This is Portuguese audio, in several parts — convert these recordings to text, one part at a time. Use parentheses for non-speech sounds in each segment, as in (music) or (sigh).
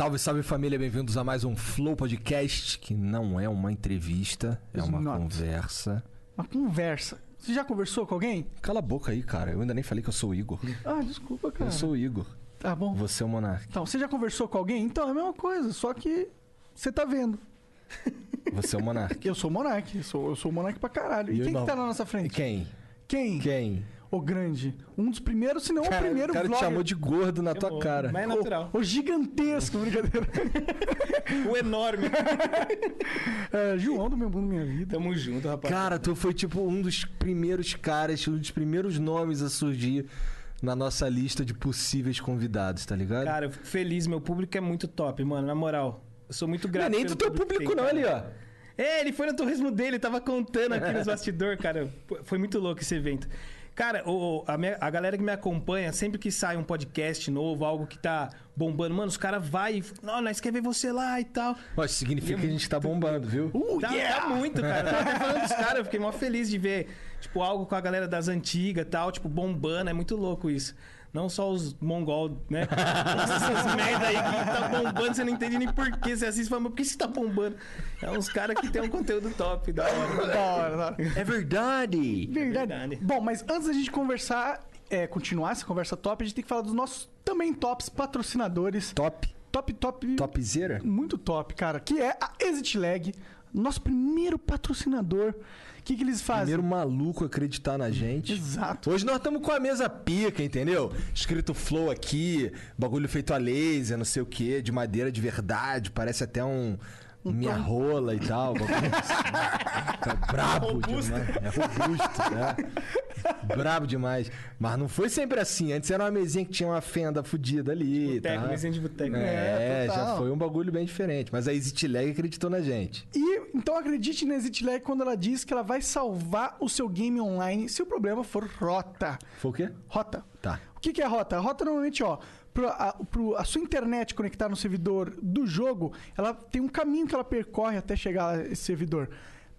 Salve, salve família, bem-vindos a mais um Flow Podcast, que não é uma entrevista, é It's uma not. conversa. Uma conversa. Você já conversou com alguém? Cala a boca aí, cara, eu ainda nem falei que eu sou o Igor. Ah, desculpa, cara. Eu sou o Igor, Tá bom. você é o Monark. Então, você já conversou com alguém? Então, é a mesma coisa, só que você tá vendo. (laughs) Você é o Monark. Eu sou o Monark, eu sou, eu sou o Monark pra caralho. E, eu quem não. que tá na nossa frente? Quem? Quem? Quem? O grande. Um dos primeiros, se não o primeiro o cara te chamou de gordo na tua cara. Mas é natural. O, o gigantesco, brincadeira. (laughs) O enorme. É, João do meu mundo, minha vida. Tamo junto, rapaz. Cara, tu foi tipo um dos primeiros caras, um dos primeiros nomes a surgir na nossa lista de possíveis convidados, tá ligado? Cara, eu fico feliz, meu público é muito top, mano, na moral. Eu sou muito não grato. é nem pelo do teu que público tem, não cara. ali, ó. É, ele foi no torresmo dele, tava contando aqui nos (laughs) bastidores, cara. Foi muito louco esse evento. Cara, o, a, minha- a galera que me acompanha, sempre que sai um podcast novo, algo que tá bombando, mano, os caras vai e. Não, nós quer ver você lá e tal. Ó, isso significa que a gente tá bombando, viu? Uh, Tá, tá muito, cara. Eu tava até falando dos caras, eu fiquei mó feliz de ver, tipo, algo com a galera das antigas e tal, tipo, bombando. É muito louco isso. Não só os mongol, né? Essas merda aí que tá bombando, você não entende nem por que você assiste e fala, mas por que você tá bombando? É uns caras que tem um conteúdo top, da hora. Da hora, da hora. É verdade! Verdade. Verdade. Bom, mas antes da gente conversar, é, continuar essa conversa top, a gente tem que falar dos nossos também tops patrocinadores. Top, Top, top. topzera. Muito top, cara. Que é a Exit Lag, nosso primeiro patrocinador. O que, que eles fazem? Primeiro maluco acreditar na gente. Exato. Hoje nós estamos com a mesa pica, entendeu? Escrito flow aqui, bagulho feito a laser, não sei o que, de madeira de verdade, parece até um. Minha rola e tal. assim. Tá brabo demais. É robusto, né? Brabo demais. Mas não foi sempre assim. Antes era uma mesinha que tinha uma fenda fodida ali. Boteco, tá? mesinha de boteco. É, É, já foi um bagulho bem diferente. Mas a Exit Lag acreditou na gente. E então acredite na Exit Lag quando ela diz que ela vai salvar o seu game online se o problema for rota. Foi o quê? Rota. Tá. O que, que é rota? Rota normalmente, ó, pro, a, pro- a sua internet conectar no servidor do jogo, ela tem um caminho que ela percorre até chegar a esse servidor.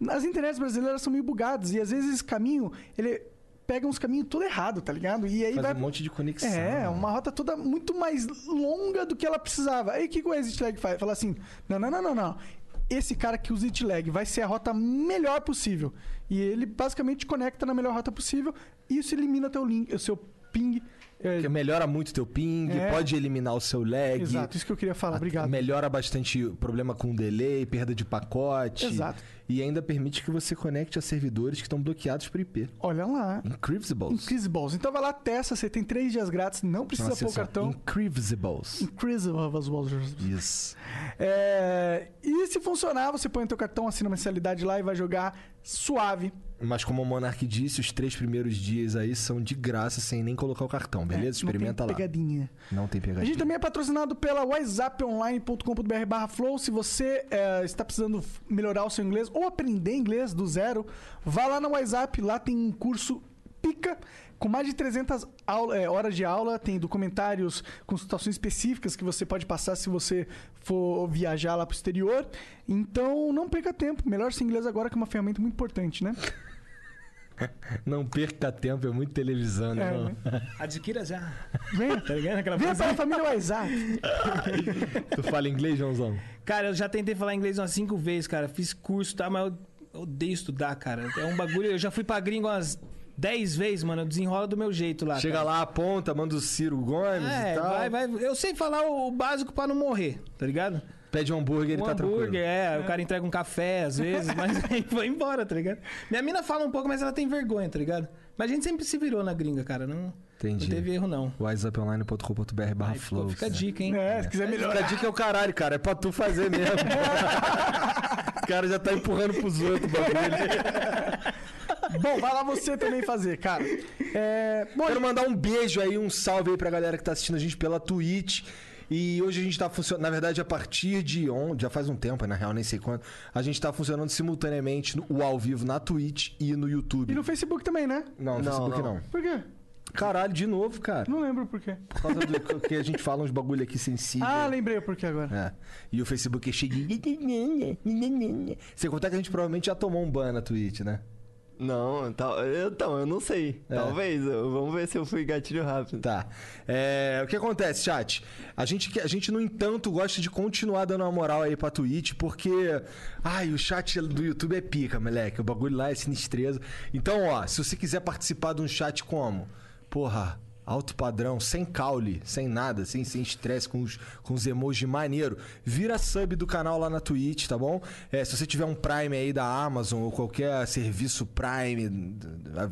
As internets brasileiras são meio bugadas e às vezes esse caminho, ele pega uns caminhos tudo errado, tá ligado? E aí Faz vai um monte de conexão. É, uma rota toda muito mais longa do que ela precisava. Aí o que, o Exit Lag faz? Fala assim: não, não, não, não, não. Esse cara que usa Exit Lag vai ser a rota melhor possível. E ele basicamente conecta na melhor rota possível. E isso elimina teu link, o seu ping. É, Que melhora muito teu ping, É. pode eliminar o seu lag. Exato, isso que eu queria falar. Obrigado. Melhora bastante o problema com delay, perda de pacote. Exato. E ainda permite que você conecte a servidores que estão bloqueados por IP. Olha lá. Increvisibles. Incredibles. Então vai lá, testa. Você tem três dias grátis. Não precisa Nossa, pôr o só, cartão. Increvisibles. Incredibles. Isso. É, E se funcionar, você põe o teu cartão, assina mensalidade lá e vai jogar suave. Mas como o Monark disse, os três primeiros dias aí são de graça, sem nem colocar o cartão, beleza? Experimenta É, Não lá. tem pegadinha. Não tem A pegadinha. gente também é patrocinado pela whatsapponline.com.br barra flow. Se você é, está precisando melhorar o seu inglês ou aprender inglês do zero, vá lá na WhatsApp. Lá tem um curso pica com mais de 300 aula- é, horas de aula. Tem documentários, consultações específicas que você pode passar se você for viajar lá para o exterior. Então, não perca tempo. Melhor seu inglês agora que é uma ferramenta muito importante, né? (laughs) Não perca tempo, é muito televisão, né? É, não? (laughs) Adquira já. Venha, (laughs) Tá ligado? Aquela frase? para a família WhatsApp. Tu fala inglês, Joãozão? Cara, eu já tentei falar inglês umas cinco vezes, cara. Fiz curso, tá? Mas eu odeio estudar, cara. É um bagulho. Eu já fui pra gringo umas dez vezes, mano. Eu desenrola do meu jeito lá. Chega cara. lá, aponta, manda o Ciro Gomes É, e tal. vai, vai. Eu sei falar o básico pra não morrer, tá ligado? Pede um hambúrguer e um tá hambúrguer, tranquilo. é, o cara entrega um café às vezes, mas (laughs) aí vai embora, tá ligado? Minha mina fala um pouco, mas ela tem vergonha, tá ligado? Mas a gente sempre se virou na gringa, cara. Não, Entendi. não teve erro, não. wiseuponline.com.br barra flow. fica a dica, hein? É, se quiser Fica melhorar. a dica é o caralho, cara. É pra tu fazer mesmo. (laughs) o cara já tá empurrando pros outros o bagulho. Bom, vai lá você também fazer, cara. É, bom, Quero mandar um beijo aí, um salve aí pra galera que tá assistindo a gente pela Twitch. E hoje a gente tá funcionando, na verdade, a partir de ontem, já faz um tempo, na real, nem sei quanto, a gente tá funcionando simultaneamente no, o ao vivo na Twitch e no YouTube. e no Facebook também, né? Não, no Não, Facebook não. não. Por quê? Caralho, de novo, cara. Não lembro por quê. Por causa do que a gente fala uns bagulho aqui sensível. Ah, lembrei o porquê agora. É. E o Facebook é cheio de. Você contar que a gente provavelmente já tomou um ban na Twitch, né? Não, tal- então, eu não sei. É. Talvez. Vamos ver se eu fui gatilho rápido. Tá. É, o que acontece, chat? A gente, a gente, no entanto, gosta de continuar dando uma moral aí pra Twitch, porque. Ai, o chat do YouTube é pica, moleque. O bagulho lá é sinistreza. Então, ó, se você quiser participar de um chat como? Porra. Alto padrão, sem caule, sem nada, sem sem estresse, com os, com os emojis maneiro. Vira sub do canal lá na Twitch, tá bom? É, se você tiver um Prime aí da Amazon ou qualquer serviço Prime,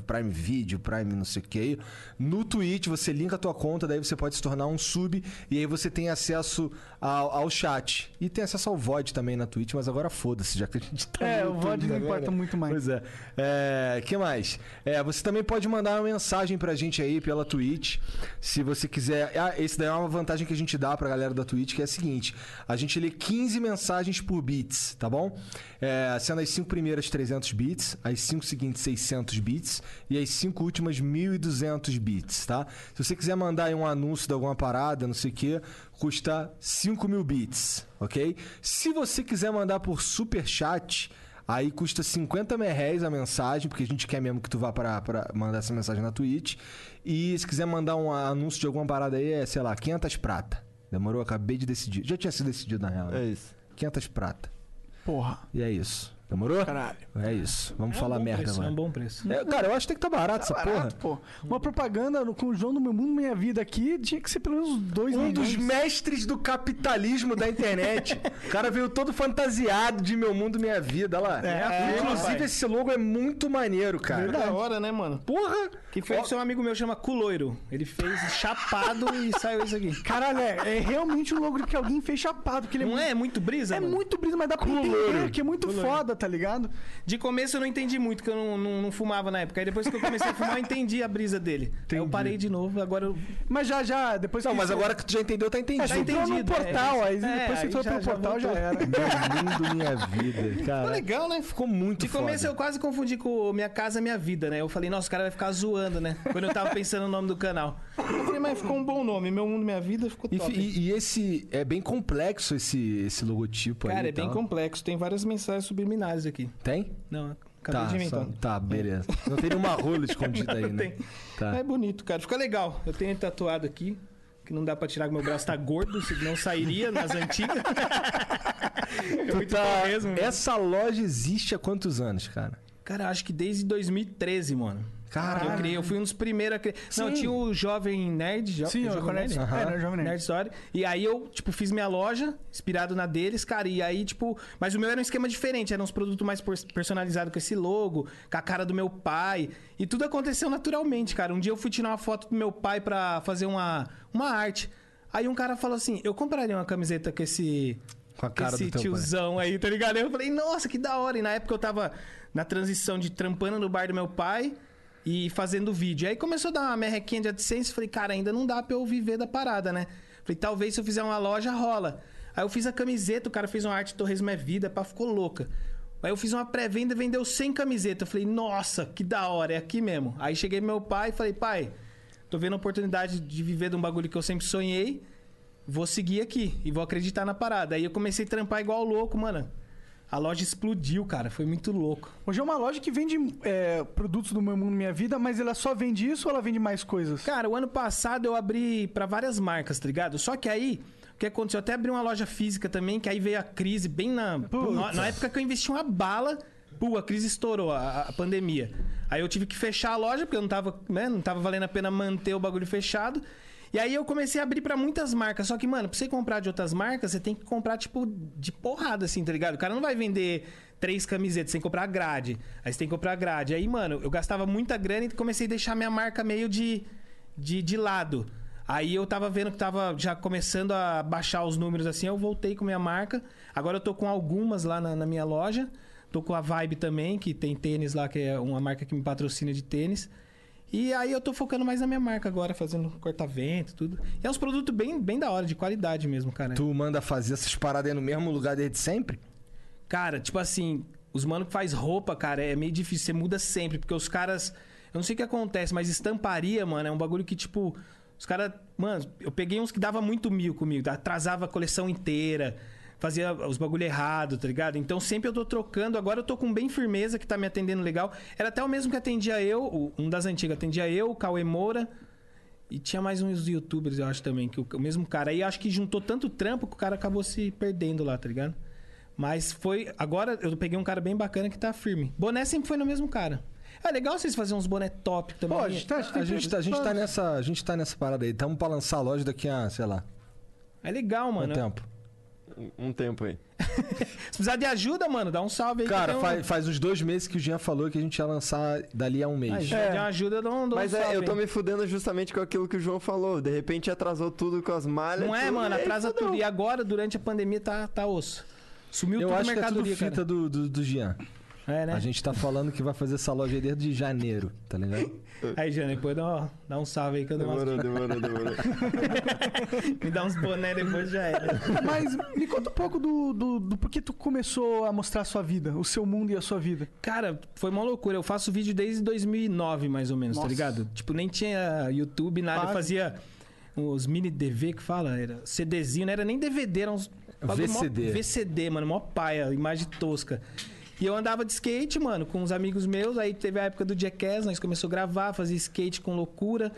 Prime Video, Prime não sei o que no Twitch você linka a tua conta, daí você pode se tornar um sub e aí você tem acesso ao, ao chat. E tem acesso ao VOD também na Twitch, mas agora foda-se, já que a gente tá É, o VOD não também, importa né? muito mais. Pois é. É, que mais? É, você também pode mandar uma mensagem pra gente aí pela Twitch, se você quiser. Ah, esse daí é uma vantagem que a gente dá pra galera da Twitch, que é a seguinte: a gente lê 15 mensagens por bits, tá bom? É, sendo as 5 primeiras 300 bits, as 5 seguintes 600 bits e as 5 últimas 1200 bits, tá? Se você quiser mandar aí um anúncio de alguma parada, não sei o que, custa 5 mil bits, ok? Se você quiser mandar por super chat, Aí custa 50 reais a mensagem, porque a gente quer mesmo que tu vá pra, pra mandar essa mensagem na Twitch. E se quiser mandar um anúncio de alguma parada aí, é, sei lá, 500 prata. Demorou? Acabei de decidir. Já tinha sido decidido na real. né? É isso. 500 prata. Porra. E é isso. Demorou? Caralho. É isso. Vamos É um falar bom merda preço, agora. É um bom preço. É, cara, eu acho que tem que estar barato essa Barato, porra. pô. Uma propaganda no- com o João do Meu Mundo Minha Vida aqui tinha que ser pelo menos dois Um milhões. dos mestres do capitalismo da internet. (laughs) o cara veio todo fantasiado de meu mundo, minha vida. Olha lá. É, Inclusive, rapaz. esse logo é muito maneiro, cara. Da hora, né, mano? Porra! Que foi que seu amigo meu chama Culoiro. Ele fez chapado e saiu isso aqui. Caralho, é, é realmente um logo que alguém fez chapado. Porque ele Não é? É muito brisa, É mano? muito brisa, mas dá pra entender que é muito foda, tá ligado? De começo eu não entendi muito, que eu não, não, não fumava na época. Aí depois que eu comecei a fumar, eu entendi a brisa dele. Aí eu parei de novo, agora eu... Mas já, já, depois Não, que mas você- agora que tu já entendeu, tá É, entendido. você entrou no entendido, é, portal, aí é, depois você aí entrou já- pelo já portal, já voltou. era. Meu mundo, minha vida. Ficou Cara, legal, né? ficou muito De começo foda. eu quase confundi com Minha Casa Minha Vida, né? Eu falei, nossa, o cara vai ficar zoando, né? Quando eu tava pensando no nome do canal. Eu falei, mas ficou um bom nome. Meu Mundo, Minha Vida ficou E, top. e- e esse é bem complexo esse, esse logotipo aí. Cara, é e bem tal. complexo. Tem várias mensagens aqui. Tem? Não, acabei Tá, de inventar. só- tá, beleza. Não tem nenhuma rola escondida aí, Não (laughs) né? tem. Tá. É bonito, cara. Fica legal. Eu tenho tatuado aqui. Que não dá pra tirar que meu braço tá gordo, (laughs) senão sairia nas antigas. (laughs) é tá- bom mesmo. Essa loja existe há quantos anos, cara? Cara, acho que desde 2013, mano. Caralho. Eu criei, eu fui um dos primeiros a criar. Não, tinha o Jovem Nerd. Jo... Sim, é o Jovem Nerd. Nerd? É, era Jovem Nerd. Nerd Story. E aí eu, tipo, fiz minha loja, inspirado na deles, cara. E aí, tipo. Mas o meu era um esquema diferente. Era uns produtos mais personalizados com esse logo, com a cara do meu pai. E tudo aconteceu naturalmente, cara. Um dia eu fui tirar uma foto do meu pai pra fazer uma, uma arte. Aí um cara falou assim: eu compraria uma camiseta com esse. Com a cara esse do teu pai. tiozão aí, tá ligado? Eu falei, nossa, que da hora. E na época eu tava na transição de trampando no bar do meu pai e fazendo vídeo. Aí começou a dar uma merrequinha de AdSense. Falei, cara, ainda não dá pra eu viver da parada, né? Falei, talvez se eu fizer uma loja, rola. Aí eu fiz a camiseta, o cara fez uma arte Torresmo é Vida, pá, ficou louca. Aí eu fiz uma pré-venda, vendeu 100 camisetas. Falei, nossa, que da hora, é aqui mesmo. Aí cheguei meu pai e falei, pai, tô vendo a oportunidade de viver de um bagulho que eu sempre sonhei. Vou seguir aqui e vou acreditar na parada. Aí eu comecei a trampar igual louco, mano. A loja explodiu, cara. Foi muito louco. Hoje é uma loja que vende é, produtos do Meu Mundo Minha Vida, mas ela só vende isso ou ela vende mais coisas? Cara, o ano passado eu abri pra várias marcas, tá ligado? Só que aí, o que aconteceu? Eu até abri uma loja física também, que aí veio a crise bem na. Na, na época que eu investi uma bala, pô, a crise estourou, a, a pandemia. Aí eu tive que fechar a loja, porque eu não tava, né, não tava valendo a pena manter o bagulho fechado. E aí eu comecei a abrir pra muitas marcas. Só que, mano, pra você comprar de outras marcas, você tem que comprar, tipo, de porrada, assim, tá ligado? O cara não vai vender três camisetas, você tem que comprar grade. Aí você tem que comprar grade. Aí, mano, eu gastava muita grana e comecei a deixar minha marca meio de, de, de lado. Aí eu tava vendo que tava já começando a baixar os números assim, eu voltei com minha marca. Agora eu tô com algumas lá na, na minha loja. Tô com a Vibe também, que tem tênis lá, que é uma marca que me patrocina de tênis. E aí eu tô focando mais na minha marca agora, fazendo corta-vento, tudo. E é uns produtos bem, bem da hora, de qualidade mesmo, cara. Tu manda fazer essas paradas aí no mesmo lugar desde sempre? Cara, tipo assim, os mano que faz roupa, cara, é meio difícil. Você muda sempre, porque os caras. Eu não sei o que acontece, mas estamparia, mano, é um bagulho que, tipo. Os caras. Mano, eu peguei uns que dava muito mil comigo, atrasava a coleção inteira, fazia os bagulho errado, tá ligado? Então sempre eu tô trocando. Agora eu tô com bem firmeza, que tá me atendendo legal. Era até o mesmo que atendia eu, um das antigas, atendia eu, o Cauê Moura. E tinha mais uns youtubers, eu acho também, que o, o mesmo cara. Aí acho que juntou tanto trampo que o cara acabou se perdendo lá, tá ligado? Mas foi. Agora eu peguei um cara bem bacana que tá firme. Boné sempre foi no mesmo cara. É legal vocês fazerem uns boné top também. Pô, a gente tá, A gente, tá, a, gente tá nessa, a gente tá nessa parada aí. Tamo pra lançar a loja daqui a, sei lá, É legal, mano. quanto tempo? Um tempo aí. Se precisar de ajuda, mano, dá um salve aí. Cara, um- faz, faz uns dois meses que o Jean falou que a gente ia lançar dali a um mês. precisar de uma ajuda, dá um, dá um Mas é, salve eu tô me fudendo justamente com aquilo que o João falou. De repente atrasou tudo com as malhas. Não é, tudo, mano, atrasa tudo. E agora, durante a pandemia, tá, tá osso. Sumiu Eu tudo acho a que é tudo fita do, do, do Jean. É, né? A gente tá falando que vai fazer essa loja aí desde janeiro, tá ligado? Aí, Jana, depois dá, uma- dá um salve aí que eu dou umas... Demorou, demorou, demorou. (laughs) Me dá uns boné depois já era. Mas me conta um pouco do, do, do porquê tu começou a mostrar a sua vida, o seu mundo e a sua vida. Cara, foi uma loucura. Eu faço vídeo desde 2009, mais ou menos, Nossa. tá ligado? Tipo, nem tinha YouTube, nada. Eu Quase. fazia os mini DV que fala, era CDzinho, não era nem DVD, era uns... bagulho mó- VCD. VCD, mano, mó paia, imagem tosca. E eu andava de skate, mano, com uns amigos meus. Aí teve a época do Jackass, nós começamos a gravar, fazer skate com loucura.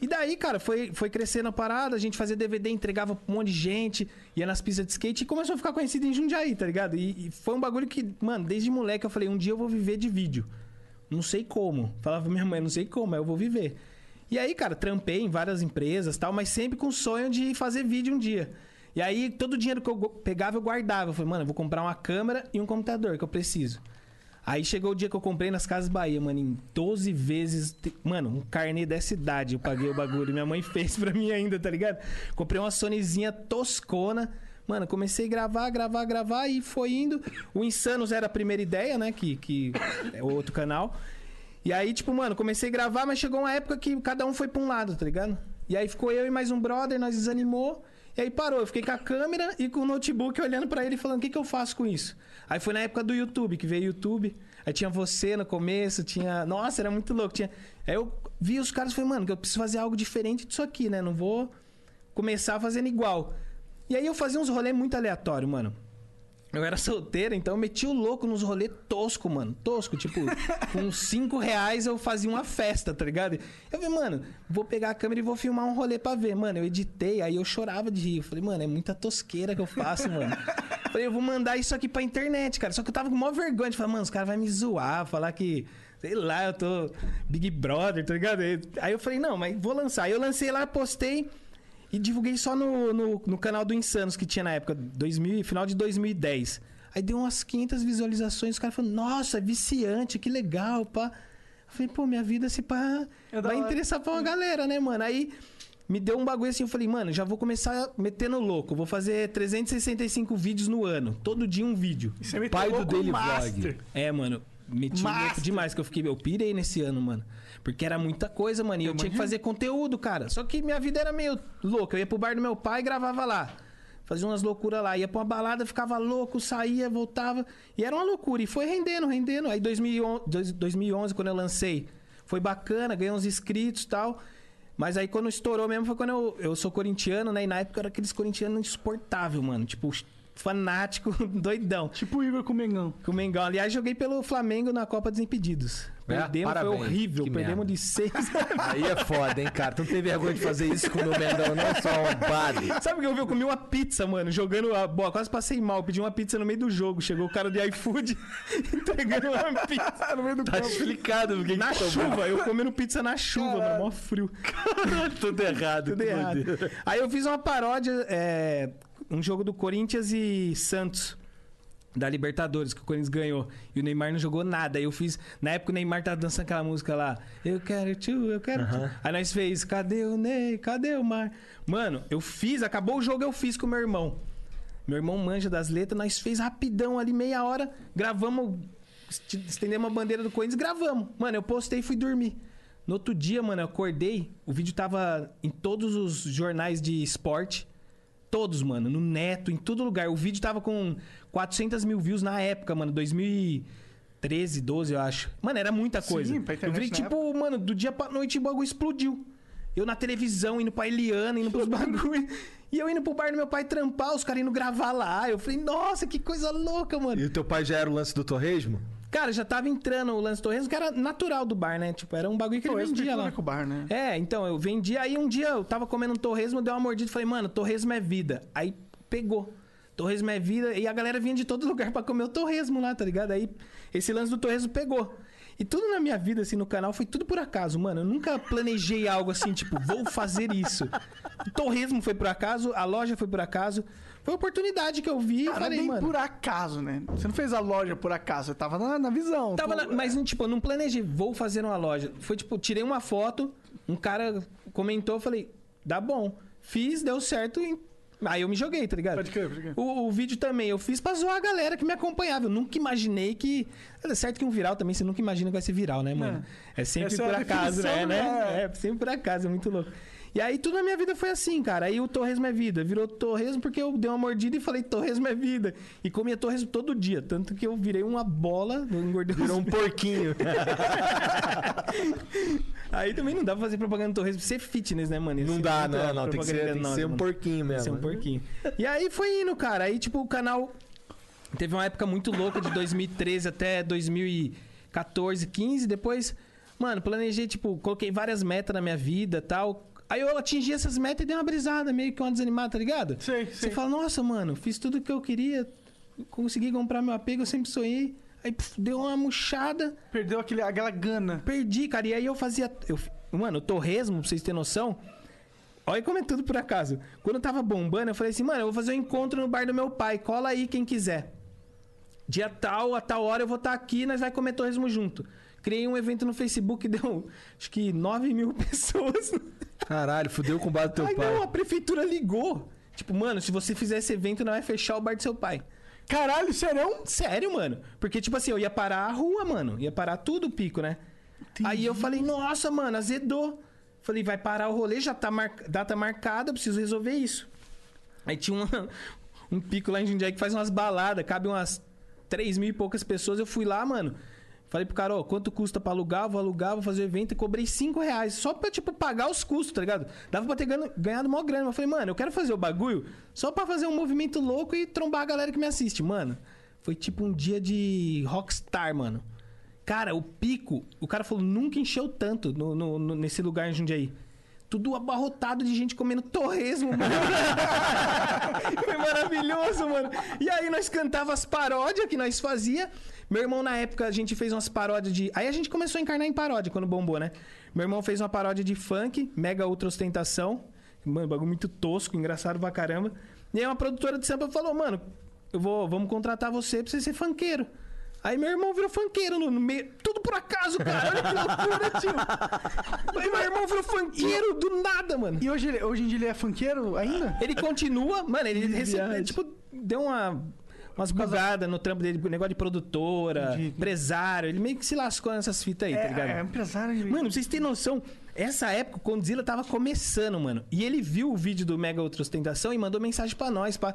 E daí, cara, foi, foi crescendo a parada, a gente fazia DVD, entregava pra um monte de gente, ia nas pistas de skate e começou a ficar conhecido em Jundiaí, tá ligado? E, e foi um bagulho que, mano, desde moleque eu falei, um dia eu vou viver de vídeo. Não sei como. Falava pra minha mãe, não sei como, mas eu vou viver. E aí, cara, trampei em várias empresas tal, mas sempre com o sonho de fazer vídeo um dia. E aí, todo o dinheiro que eu pegava, eu guardava. Eu falei, mano, eu vou comprar uma câmera e um computador que eu preciso. Aí chegou o dia que eu comprei nas Casas Bahia, mano, em 12 vezes. Mano, um carnê dessa idade eu paguei o bagulho. Minha mãe (laughs) fez pra mim ainda, tá ligado? Comprei uma Sonyzinha toscona. Mano, comecei a gravar, gravar, gravar e foi indo. O Insanos era a primeira ideia, né? Que, que é outro canal. E aí, tipo, mano, comecei a gravar, mas chegou uma época que cada um foi pra um lado, tá ligado? E aí ficou eu e mais um brother, nós desanimou. E aí parou, eu fiquei com a câmera e com o notebook olhando pra ele falando, o que, que eu faço com isso? Aí foi na época do YouTube, que veio o YouTube. Aí tinha você no começo, tinha... Nossa, era muito louco. Tinha... Aí eu vi os caras e falei, mano, que eu preciso fazer algo diferente disso aqui, né? Não vou começar fazendo igual. E aí eu fazia uns rolês muito aleatórios, mano. Eu era solteiro, então eu meti o louco nos rolês tosco, mano. Tosco, tipo, (laughs) com 5 reais eu fazia uma festa, tá ligado? Eu falei, mano, vou pegar a câmera e vou filmar um rolê pra ver. Mano, eu editei, aí eu chorava de rir. Eu falei, mano, é muita tosqueira que eu faço, mano. Eu (laughs) falei, eu vou mandar isso aqui pra internet, cara. Só que eu tava com maior vergonha de falar, mano, os caras vão me zoar, falar que. Sei lá, eu tô Big Brother, tá ligado? Aí eu falei, não, mas vou lançar. Aí eu lancei lá, postei. E divulguei só no, no, no canal do Insanos que tinha na época, 2000, final de 2010. Aí deu umas 500 visualizações, os caras falaram, nossa, é viciante, que legal, pá. Eu falei, pô, minha vida se pá, É vai hora. interessar pra uma galera, né, mano? Aí me deu um bagulho assim, eu falei, mano, já vou começar metendo louco. Vou fazer 365 vídeos no ano, todo dia um vídeo. Isso é Pai do Daily. Vlog. É, mano, meti louco demais que eu fiquei, eu pirei nesse ano, mano. Porque era muita coisa, mano. E eu, tinha que fazer conteúdo, cara. Só que minha vida era meio louca. Eu ia pro bar do meu pai e gravava lá. Fazia umas loucuras lá. Ia pra uma balada, ficava louco, saía, voltava. E era uma loucura. E foi rendendo, rendendo. Aí 2011, dois- 2011 quando eu lancei, foi bacana, ganhei uns inscritos e tal. Mas aí quando estourou mesmo foi quando eu, eu sou corintiano, né? E na época eu era aqueles corintianos insuportável, mano. Tipo, fanático, (laughs) doidão. Tipo o Igor com o Mengão. Com o Mengão. Aliás, joguei pelo Flamengo na Copa dos Impedidos. É? Perdemos, Parabéns. foi horrível. Que Perdemos merda. de seis. (laughs) Aí é foda, hein, cara? Tu não tem vergonha de fazer isso com o meu Mengão, não só um padre. Sabe o que eu vi? Eu comi uma pizza, mano, jogando a bola. Quase passei mal. Pedi uma pizza no meio do jogo. Chegou o cara de iFood (laughs) entregando uma pizza. (laughs) no meio do Tá explicado porque Na que tomou. chuva, eu comendo pizza na chuva, mano, mó frio. Tudo errado. Tudo errado. doideira. Aí eu fiz uma paródia, é, um jogo do Corinthians e Santos. Da Libertadores, que o Corinthians ganhou. E o Neymar não jogou nada. Aí eu fiz. Na época o Neymar tava dançando aquela música lá. Eu quero tio, eu quero tio. Aí nós fez. Cadê o Ney? Cadê o Mar? Mano, eu fiz, acabou o jogo, eu fiz com o meu irmão. Meu irmão manja das letras, nós fez rapidão ali, meia hora, gravamos, est- estendemos a bandeira do Corinthians, gravamos. Mano, eu postei e fui dormir. No outro dia, mano, eu acordei, o vídeo tava em todos os jornais de esporte. Todos, mano, no Neto, em todo lugar. O vídeo tava com 400 mil views na época, mano, 2013, 12, eu acho. Mano, era muita Sim, coisa. pra eu internet vi, na tipo, mano, do dia pra noite o bagulho explodiu. Eu na televisão, indo pra Eliana, indo pros (laughs) bagulho. E eu indo pro bar do meu pai trampar, os caras indo gravar lá. Eu falei, nossa, que coisa louca, mano. E o teu pai já era o lance do torresmo? Cara, já tava entrando o lance Torresmo, que era natural do bar, né? Tipo, era um bagulho que ele Torresmo vendia lá. com o bar, né? É, então, eu vendia. Aí um dia eu tava comendo um torresmo, dei uma mordida e falei, mano, torresmo é vida. Aí pegou. Torresmo é vida. E a galera vinha de todo lugar pra comer o torresmo lá, tá ligado? Aí esse lance do torresmo pegou. E tudo na minha vida, assim, no canal, foi tudo por acaso, mano. Eu nunca planejei algo assim, tipo, vou fazer isso. O torresmo foi por acaso, a loja foi por acaso. Foi oportunidade que eu vi e Cara, falei, nem mano. por acaso, né? Você não fez a loja por acaso, você tava na, na visão. Tava Tu- na- mas, tipo, eu não planejei, vou fazer uma loja. Foi tipo, tirei uma foto, um cara comentou, eu falei, dá bom. Fiz, deu certo, e... aí eu me joguei, tá ligado? Pode crer, pode crer. O, o vídeo também, eu fiz pra zoar a galera que me acompanhava. Eu nunca imaginei que. É certo que um viral também, você nunca imagina que vai ser viral, né, mano? É, sempre Essa é por a acaso, né? né? né? É, sempre por acaso, é muito louco. E aí tudo na minha vida foi assim, cara. Aí o torresmo é vida. Virou torresmo porque eu dei uma mordida e falei torresmo é vida. E comia torresmo todo dia. Tanto que eu virei uma bola, engordei Virou um (laughs) porquinho. (laughs) Aí também não dá pra fazer propaganda do torresmo ser fitness, né, mano? Não ser dá, muita não, não. Tem que ser, tem que ser um porquinho que ser mesmo. um porquinho. E aí foi indo, cara. Aí, tipo, o canal teve uma época muito louca de 2013 até 2014, 15. Depois, mano, planejei, tipo, coloquei várias metas na minha vida tal. Aí eu atingi essas metas e dei uma brisada, meio que uma desanimada, tá ligado? Sei, Você sei. fala, nossa, mano, fiz tudo que eu queria, consegui comprar meu apego, eu sempre sonhei. Aí puf, deu uma murchada. Perdeu aquele, aquela gana. Perdi, cara. E aí eu fazia. Eu, mano, o torresmo, pra vocês terem noção. Olha como é tudo por acaso. Quando eu tava bombando, eu falei assim, mano, eu vou fazer um encontro no bar do meu pai. Cola aí quem quiser. Dia tal, a tal hora eu vou estar aqui nós vai comer torresmo junto. Criei um evento no Facebook, (laughs) deu acho que 9 mil pessoas. Caralho, fudeu com o bar do teu Aí pai. não, a prefeitura ligou. Tipo, mano, se você fizer esse evento, não vai fechar o bar do seu pai. Caralho, serão? Sério, mano. Porque, tipo assim, eu ia parar a rua, mano. Ia parar tudo o pico, né? Aí eu falei, nossa, mano, azedou. Falei, vai parar o rolê, já tá mar... data marcada, eu preciso resolver isso. Aí tinha uma- (laughs) um pico lá em Jundiaí que faz umas baladas, cabe umas 3 mil e poucas pessoas. Eu fui lá, mano. Falei pro cara, ó, quanto custa pra alugar? Vou alugar, vou fazer o evento e cobrei 5 reais. Só pra, tipo, pagar os custos, tá ligado? Dava pra ter ganho- ganhado mó grana. Mas falei, mano, eu quero fazer o bagulho só pra fazer um movimento louco e trombar a galera que me assiste. Mano, foi tipo um dia de rockstar, mano. Cara, o pico, o cara falou, nunca encheu tanto no, no- no- nesse lugar em Jundiaí. Tudo abarrotado de gente comendo torresmo, mano. (laughs) Foi maravilhoso, mano. E aí nós cantava as paródias que nós fazia. Meu irmão, na época, a gente fez umas paródias de. Aí a gente começou a encarnar em paródia quando bombou, né? Meu irmão fez uma paródia de funk, mega ultra ostentação. Mano, bagulho muito tosco, engraçado pra caramba. E aí uma produtora de samba falou, mano, eu vou, vamos contratar você pra você ser funkeiro. Aí meu irmão virou funkeiro no, meio. Tudo por acaso, cara. Olha que loucura, tio. Aí meu irmão virou funkeiro do nada, mano. E hoje, ele- hoje em dia ele é funkeiro ainda? Ele continua, mano, ele recebeu, tipo, deu uma, umas bugadas no trampo dele, negócio de produtora, Entendi. empresário, ele meio que se lascou nessas fitas aí, tá ligado? É, é empresário. de- Mano, pra vocês terem noção, essa época o Condzilla tava começando, mano. E ele viu o vídeo do Mega Ultra Ostentação e mandou mensagem pra nós, pá.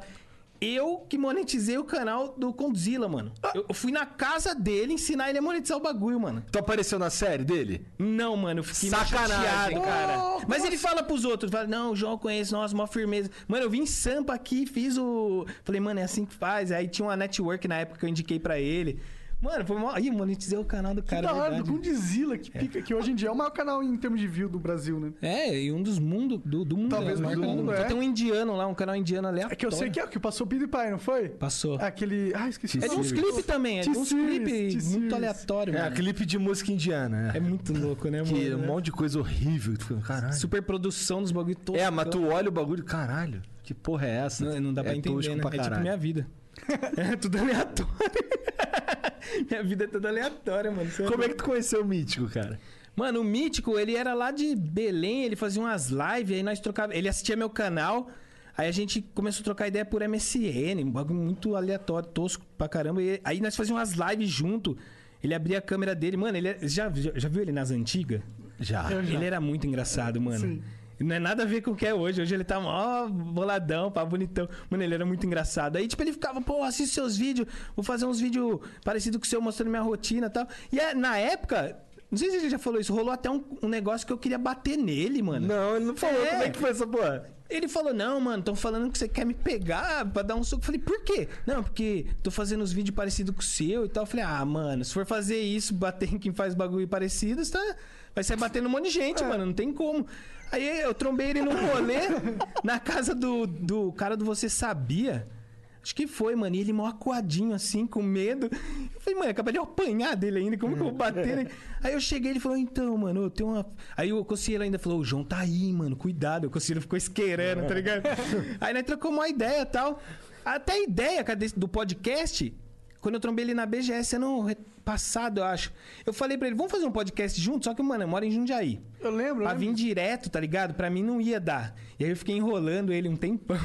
Eu que monetizei o canal do Condzilla, mano. Eu, eu fui na casa dele ensinar ele a monetizar o bagulho, mano. Tu apareceu na série dele? Não, mano, eu fiquei meio Sacanagem, chateado, cara. Oh, Mas ele fala pros outros, fala, não, o João eu conheço, nossa, mó firmeza. Mano, eu vim em Sampa aqui, fiz o... Falei, mano, é assim que faz. Aí tinha uma network na época que eu indiquei pra ele. Mano, foi mó... Ih, monetizei o canal do Que cara, da hora, do Godzilla, que pica, que hoje em dia é o maior canal em termos de view do Brasil, né? É, e um dos mundos, do, do mundo. Talvez né? do mundo, é. Tem um indiano lá, um canal indiano aleatório. É que eu sei que é o que passou o Pai, não foi? Passou. Aquele. Ah, esqueci. É de uns clipes também, é de uns clipes muito aleatórios, É, mano. clipe de música indiana, É é. muito louco, né, Que mano? um monte de coisa horrível. Caralho. Super produção dos bagulho todos. É, mas tu olha o bagulho, caralho. Que porra é essa? Não, não dá pra é entender, tosco né? pra É tipo minha vida. (laughs) É tudo aleatório. (laughs) minha vida é toda aleatória, mano. Você Como é que tu conheceu o Mítico, cara? Mano, o Mítico, ele era lá de Belém, ele fazia umas lives, aí nós trocava. Ele assistia meu canal, aí a gente começou a trocar ideia por MSN, um bagulho muito aleatório, tosco pra caramba. E aí nós fazíamos umas lives junto. Ele abria a câmera dele, mano, ele é- já, já, já viu ele nas antigas? Já. Já. Ele era muito engraçado, mano. Sim. Não é nada a ver com o que é hoje. Hoje ele tá mó boladão, pá, bonitão. Mano, ele era muito engraçado. Aí, tipo, ele ficava, pô, assiste seus vídeos, vou fazer uns vídeos parecidos com o seu, mostrando minha rotina e tal. E é, na época, não sei se ele já falou isso, rolou até um, um negócio que eu queria bater nele, mano. Não, ele não falou. É. Como é que foi essa porra? Ele falou, não, mano, estão falando que você quer me pegar pra dar um soco. Eu falei, por quê? Não, porque tô fazendo uns vídeos parecidos com o seu e tal. Eu falei, ah, mano, se for fazer isso, bater em quem faz bagulho parecido, tá... vai sair batendo um monte de gente, mano, não tem como. Aí eu trombei ele num rolê na casa do, do cara do Você Sabia. Acho que foi, mano. E ele mó acuadinho, assim, com medo. Eu falei, mano, acabei de eu apanhar dele ainda. Como que eu vou bater nele? Aí eu cheguei ele falou, então, mano, eu tenho uma. Aí o conselheiro ainda falou, o João tá aí, mano, cuidado. O conselheiro ficou esquerando, tá ligado? aí nós trocamos uma ideia e tal. Até a ideia do podcast, quando eu trombei ele na BGS ano passado, eu acho. Eu falei pra ele, vamos fazer um podcast junto? Só que, mano, eu moro em Jundiaí. Eu lembro. Pra lembro. vir direto, tá ligado? Pra mim não ia dar. E aí eu fiquei enrolando ele um tempão.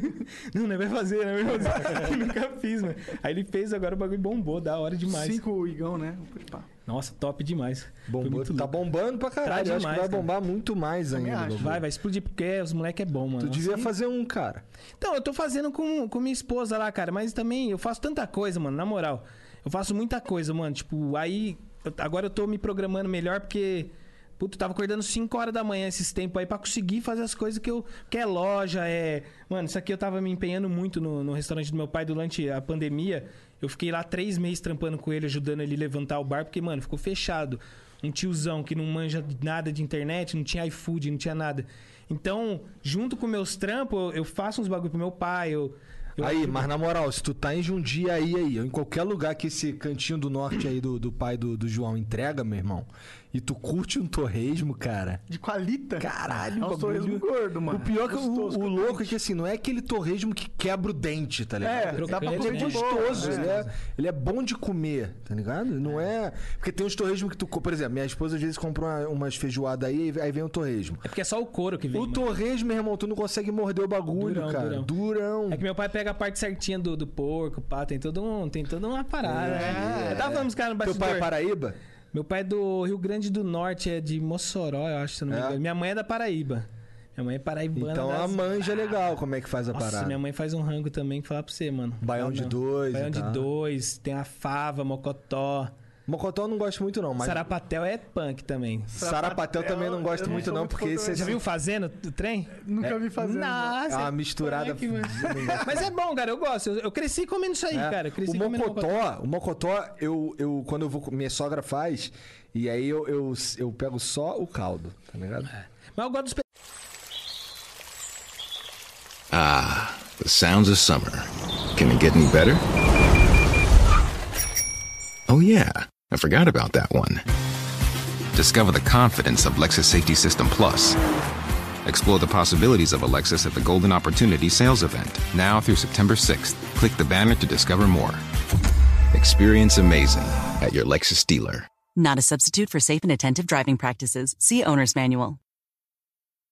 (laughs) Não, não vai fazer, não vai fazer. Eu (laughs) nunca fiz, mano. Aí ele fez, agora o bagulho bombou, da hora demais. Cinco o Igão, né? Pá. Nossa, top demais. Bombou, tá louco. bombando pra caralho. Tá Eu acho que demais, vai cara. bombar muito mais Também ainda. acho. Vai, vai explodir, porque os moleque é bom, mano. Tu devia fazer um, cara. Então, eu tô fazendo com, com minha esposa lá, cara. Mas também eu faço tanta coisa, mano, na moral. Eu faço muita coisa, mano. Tipo, aí. eu- agora eu tô me programando melhor porque. Puta, eu tava acordando 5 horas da manhã esses tempos aí pra conseguir fazer as coisas que eu. Que é loja, é. Mano, isso aqui eu tava me empenhando muito no, no restaurante do meu pai durante a pandemia. Eu fiquei lá três meses trampando com ele, ajudando ele a levantar o bar, porque, mano, ficou fechado. Um tiozão que não manja nada de internet, não tinha iFood, não tinha nada. Então, junto com meus trampos, eu- faço uns bagulho pro meu pai, eu. eu Aí, ajudo- mas na moral, se tu tá em Jundiaí aí, ou em qualquer lugar que esse cantinho do norte aí do, do pai do, do João entrega, meu irmão, e tu curte um torresmo, cara. De qualita. Caralho, é o um torresmo gordo, mano. O pior é que o, Gostoso, o louco é que assim, não é aquele torresmo que quebra o dente, tá ligado? É, dá pra comer Ele é né? gostoso, né? ele, é, ele é bom de comer, tá ligado? Não é. Porque tem uns torresmos que tu. Por exemplo, minha esposa às vezes compra uma- umas feijoadas aí, aí vem o torresmo. É porque é só o couro que vem. O mano. torresmo, meu irmão, tu não consegue morder o bagulho, Durão, cara. durão. Durão. É que meu pai pega a parte certinha do, do porco, pá, tem todo um, tem toda uma parada. É, Eu tava falando os caras no Teu bastidor. pai é Paraíba? Meu pai é do Rio Grande do Norte, é de Mossoró, eu acho, se não me É? engano. Minha mãe é da Paraíba. Minha mãe é paraibana. Então a das- manja é legal como é que faz a Nossa, parada. minha mãe faz um rango também que falar pra você, mano. Baião Não, de não. dois Baião de dois, tem a fava, mocotó. Mocotó eu não gosto muito, não, mas. Sarapatel é punk também. Sarapatel também não gosto não muito, não, muito porque esse também, Já viu fazendo o trem? Nunca vi fazendo. Nossa, É uma misturada. punk, mano. Mas é bom, cara, eu gosto. Eu, eu cresci comendo isso aí, É. cara. O comendo mocotó, o mocotó, eu, eu quando eu vou, minha sogra faz e aí eu, eu, eu pego só o caldo, tá ligado? Mas eu gosto dos Ah, the sounds of summer. Can it get any better? Oh, yeah, I forgot about that one. Discover the confidence of Lexus Safety System Plus. Explore the possibilities of a Lexus at the Golden Opportunity Sales Event, now through September 6th. Click the banner to discover more. Experience amazing at your Lexus dealer. Not a substitute for safe and attentive driving practices. See Owner's Manual.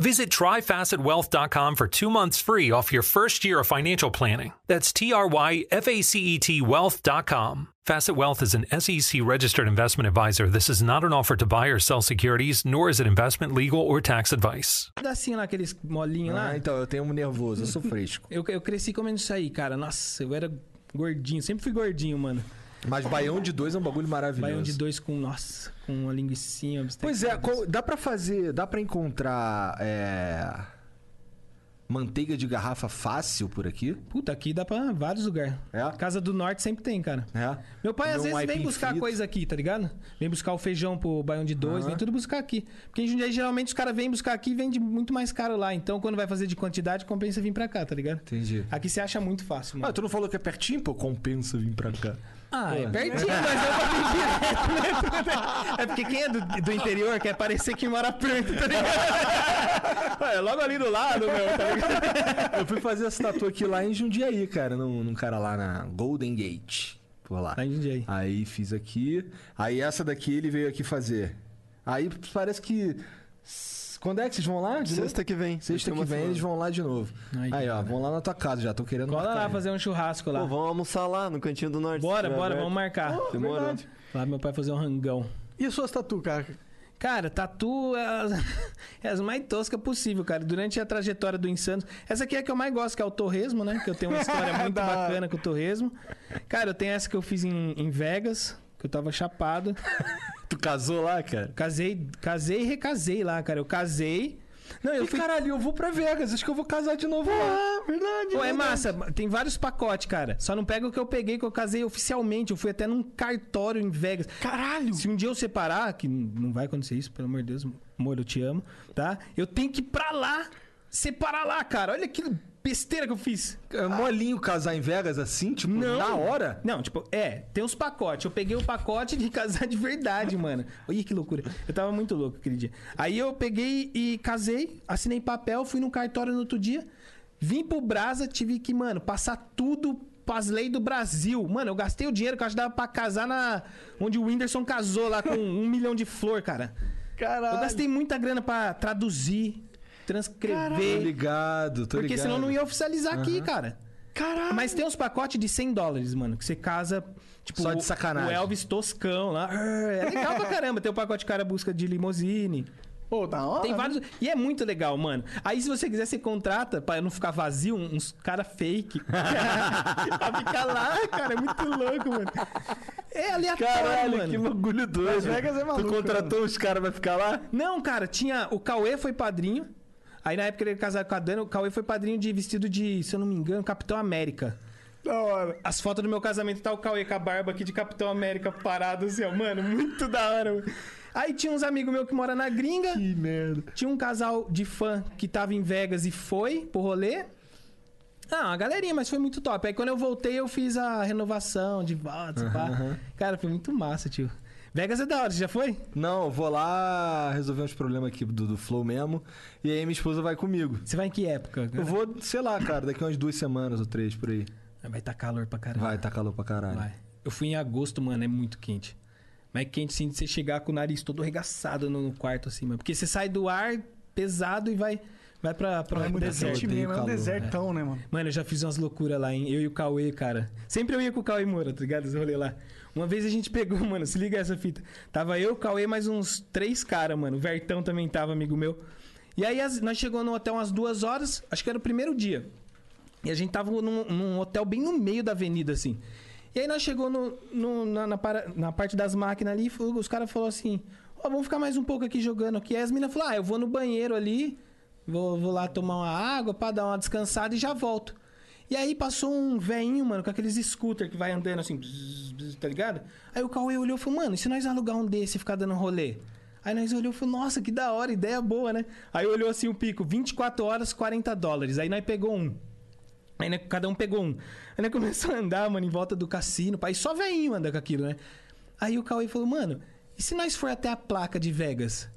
Visit tryfacetwealth.com for two months free off your first year of financial planning. That's T R Y F A C E T wealth.com. Facet Wealth is an SEC registered investment advisor. This is not an offer to buy or sell securities, nor is it investment, legal, or tax advice. Assim lá, aqueles molinhos lá. Ah, então, eu tenho um nervoso, eu sou fresco. (laughs) Eu, eu cresci comendo isso aí, cara. Nossa, eu era gordinho. Sempre fui gordinho, mano. Mas baião de dois é um bagulho maravilhoso. Baião de dois com, nossa, com uma linguicinha. Pois é, co- dá pra fazer, dá pra encontrar é, manteiga de garrafa fácil por aqui? Puta, aqui dá pra vários lugares. É? Casa do Norte sempre tem, cara. É. Meu pai às Comer um vezes vem buscar frito. coisa aqui, tá ligado? Vem buscar o feijão pro baião de dois, Aham. vem tudo buscar aqui. Porque em Jundiaí, geralmente, os caras vêm buscar aqui e vende muito mais caro lá. Então, quando vai fazer de quantidade, compensa vir pra cá, tá ligado? Entendi. Aqui você acha muito fácil, mano. Ah, tu não falou que é pertinho? Pô, compensa vir pra cá. Ah, é pertinho, mas eu vou vir direto, né? (laughs) É porque quem é do, do interior quer parecer que mora perto, tá ligado? (laughs) É logo ali do lado, meu, tá ligado? Eu fui fazer essa tatu aqui lá em Jundiaí, cara, num, num cara lá na Golden Gate. Por lá. Jundiaí. Aí fiz aqui. Aí essa daqui ele veio aqui fazer. Aí parece que. Quando é que vocês vão lá? de novo? Sexta que vem. Sexta que vem eles vão lá de novo. Ai, Aí, ó, cara. vão lá na tua casa já, tô querendo Cola marcar lá aí. fazer um churrasco lá. Pô, vamos almoçar lá no Cantinho do Norte. Bora, bora, aberto. vamos marcar. Demorou. verdade. Lá meu pai fazer um rangão. E as suas tatu, cara? Cara, tatu é as, (laughs) é as mais toscas possível, cara. Durante a trajetória do Insanos. Essa aqui é a que eu mais gosto, que é o Torresmo, né? Que eu tenho uma (laughs) história muito bacana com o Torresmo. Cara, eu tenho essa que eu fiz em, em Vegas, que eu tava chapado. (laughs) Tu casou lá, cara? Casei, casei e recasei lá, cara. Eu casei. Não, eu E fui. caralho, eu vou pra Vegas, acho que eu vou casar de novo lá. verdade. Pô, é massa. Tem vários pacotes, cara. Só não pega o que eu peguei, que eu casei oficialmente. Eu fui até num cartório em Vegas. Caralho! Se um dia eu separar, que não vai acontecer isso, pelo amor de Deus, amor, eu te amo, tá? Eu tenho que ir pra lá, separar lá, cara. Olha que besteira que eu fiz. É molinho casar em Vegas assim, tipo, Não. na hora? Não, tipo, é, tem uns pacotes. Eu peguei o pacote de (laughs) casar de verdade, mano. Olha que loucura. Eu tava muito louco aquele dia. Aí eu peguei e casei, assinei papel, fui no cartório no outro dia, vim pro Brasa, tive que, mano, passar tudo pras leis do Brasil. Mano, eu gastei o dinheiro que eu acho que dava pra casar na. onde o Whindersson casou lá com um (laughs) milhão de flor, cara. Caralho. Eu gastei muita grana pra traduzir, Tô transcrever. ligado, tô Porque ligado. senão não ia oficializar aqui, cara. Caralho! Mas tem uns pacotes de 100 dólares, mano, que você casa, tipo, Só de o- sacanagem. o Elvis Toscão lá. É legal pra caramba. Tem o pacote cara busca de limousine. Pô, da hora. Tem né? vários. E é muito legal, mano. Aí, se você quiser, você contrata, pra não ficar vazio, uns cara fake. (laughs) pra ficar lá, cara. É muito louco, mano. É aleatório, Caralho, mano. que bagulho doido. Las Vegas é maluco, Tu contratou os caras, vai ficar lá? Não, cara, tinha. O Cauê foi padrinho. Aí na época ele era casado com a Dani, o Cauê foi padrinho de vestido de, se eu não me engano, Capitão América. Da hora. As fotos do meu casamento tá o Cauê com a barba aqui de Capitão América parado assim, ó. Mano, muito da hora. mano. Aí tinha uns amigos meus que moram na gringa. Que merda. Tinha um casal de fã que tava em Vegas e foi pro rolê. Ah, uma galerinha, mas foi muito top. Aí quando eu voltei, eu fiz a renovação de votos, pá. Cara, foi muito massa, tio. Vegas é da hora, você já foi? Não, eu vou lá resolver uns problemas aqui do, do Flow mesmo. E aí minha esposa vai comigo. Você vai em que época? Eu vou, sei lá, cara, daqui umas duas semanas ou três por aí. Vai tá calor pra caramba. Vai, tá calor pra caralho. Vai. Eu fui em agosto, mano, é muito quente. Mas é quente sim de você chegar com o nariz todo arregaçado no quarto, assim, mano. Porque você sai do ar pesado e vai, vai pra, pra É muito deserto. mesmo, é um desertão, né, mano? Mano, eu já fiz umas loucuras lá, hein? Eu e o Cauê, cara. Sempre eu ia com o Cauê Moura, tá ligado? Esse rolê lá. Uma vez a gente pegou, (laughs) mano, se liga essa fita. Tava eu, Cauê, mais uns três caras, mano. O Vertão também tava, amigo meu. E aí as- nós chegamos no hotel umas duas horas, acho que era o primeiro dia. E a gente tava num, num hotel bem no meio da avenida, assim. E aí nós chegou no, no- na, na para- na parte das máquinas ali, os caras falaram assim: Ó, vamos ficar mais um pouco aqui jogando aqui. Aí as meninas falaram: Ah, eu vou no banheiro ali, vou, vou lá tomar uma água pra dar uma descansada e já volto. E aí passou um veinho, mano, com aqueles scooter que vai andando assim, bzz, bzz, tá ligado? Aí o Cauê olhou e falou: Mano, e se nós alugar um desse e ficar dando rolê? Aí nós olhou e falou, nossa, que da hora, ideia boa, né? Aí olhou assim o pico, 24 horas, 40 dólares. Aí nós pegou um. Aí né, cada um pegou um. Aí nós (laughs) começou a andar, mano, em volta do cassino. Pai, só veinho anda com aquilo, né? Aí o Cauê falou, mano, e se nós for até a placa de Vegas?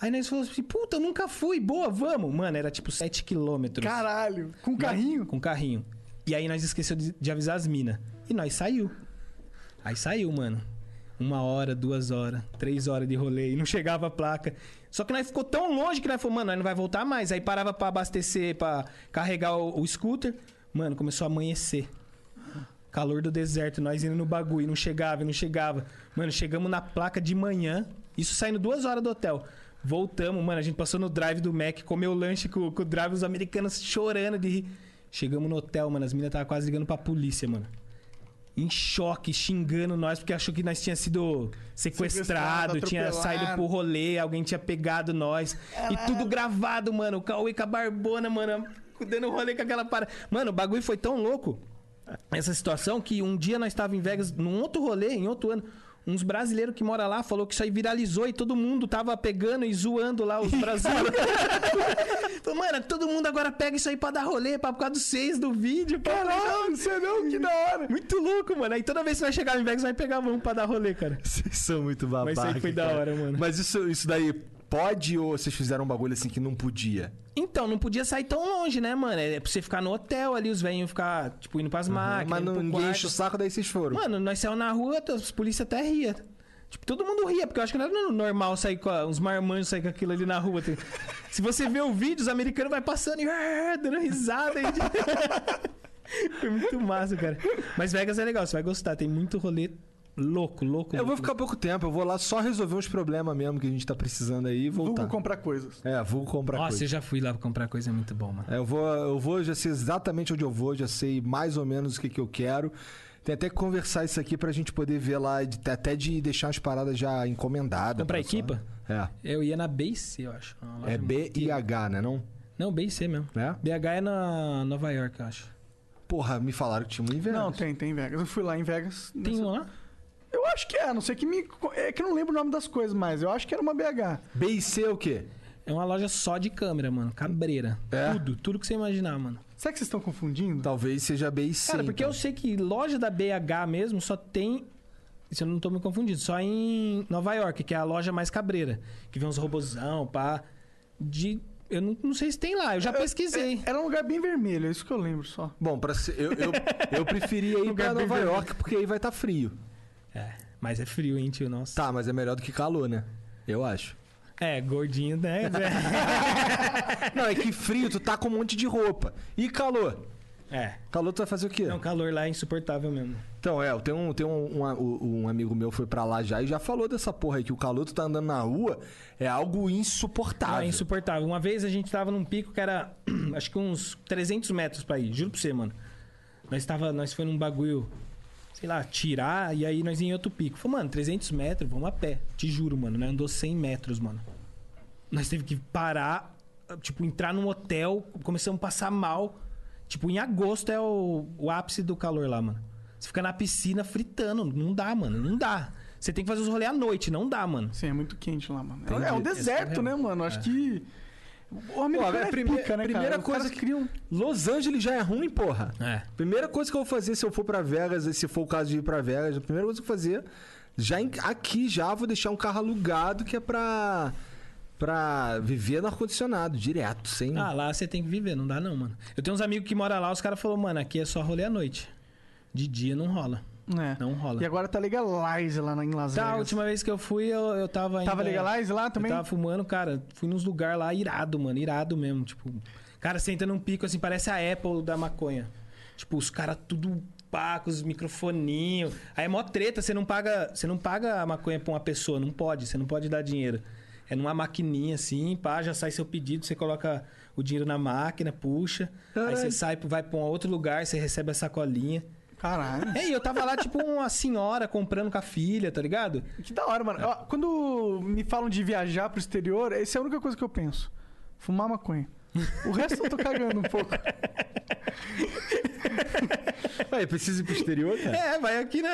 Aí nós falamos assim, puta, eu nunca fui, boa, vamos. Mano, era tipo 7 quilômetros. Caralho, com carrinho? Com carrinho. E aí nós esqueceu de, de avisar as minas. E nós saiu. Aí saiu, mano. Uma hora, duas horas, três horas de rolê e não chegava a placa. Só que nós ficou tão longe que nós falou, mano, nós não vai voltar mais. Aí parava pra abastecer, pra carregar o, o scooter. Mano, começou a amanhecer. Calor do deserto, nós indo no bagulho, não chegava, não chegava. Mano, chegamos na placa de manhã, isso saindo duas horas do hotel. Voltamos, mano, a gente passou no drive do Mac, comeu lanche com, com o drive, os americanos chorando de rir. Chegamos no hotel, mano, as meninas estavam quase ligando pra polícia, mano. Em choque, xingando nós, porque achou que nós tinha sido sequestrado, Sequestrado, tinha saído pro rolê, alguém tinha pegado nós. E tudo gravado, mano. O Cauê com a barbona, mano, dando rolê com aquela para. Mano, o bagulho foi tão louco essa situação que um dia nós estávamos em Vegas, num outro rolê, em outro ano. Uns brasileiros que moram lá falou que isso aí viralizou e todo mundo tava pegando e zoando lá os brasileiros. (laughs) Falou, mano, todo mundo agora pega isso aí pra dar rolê, pra, por causa dos seis do vídeo. pô." Caralho, você não, que da hora. Muito louco, mano. Aí toda vez que nós chegávamos em Vegas, nós pegávamos um pra dar rolê, cara. Vocês são muito babaca. Mas isso aí foi da cara. hora, mano. Mas isso, isso daí pode ou vocês fizeram um bagulho assim que não podia? Então, não podia sair tão longe, né, mano? É pra você ficar no hotel ali, os velhinhos ficar, tipo, indo pras máquinas. Mas não, ninguém enche o saco, daí vocês foram. Mano, nós saímos na rua, os polícia até ria. Tipo, todo mundo ria, porque eu acho que não era normal sair com a- uns marmanjos sair com aquilo ali na rua. tá? (laughs) Se você vê o vídeo, os americanos vai passando e ah, dando risada. e- (laughs) (laughs) Foi muito massa, cara. Mas Vegas é legal, você vai gostar. Tem muito rolê louco, louco. eu vou louco. ficar pouco tempo, eu vou lá só resolver uns problemas mesmo que a gente tá precisando aí e voltar. Vulgo comprar coisas. É, vou comprar Nossa, coisa. eu já fui lá pra comprar coisa, é muito bom, mano. É, eu vou, eu vou, já sei exatamente onde eu vou, já sei mais ou menos o que, que eu quero. Tem até que conversar isso aqui pra gente poder ver lá, até de deixar as paradas já encomendadas. Comprar equipa? É. Eu ia na BC, eu acho. É B e H, né não? Não, BC mesmo. É? BH é na Nova York, eu acho. Porra, me falaram que tinha um inverno. Não, tem, tem em Vegas. Eu fui lá em Vegas. Tem nessa- um lá? Eu acho que é, a não sei que me. É que eu não lembro o nome das coisas, mas eu acho que era uma BH. B e C é o quê? É uma loja só de câmera, mano. Cabreira. É? Tudo, tudo que você imaginar, mano. Será que vocês estão confundindo? Talvez seja B e C. Cara, porque então. eu sei que loja da BH mesmo só tem. Se eu não tô me confundindo, só em Nova York, que é a loja mais cabreira. Que vem uns robozão, pá. De. Eu não, não sei se tem lá, eu já pesquisei. Era um lugar bem vermelho, é isso que eu lembro só. Bom, pra ser, eu, eu, eu preferia (laughs) ir Lugar pra Nova vermelho. York, porque aí vai estar frio. É, mas é frio, hein, tio? Nossa. Tá, mas é melhor do que calor, né? Eu acho. É, gordinho, né? (laughs) Não, é que frio, tu tá com um monte de roupa. E calor? é. Calor tu vai fazer o quê? Não, calor lá é insuportável mesmo. Então, é, tem um, tem um, um, um amigo meu foi pra lá já e já falou dessa porra aí, que o calor tu tá andando na rua é algo insuportável. Não, é insuportável. Uma vez a gente tava num pico que era, (clears throat) acho que uns 300 metros pra ir. Juro pra você, mano. Nós tava, nós foi num bagulho, sei lá, tirar e aí nós ia em outro pico. Falei, mano, 300 metros, vamos a pé. Te juro, mano. Nós andou 100 metros, mano. Nós teve que parar, tipo, entrar num hotel, começamos a passar mal. Tipo, em agosto é o, o ápice do calor lá, mano. Você fica na piscina fritando. Não dá, mano. Não dá. Você tem que fazer os rolês à noite, não dá, mano. Sim, é muito quente lá, mano. Entendi. É um deserto, né, mano? Acho que. O americano Pô, a é prime- pica, né, primeira cara? Coisa que- criam. Los Angeles já é ruim, porra. É. Primeira coisa que eu vou fazer se eu for pra Vegas, e se for o caso de ir pra Vegas, a primeira coisa que eu vou fazer, já em- aqui já vou deixar um carro alugado que é pra, pra viver no ar-condicionado, direto, sem... Ah, lá você tem que viver, não dá não, mano. Eu tenho uns amigos que moram lá, os caras falaram, mano, aqui é só rolê à noite. De dia não rola. É. Não rola. E agora tá legalize lá na- em Las Tá, a Vegas. última vez que eu fui, eu, eu tava ainda... Tava legalize lá também? Eu tava fumando, cara. Fui nos lugares lá irado, mano. Irado mesmo. Tipo, cara, entra num pico assim, parece a Apple da maconha. Tipo, os caras tudo pá, com os microfoninhos. Aí é mó treta, você não paga. Você não paga a maconha pra uma pessoa, não pode, você não pode dar dinheiro. É numa maquininha assim, pá, já sai seu pedido, você coloca o dinheiro na máquina, puxa. Aí você sai, vai pra um outro lugar, você recebe a sacolinha. Caralho. É, e eu tava lá, tipo, uma senhora comprando com a filha, tá ligado? Que da hora, mano. Ó, Quando me falam de viajar pro exterior, essa é a única coisa que eu penso. Fumar maconha. O resto eu tô cagando um pouco. (laughs) Ué, precisa ir pro exterior, cara? É, vai aqui na.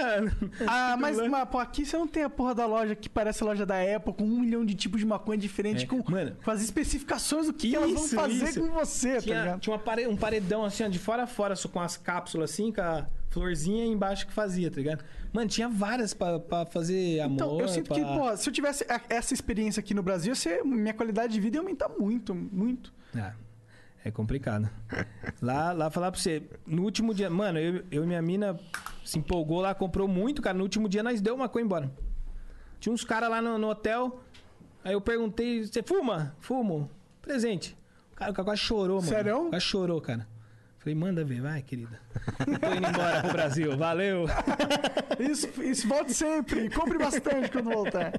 Ah, mas, mas pô, aqui você não tem a porra da loja que parece a loja da Apple, com um milhão de tipos de maconha diferente, É. com, Mano. com as especificações do que, elas vão Isso, fazer isso. com você, tá Tinha, ligado? tinha uma pare- um paredão assim, ó, de fora a fora, só com as cápsulas assim, com a florzinha embaixo que fazia, tá ligado? Mano, tinha várias pra, pra fazer amor. Então, eu sinto pra... que, pô, se eu tivesse essa experiência aqui no Brasil, ser- minha qualidade de vida ia aumentar muito, muito. Ah, é complicado. lá, lá falar pra você, no último dia, mano, eu, eu e minha mina se empolgou lá, comprou muito, cara. No último dia nós deu uma coisa embora. Tinha uns caras lá no, no hotel. Aí eu perguntei, você fuma? Fumo. Presente. O cara, o cara quase chorou, mano. Sério? Quase chorou, cara. Falei, manda ver, vai, querida. (laughs) Tô indo embora pro Brasil, valeu. (laughs) Isso, isso volte sempre, compre bastante quando voltar.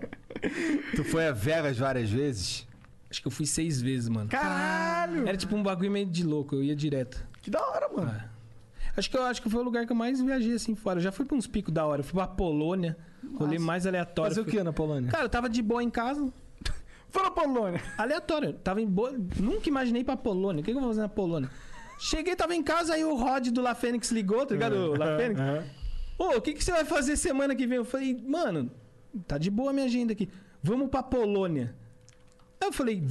Tu foi a Vegas várias vezes? Acho que eu fui seis vezes, mano. Caralho! Era tipo um bagulho meio de louco, eu ia direto. Que da hora, mano. É. Acho que eu acho que foi o lugar que eu mais viajei assim fora. Eu já fui pra uns picos da hora. Eu fui pra Polônia, rolê mais aleatório. Fazer o Fui- que na Polônia? Cara, eu tava de boa em casa, Fala, Polônia. aleatório. Tava em boa. Nunca imaginei ir pra Polônia. O que, que eu vou fazer na Polônia? Cheguei, tava em casa, aí o Rod do La Fênix ligou, tá ligado? O La Fênix. Ô, o que, que você vai fazer semana que vem? Eu falei, mano, tá de boa a minha agenda aqui. Vamos pra Polônia. Aí eu falei,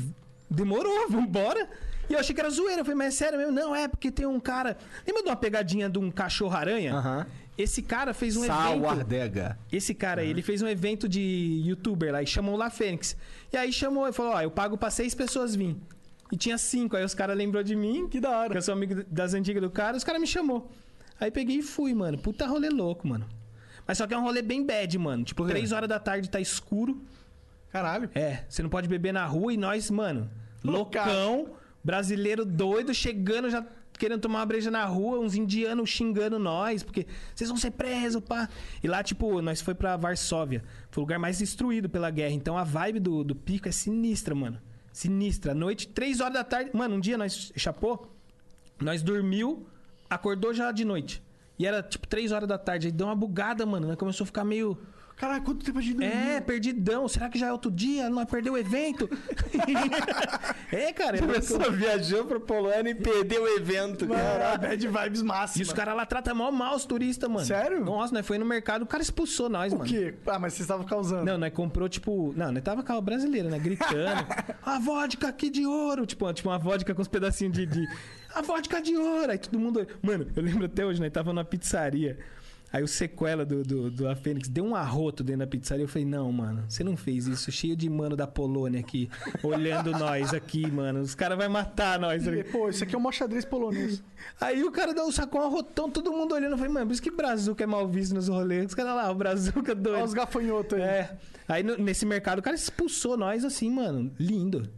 demorou, (laughs) vambora. E eu achei que era zoeira. Eu falei, mas é sério mesmo? Não, é porque tem um cara. Lembra de uma pegadinha de um cachorro-aranha? Esse cara fez um evento. Sauardega. Esse cara aí, ele fez um evento de youtuber lá e chamou lá Fênix. E aí chamou e falou: Ó, eu pago pra seis pessoas vir. E tinha cinco. Aí os caras lembrou de mim, Que da hora. que eu sou amigo das antigas do cara, os caras me chamou. Aí peguei e fui, mano. Puta rolê louco, mano. Mas só que é um rolê bem bad, mano. Tipo, três horas da tarde tá escuro. Caralho. É, você não pode beber na rua e nós, mano, Loucaço. loucão, brasileiro doido, chegando já querendo tomar uma breja na rua, uns indianos xingando nós, porque vocês vão ser presos, pá. E lá, tipo, nós foi pra Varsóvia. Foi o lugar mais destruído pela guerra. Então a vibe do, do pico é sinistra, mano. Sinistra. Noite, três horas da tarde. Mano, um dia nós chapou, nós dormiu, acordou já de noite. E era tipo três horas da tarde. Aí deu uma bugada, mano. Nós começou a ficar meio. Caralho, quanto tempo a gente? É, perdidão. Será que já é outro dia? Não vai perder o evento? (laughs) é, cara. É Começou, viajou pra Polônia e perdeu o evento, cara. Caralho, bad vibes máxima. E os caras lá tratam mal mal os turistas, mano. Sério? Nossa, nós foi no mercado, o cara expulsou nós, O mano. quê? Ah, mas vocês estavam causando. Não, nós comprou, tipo. Não, nós tava com a brasileira, né? Gritando. (laughs) a vodka aqui de ouro. Tipo, tipo uma vodka com uns pedacinhos de, de. A vodka de ouro. Aí todo mundo. Mano, eu lembro até hoje, nós tava numa pizzaria. Aí o sequela do, do, do A Fênix deu um arroto dentro da pizzaria. Eu falei, não, mano, você não fez isso. Cheio de mano da Polônia aqui, olhando (laughs) nós aqui, mano. Os caras vão matar nós. ligado? Pô, isso aqui é um xadrez polonês. (laughs) Aí o cara dá um sacão arrotão, todo mundo olhando. Eu falei, mano, por isso que Brazuca é mal visto nos rolês. Os caras lá, o Brazuca doido. Olha os gafanhotos aí. É. Aí no- nesse mercado o cara expulsou nós assim, mano. Lindo.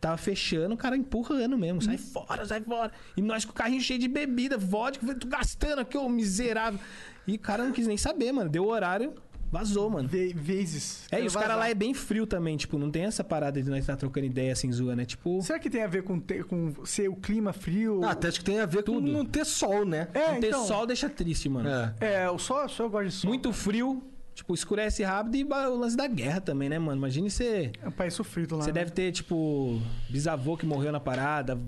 Tava fechando, o cara empurrando mesmo. Sai fora, sai fora. E nós com o carrinho cheio de bebida, vodka, tô gastando aqui, ô miserável. E o cara não quis nem saber, mano. Deu o horário, vazou, mano. Ve vezes. É, e os caras lá é bem frio também, tipo, não tem essa parada de nós estar trocando ideia assim, zoando, é tipo. Será que tem a ver com, ter, com ser o clima frio? Ah, até acho que tem a ver com não ter sol, né? é, Não ter então. sol deixa triste, mano. É. É, o sol, só eu gosto de sol. Muito frio, tipo, escurece rápido e o lance da guerra também, né, mano? Imagine você. É um país sofrido lá. Você né? deve ter, tipo, bisavô que morreu na parada,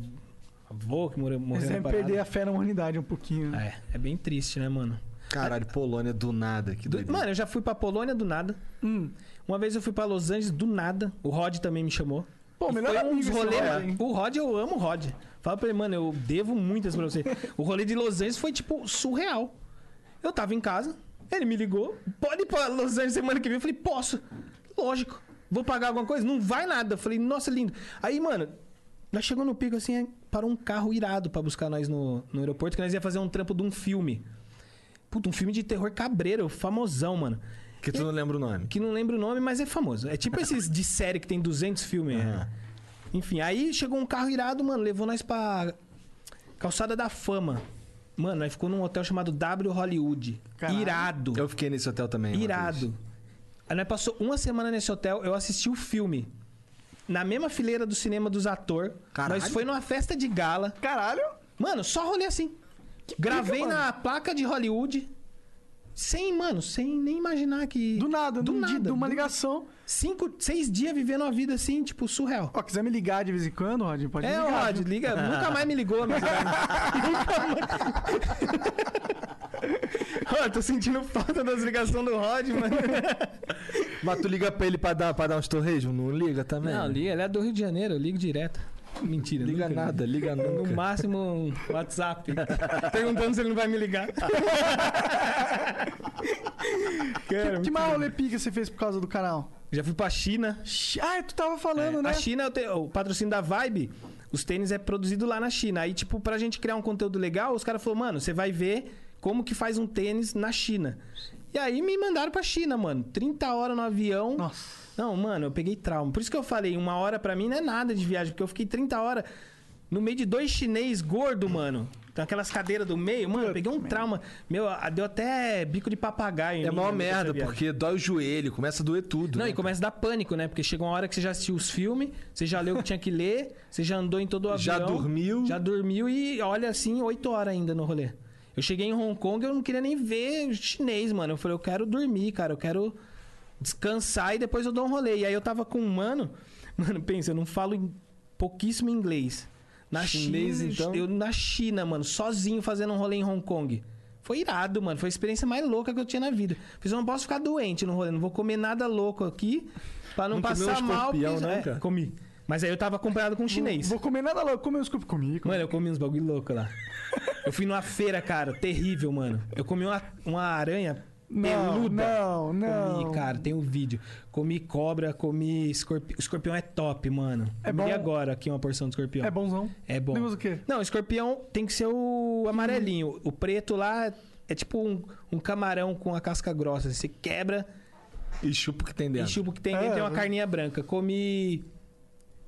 avô que morreu, Eles morreu na parada. perder a fé na humanidade um pouquinho. né? É, é bem triste, né, mano? Caralho, Polônia do nada. Que Do- mano, eu já fui pra Polônia do nada. Hum. Uma vez eu fui pra Los Angeles do nada. O Rod também me chamou. Pô, melhor foi um hein? O Rod, eu amo o Rod. Fala pra ele, mano, eu devo muitas pra você. o rolê de Los Angeles foi, tipo, surreal. Eu tava em casa, ele me ligou. Pode ir pra Los Angeles semana que vem? Eu falei, posso. Lógico. Vou pagar alguma coisa? Não vai nada. Eu falei, nossa, lindo. Aí, mano, nós chegamos no pico assim, parou um carro irado pra buscar nós no, no aeroporto, que nós ia fazer um trampo de um filme. Puta, um filme de terror cabreiro, famosão, mano. Que tu não lembra o nome. Que não lembro o nome, mas é famoso. É tipo esses de série que tem 200 filmes. é. Enfim, aí chegou um carro irado, mano, levou nós pra Calçada da Fama. Mano, nós ficou num hotel chamado W Hollywood. Caralho. Irado. Eu fiquei nesse hotel também. Irado. Aí nós passou uma semana nesse hotel, eu assisti o filme. Na mesma fileira do cinema dos atores. Caralho. Nós foi numa festa de gala. Caralho! Mano, só rolê assim. Gravei pica, na placa de Hollywood. sem, mano, sem nem imaginar que. Do nada, do num nada. dia, de uma do- ligação. Cinco, seis dias vivendo uma vida assim, tipo, surreal. Ó, quiser me ligar de vez em quando, Rod, pode É, me ligar. Rod, liga. Nunca mais me ligou, mas. (laughs) Ó, tô sentindo falta das ligações do Rod, mano. Mas tu liga pra ele pra dar, pra dar uns torrejos? Não liga também? Não, liga, ele é do Rio de Janeiro, eu ligo direto. Mentira, Liga nunca, nada, liga No nunca. máximo um WhatsApp. (laughs) Perguntando se ele não vai me ligar. (laughs) Cara, Que mal rolê pica você fez por causa do canal? Já fui pra China. Ah, tu tava falando, né? A China, é o te- o patrocínio da Vibe, os tênis é produzido lá na China. Aí, tipo, pra gente criar um conteúdo legal, os caras falaram, mano, você vai ver como que faz um tênis na China. E aí me mandaram pra China, mano. 30 horas no avião. Nossa. Não, mano, eu peguei trauma. Por isso que eu falei, uma hora pra mim não é nada de viagem, porque eu fiquei 30 horas no meio de dois chinês gordo, mano. Com aquelas cadeiras do meio, mano, eu peguei um trauma. Meu, deu até bico de papagaio. É mó nessa merda, porque dói o joelho, começa a doer tudo. Não, né? e começa a dar pânico, né? Porque chega uma hora que você já assistiu os filmes, você já leu o que tinha que ler, você já andou em todo o avião. Já dormiu. Já dormiu e olha assim, oito horas ainda no rolê. Eu cheguei em Hong Kong eu não queria nem ver chinês, mano. Eu falei, eu quero dormir, cara, eu quero descansar e depois eu dou um rolê. E aí eu tava com um mano, (laughs) mano, pensa, eu não falo em- pouquíssimo inglês. Na Chinês, China, então? eu na China, mano, sozinho fazendo um rolê em Hong Kong. Foi irado, mano. Foi a experiência mais louca que eu tinha na vida. Fiz, eu não posso ficar doente no rolê, não vou comer nada louco aqui pra não, Não passar um mal. porque- não, é, comi. Mas aí eu tava acompanhado com um chinês. Vou comer nada louco. Comer os cupos comigo. Mano, eu comi uns bagulho louco lá. Eu fui numa feira, cara, terrível, mano. Eu comi uma, uma aranha peluda. não, não. Comi, cara, tem um vídeo. Comi cobra, comi escorpião. Escorpião é top, mano. É Comi bom? agora aqui uma porção de escorpião. É bonzão. É bom. Negócio o quê? Não, escorpião tem que ser o amarelinho. O preto lá é tipo um, um camarão com a casca grossa. Você quebra E chupa o que tem e dentro. chupa o que tem É, dentro tem uma né? carninha branca. Comi.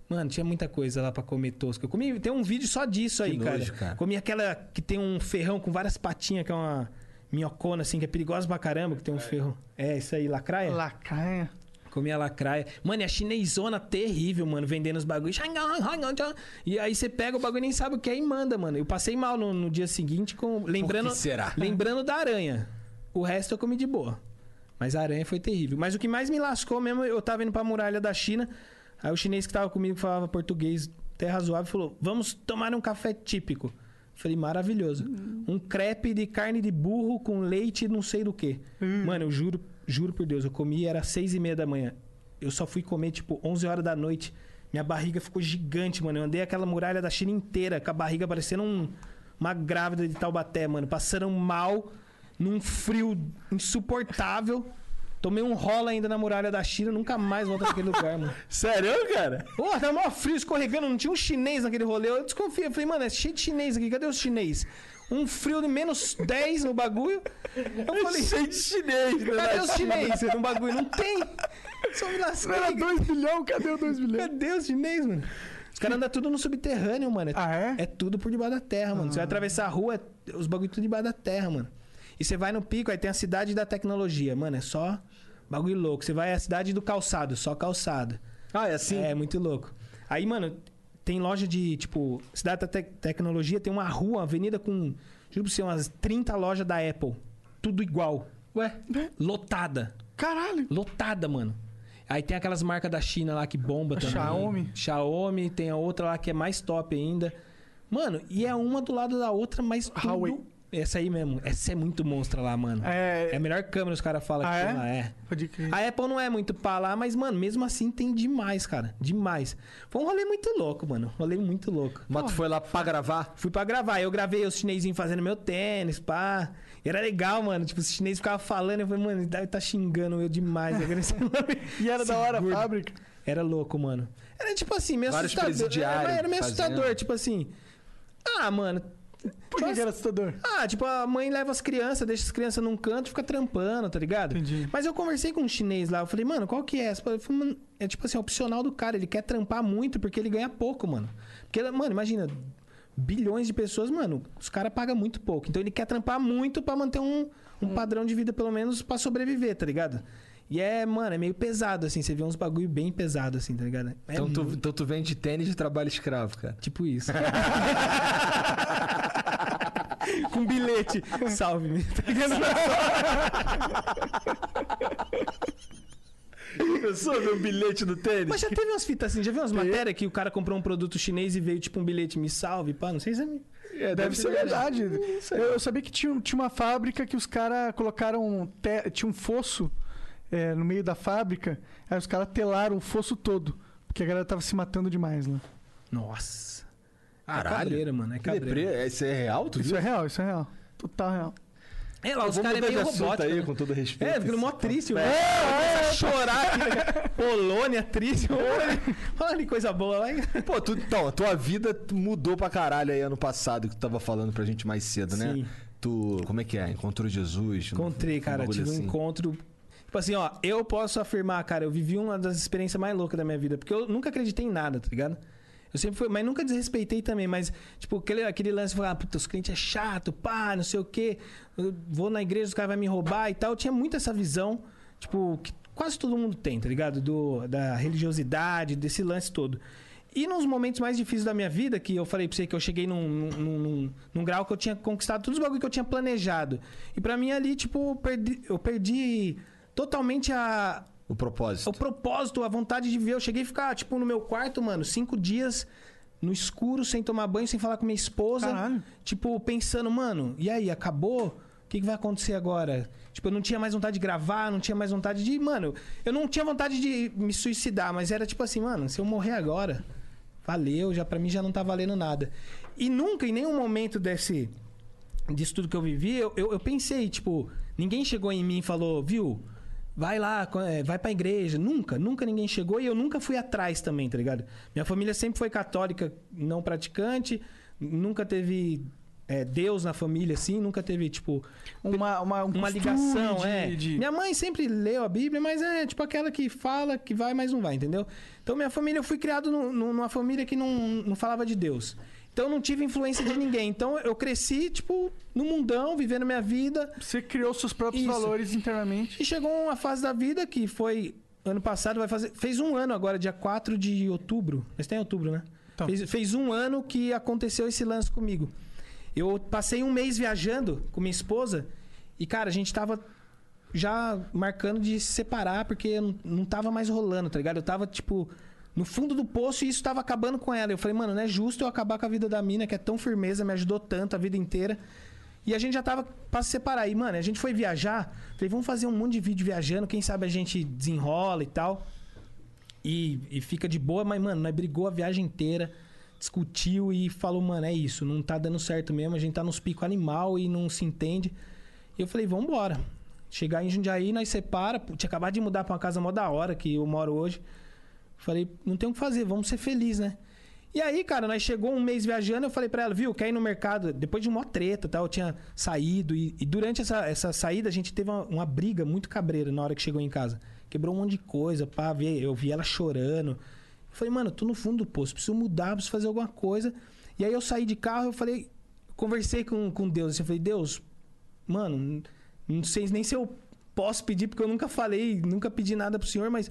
Mano, tinha muita coisa lá pra comer tosca. Eu comi. Tem um vídeo só disso aí, Que cara. nojo, cara. Comi aquela que tem um ferrão com várias patinhas, que é uma minhocona, assim, que é perigosa pra caramba, que tem um ferro. É, isso aí, lacraia? Lacanha. Comi a lacraia. Mano, e a chinesona terrível, mano, vendendo os bagulhos. E aí você pega o bagulho e nem sabe o que é e manda, mano. Eu passei mal no, no dia seguinte com. Lembrando, será? (laughs) Lembrando da aranha. O resto eu comi de boa. Mas a aranha foi terrível. Mas o que mais me lascou mesmo, eu tava indo pra muralha da China. Aí o chinês que tava comigo, que falava português até razoável, falou: Vamos tomar um café típico. Falei, maravilhoso. Um crepe de carne de burro com leite e não sei do que. Mano, eu juro, juro por Deus, eu comi, era seis e meia da manhã. Eu só fui comer, tipo, 11 horas da noite. Minha barriga ficou gigante, mano. Eu andei aquela muralha da China inteira, com a barriga parecendo um- uma grávida de Taubaté, mano. Passando mal, num frio insuportável. Tomei um rola ainda na muralha da China, nunca mais volto naquele lugar, mano. (laughs) Sério, cara? Pô, tava mó frio, escorregando, não tinha um chinês naquele rolê. Eu desconfiei, eu falei, mano, é cheio de chinês aqui, cadê os chinês? Um frio de menos 10 no bagulho. Eu falei, cheio de chinês, cadê os chinês no bagulho? Não tem. Só me lasquei. Era 2 bilhões, cadê o 2 bilhões? Cadê os chinês, mano? Os caras andam tudo no subterrâneo, mano. Ah, é? É tudo por debaixo da terra, mano. Você vai atravessar a rua, é- os bagulho tudo debaixo da terra, mano. E você vai no pico, aí tem a cidade da tecnologia, mano. É só bagulho louco. Você vai à cidade do calçado, só calçado. Ah, é assim? É, muito louco. Aí, mano, tem loja de, tipo, cidade da tec- tecnologia, tem uma rua, uma avenida com, juro pra você, umas 30 lojas da Apple. Tudo igual. Ué, lotada. Caralho. Lotada, mano. Aí tem aquelas marcas da China lá que bomba também. Xiaomi. Xiaomi, tem a outra lá que é mais top ainda. Mano, e é uma do lado da outra, mas tudo... Huawei. Essa aí mesmo. Essa é muito monstra lá, mano. É- É a melhor câmera, os caras falam Ah, que é? tem lá. É. Pode crer. A Apple não é muito pra lá, mas, mano, mesmo assim tem demais, cara. Demais. Foi um rolê muito louco, mano. Rolê muito louco. Mas tu foi lá pra gravar? Fui pra gravar. Eu gravei os chinesinhos fazendo meu tênis, pá. E era legal, mano. Tipo, os chineses ficavam falando. Eu falei, mano, ele deve tá xingando eu demais. (laughs) E era da hora a fábrica. Era louco, mano. Era tipo assim, meio Vários assustador. Era, era meio fazendo. assustador, tipo assim. Ah, mano. Por que, que era assustador? Ah, tipo, a mãe leva as crianças, deixa as crianças num canto e fica trampando, tá ligado? Entendi. Mas eu conversei com um chinês lá, eu falei, mano, qual que é? essa? Eu falei, mano, é tipo assim, é opcional do cara, ele quer trampar muito porque ele ganha pouco, mano. Porque, mano, imagina, bilhões de pessoas, mano, os caras pagam muito pouco. Então ele quer trampar muito pra manter um, um padrão de vida, pelo menos, pra sobreviver, tá ligado? E é, mano, é meio pesado, assim, você vê uns bagulho bem pesado, assim, tá ligado? É Então tu, então tu vende tênis de trabalho escravo, cara. Tipo isso. (laughs) com bilhete. Salve-me. Tá ligado? Pensou ver um bilhete do tênis? Mas já teve umas fitas assim, já viu umas matérias que o cara comprou um produto chinês e veio tipo um bilhete, me salve, pá, não sei se é... É, Deve ser verdade. Eu, eu sabia que tinha, tinha uma fábrica que os caras colocaram. te- tinha um fosso é, no meio da fábrica. Aí os caras telaram o fosso todo. Porque a galera tava se matando demais lá. Nossa. É Caralho. cabreira, mano, é Que cabreira. deprê. Isso é real, tu Isso viu? é real, isso é real. Total real. É, lá os Vamos caras é meio robótico, aí, né? com todo respeito. É, ficando mó triste, mano. É, Começa a chorar aqui. né? (laughs) Polônia, triste. Olha, olha de coisa boa lá. Pô, tu, então, a tua vida mudou pra caralho aí ano passado, que tu tava falando pra gente mais cedo, né? Sim. Tu, como é que é? Encontrou Jesus? Encontrei, Um cara. Tive um assim. encontro. Tipo assim, ó, eu posso afirmar, cara, eu vivi uma das experiências mais loucas da minha vida. Porque eu nunca acreditei em nada, tá ligado? Eu sempre fui, mas nunca desrespeitei também. Mas, tipo, aquele, aquele lance falar, ah, puta, os crentes é chato, pá, não sei o quê. Eu vou na igreja, os caras vão me roubar e tal. Eu tinha muito essa visão, tipo, que quase todo mundo tem, tá ligado? Do, da religiosidade, desse lance todo. E nos momentos mais difíceis da minha vida, que eu falei pra você que eu cheguei num, num, num, num grau que eu tinha conquistado todos os bagulho que eu tinha planejado. E pra mim ali, tipo, eu perdi, eu perdi totalmente a, O propósito. o propósito, a vontade de ver. Eu cheguei a ficar, tipo, no meu quarto, mano, cinco dias no escuro, sem tomar banho, sem falar com minha esposa. Caralho. Tipo, pensando, mano, e aí, acabou? O que, que vai acontecer agora? Tipo, eu não tinha mais vontade de gravar, não tinha mais vontade de. Mano, eu não tinha vontade de me suicidar, mas era tipo assim, mano, se eu morrer agora, valeu, já para mim já não tá valendo nada. E nunca, em nenhum momento desse disso tudo que eu vivi, eu, eu, eu pensei, tipo, ninguém chegou em mim e falou, viu, vai lá, é, vai pra igreja. Nunca, nunca ninguém chegou e eu nunca fui atrás também, tá ligado? Minha família sempre foi católica, não praticante, nunca teve é, Deus na família, assim, nunca teve, tipo, Uma, uma, um uma ligação, de- é. de- Minha mãe sempre leu a Bíblia, mas é tipo aquela que fala que vai, mas não vai, entendeu? Então minha família, eu fui criado nu- nu- numa família que não, não falava de Deus. Então eu não tive influência de ninguém. Então eu cresci, tipo, no mundão, vivendo minha vida. Você criou seus próprios Isso. valores internamente. E chegou uma fase da vida que foi ano passado, vai fazer. Fez um ano agora, dia 4 de outubro. Mas tem outubro, né? Então. Fez, fez um ano que aconteceu esse lance comigo. Eu passei um mês viajando com minha esposa e, cara, a gente tava já marcando de se separar porque não tava mais rolando, tá ligado? Eu tava, tipo, no fundo do poço e isso tava acabando com ela. Eu falei, mano, não é justo eu acabar com a vida da mina, que é tão firmeza, me ajudou tanto a vida inteira. E a gente já tava pra se separar. E, mano, a gente foi viajar. Falei, vamos fazer um monte de vídeo viajando. Quem sabe a gente desenrola e tal. E, e fica de boa. Mas, mano, nós brigou a viagem inteira. Discutiu e falou, mano, é isso. Não tá dando certo mesmo. A gente tá nos picos animal e não se entende. E eu falei, vambora. Chegar em Jundiaí, nós separa. Tinha acabado de mudar pra uma casa mó da hora, que eu moro hoje. Falei, não tem o que fazer, vamos ser felizes, né? E aí, cara, nós chegou um mês viajando, eu falei pra ela, viu, quer ir no mercado? Depois de uma treta tal, eu tinha saído. E, e durante essa, essa saída, a gente teve uma, uma briga muito cabreira na hora que chegou em casa. Quebrou um monte de coisa, pá, eu vi ela chorando. Eu falei, mano, eu tô no fundo do poço, preciso mudar, preciso fazer alguma coisa. E aí eu saí de carro, eu falei, conversei com, com Deus, assim, eu falei, Deus, mano, não sei nem se eu posso pedir, porque eu nunca falei, nunca pedi nada pro senhor, mas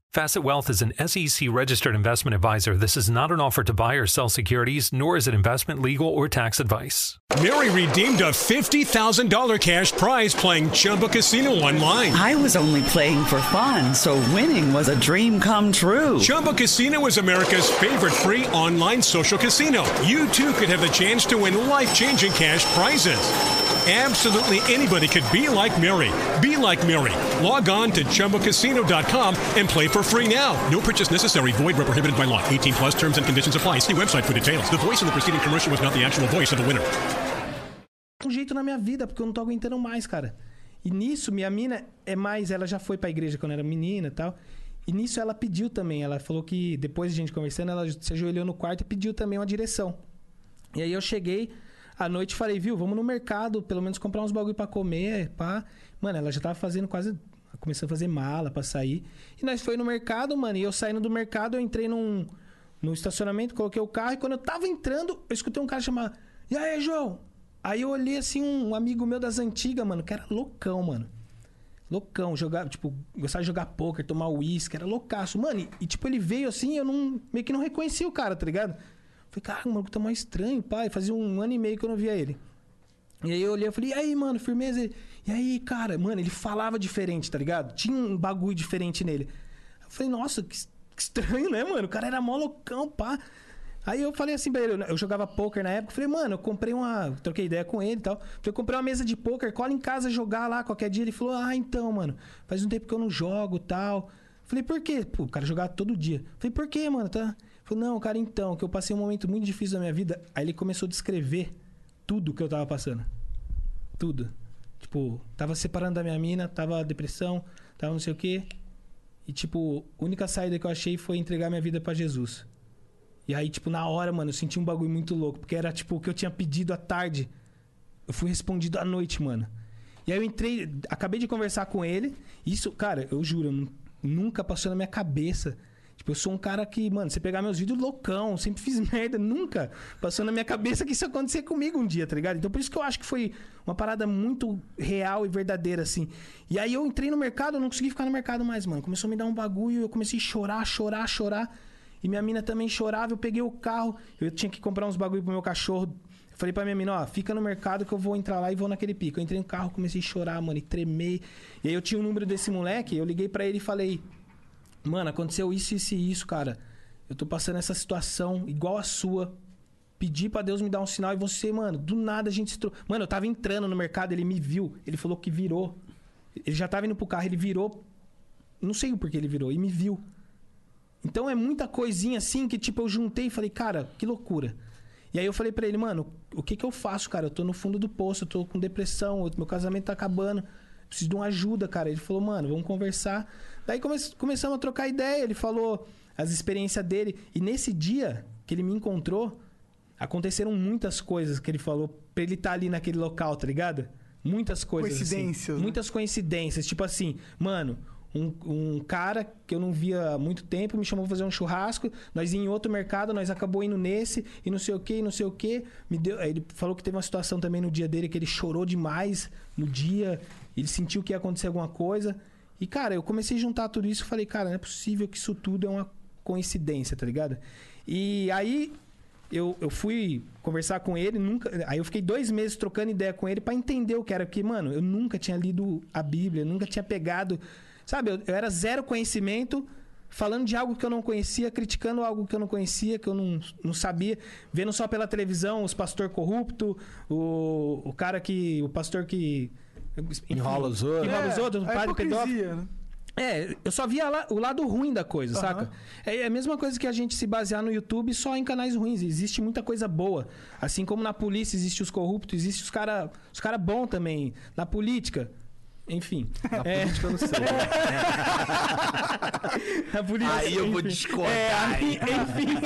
Facet Wealth is an SEC registered investment advisor. This is not an offer to buy or sell securities, nor is it investment, legal, or tax advice. Mary redeemed a $50,000 cash prize playing Chumba Casino online. I was only playing for fun, so winning was a dream come true. Chumba Casino is America's favorite free online social casino. You too could have the chance to win life changing cash prizes. Absolutely anybody could be like Mary. Be like Mary. Log on to ChumboCasino.com and play for free now. No purchase necessary. Void where prohibited by law. 18 plus terms and conditions apply. See website for details. The voice in the preceding commercial was not the actual voice of the winner. um jeito na minha vida, porque eu não tô aguentando mais, cara. E nisso, minha mina é mais. Ela já foi pra igreja quando era menina e tal. E nisso ela pediu também. Ela falou que depois de a gente conversando, ela se ajoelhou no quarto e pediu também uma direção. E aí eu cheguei à noite falei, viu, vamos no mercado, pelo menos comprar uns bagulho pra comer, pá. Mano, ela já tava fazendo quase. Começando a fazer mala pra sair. E nós foi no mercado, mano. E eu saindo do mercado, eu entrei num. No estacionamento, coloquei o carro. E quando eu tava entrando, eu escutei um cara chamar. E aí, João? Aí eu olhei assim, um amigo meu das antigas, mano, que era loucão, mano. Loucão, jogar, tipo, gostava de jogar poker, tomar uísque, era loucaço. Mano, e, e, tipo, ele veio assim, eu não. meio que não reconheci o cara, tá ligado? Falei, cara, o maluco tá mais estranho, pai. Fazia um ano e meio que eu não via ele. E aí eu olhei e falei, e aí, mano, firmeza? E aí, cara, mano, ele falava diferente, tá ligado? Tinha um bagulho diferente nele. Eu falei, nossa, que, que estranho, né, mano? O cara era mó loucão, pá. Aí eu falei assim pra ele, eu jogava poker na época, falei, mano, eu comprei uma. Troquei ideia com ele e tal. Falei, eu comprei uma mesa de poker, cola em casa jogar lá qualquer dia. Ele falou, ah, então, mano, faz um tempo que eu não jogo tal. Falei, por quê? Pô, o cara jogava todo dia. Falei, por quê, mano? Tá? Não, cara, então, que eu passei um momento muito difícil da minha vida. Aí ele começou a descrever tudo que eu tava passando. Tudo. Tipo, tava separando da minha mina, tava depressão, tava não sei o quê. E, tipo, a única saída que eu achei foi entregar minha vida para Jesus. E aí, tipo, na hora, mano, eu senti um bagulho muito louco. Porque era, tipo, o que eu tinha pedido à tarde. Eu fui respondido à noite, mano. E aí eu entrei, acabei de conversar com ele. Isso, cara, eu juro, nunca passou na minha cabeça. Tipo, eu sou um cara que, mano, você pegar meus vídeos loucão, sempre fiz (laughs) merda, nunca passou na minha cabeça que isso acontecer comigo um dia, tá ligado? Então por isso que eu acho que foi uma parada muito real e verdadeira, assim. E aí eu entrei no mercado, eu não consegui ficar no mercado mais, mano. Começou a me dar um bagulho, eu comecei a chorar, chorar, chorar. E minha mina também chorava, eu peguei o carro, eu tinha que comprar uns bagulho pro meu cachorro. Eu falei pra minha mina, ó, fica no mercado que eu vou entrar lá e vou naquele pico. Eu entrei no carro, comecei a chorar, mano, e tremer. E aí eu tinha o número desse moleque, eu liguei para ele e falei, mano, aconteceu isso, isso e isso, cara. Eu tô passando essa situação igual a sua. Pedi para Deus me dar um sinal e você, mano, do nada a gente se tro... Mano, eu tava entrando no mercado, ele me viu, ele falou que virou. Ele já tava indo pro carro, ele virou. Não sei o porquê ele virou, e me viu. Então é muita coisinha assim que, tipo, eu juntei e falei, cara, que loucura. E aí eu falei para ele, mano, o que que eu faço, cara? Eu tô no fundo do poço, eu tô com depressão, meu casamento tá acabando, preciso de uma ajuda, cara. Ele falou, mano, vamos conversar. Daí come começamos a trocar ideia, ele falou as experiências dele. E nesse dia que ele me encontrou, aconteceram muitas coisas que ele falou pra ele estar tá ali naquele local, tá ligado? Muitas coisas. assim. Coincidências. Assim. né? Muitas coincidências. Tipo assim, mano, um, um, cara que eu não via há muito tempo me chamou pra fazer um churrasco. Nós ia em outro mercado, nós acabou indo nesse e não sei o que, não sei o que. Me deu, ele falou que teve uma situação também no dia dele que ele chorou demais no dia. Ele sentiu que ia acontecer alguma coisa. E, cara, eu comecei a juntar tudo isso e falei, cara, não é possível que isso tudo é uma coincidência, tá ligado? E aí eu, eu fui conversar com ele, nunca. Aí eu fiquei dois meses trocando ideia com ele para entender o que era. Porque, mano, eu nunca tinha lido a Bíblia, nunca tinha pegado. Sabe, eu, eu, era zero conhecimento, falando de algo que eu não conhecia, criticando algo que eu não conhecia, que eu não, não sabia, vendo só pela televisão os pastor corrupto, o, o cara que. O pastor que. Enrola os outros. Enrola os outros, o É, padre pedófilo. né? É, eu só via lá- o lado ruim da coisa, Aham. saca? É a mesma coisa que a gente se basear no YouTube só em canais ruins. Existe muita coisa boa. Assim como na polícia existe os corruptos, existe os cara, os cara bom também. Na política, enfim. Na política eu não sei. na política, Aí eu vou enfim. discordar, É, aí- enfim.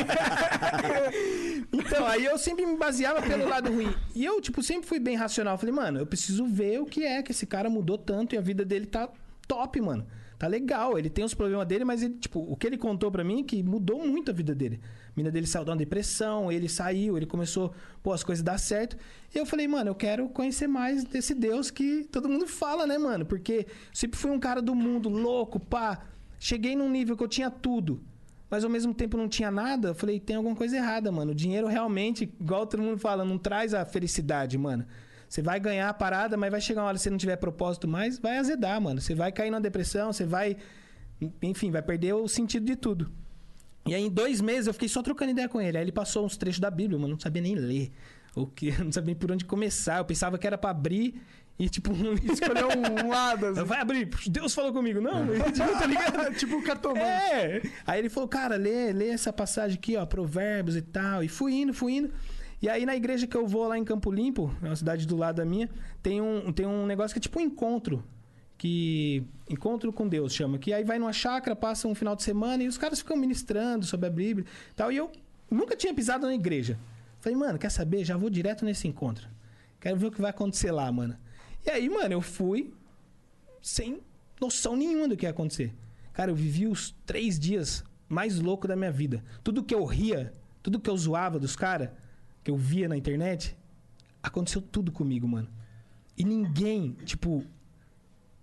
(laughs) então, aí eu sempre me baseava pelo lado ruim. E eu, tipo, sempre fui bem racional. Falei, mano, eu preciso ver o que é que esse cara mudou tanto e a vida dele tá top, mano. Tá legal. Ele tem os problemas dele, mas ele, tipo, o que ele contou pra mim é que mudou muito a vida dele. A mina dele saiu de uma depressão, ele saiu, ele começou, pô, as coisas dar certo. E eu falei, mano, eu quero conhecer mais desse Deus que todo mundo fala, né, mano? Porque sempre fui um cara do mundo, louco, pá. Cheguei num nível que eu tinha tudo mas ao mesmo tempo não tinha nada, eu falei, tem alguma coisa errada, mano. O dinheiro realmente, igual todo mundo fala, não traz a felicidade, mano. Você vai ganhar a parada, mas vai chegar uma hora que você não tiver propósito mais, vai azedar, mano. Você vai cair numa depressão, você vai. Enfim, vai perder o sentido de tudo. E aí, em dois meses, eu fiquei só trocando ideia com ele. Aí ele passou uns trechos da Bíblia, mano, não sabia nem ler. o que? Eu não sabia nem por onde começar. Eu pensava que era pra abrir e, tipo, Escolheu um (laughs) lado. assim. Vai abrir. Deus falou comigo. Não, (laughs) tá ligado? (laughs) tipo o cartomante. É. Aí ele falou, cara, lê, lê essa passagem aqui, ó, Provérbios e tal. E fui indo, fui indo. E aí na igreja que eu vou lá em Campo Limpo, é uma cidade do lado da minha, tem um, tem um negócio que é tipo um encontro. Que. Encontro com Deus chama. Que aí vai numa chácara, passa um final de semana e os caras ficam ministrando sobre a Bíblia e tal. E eu nunca tinha pisado na igreja. Falei, mano, quer saber? Já vou direto nesse encontro. Quero ver o que vai acontecer lá, mano. E aí, mano, eu fui sem noção nenhuma do que ia acontecer. Cara, eu vivi os três dias mais loucos da minha vida. Tudo que eu ria, tudo que eu zoava dos caras, que eu via na internet, aconteceu tudo comigo, mano. E ninguém, tipo.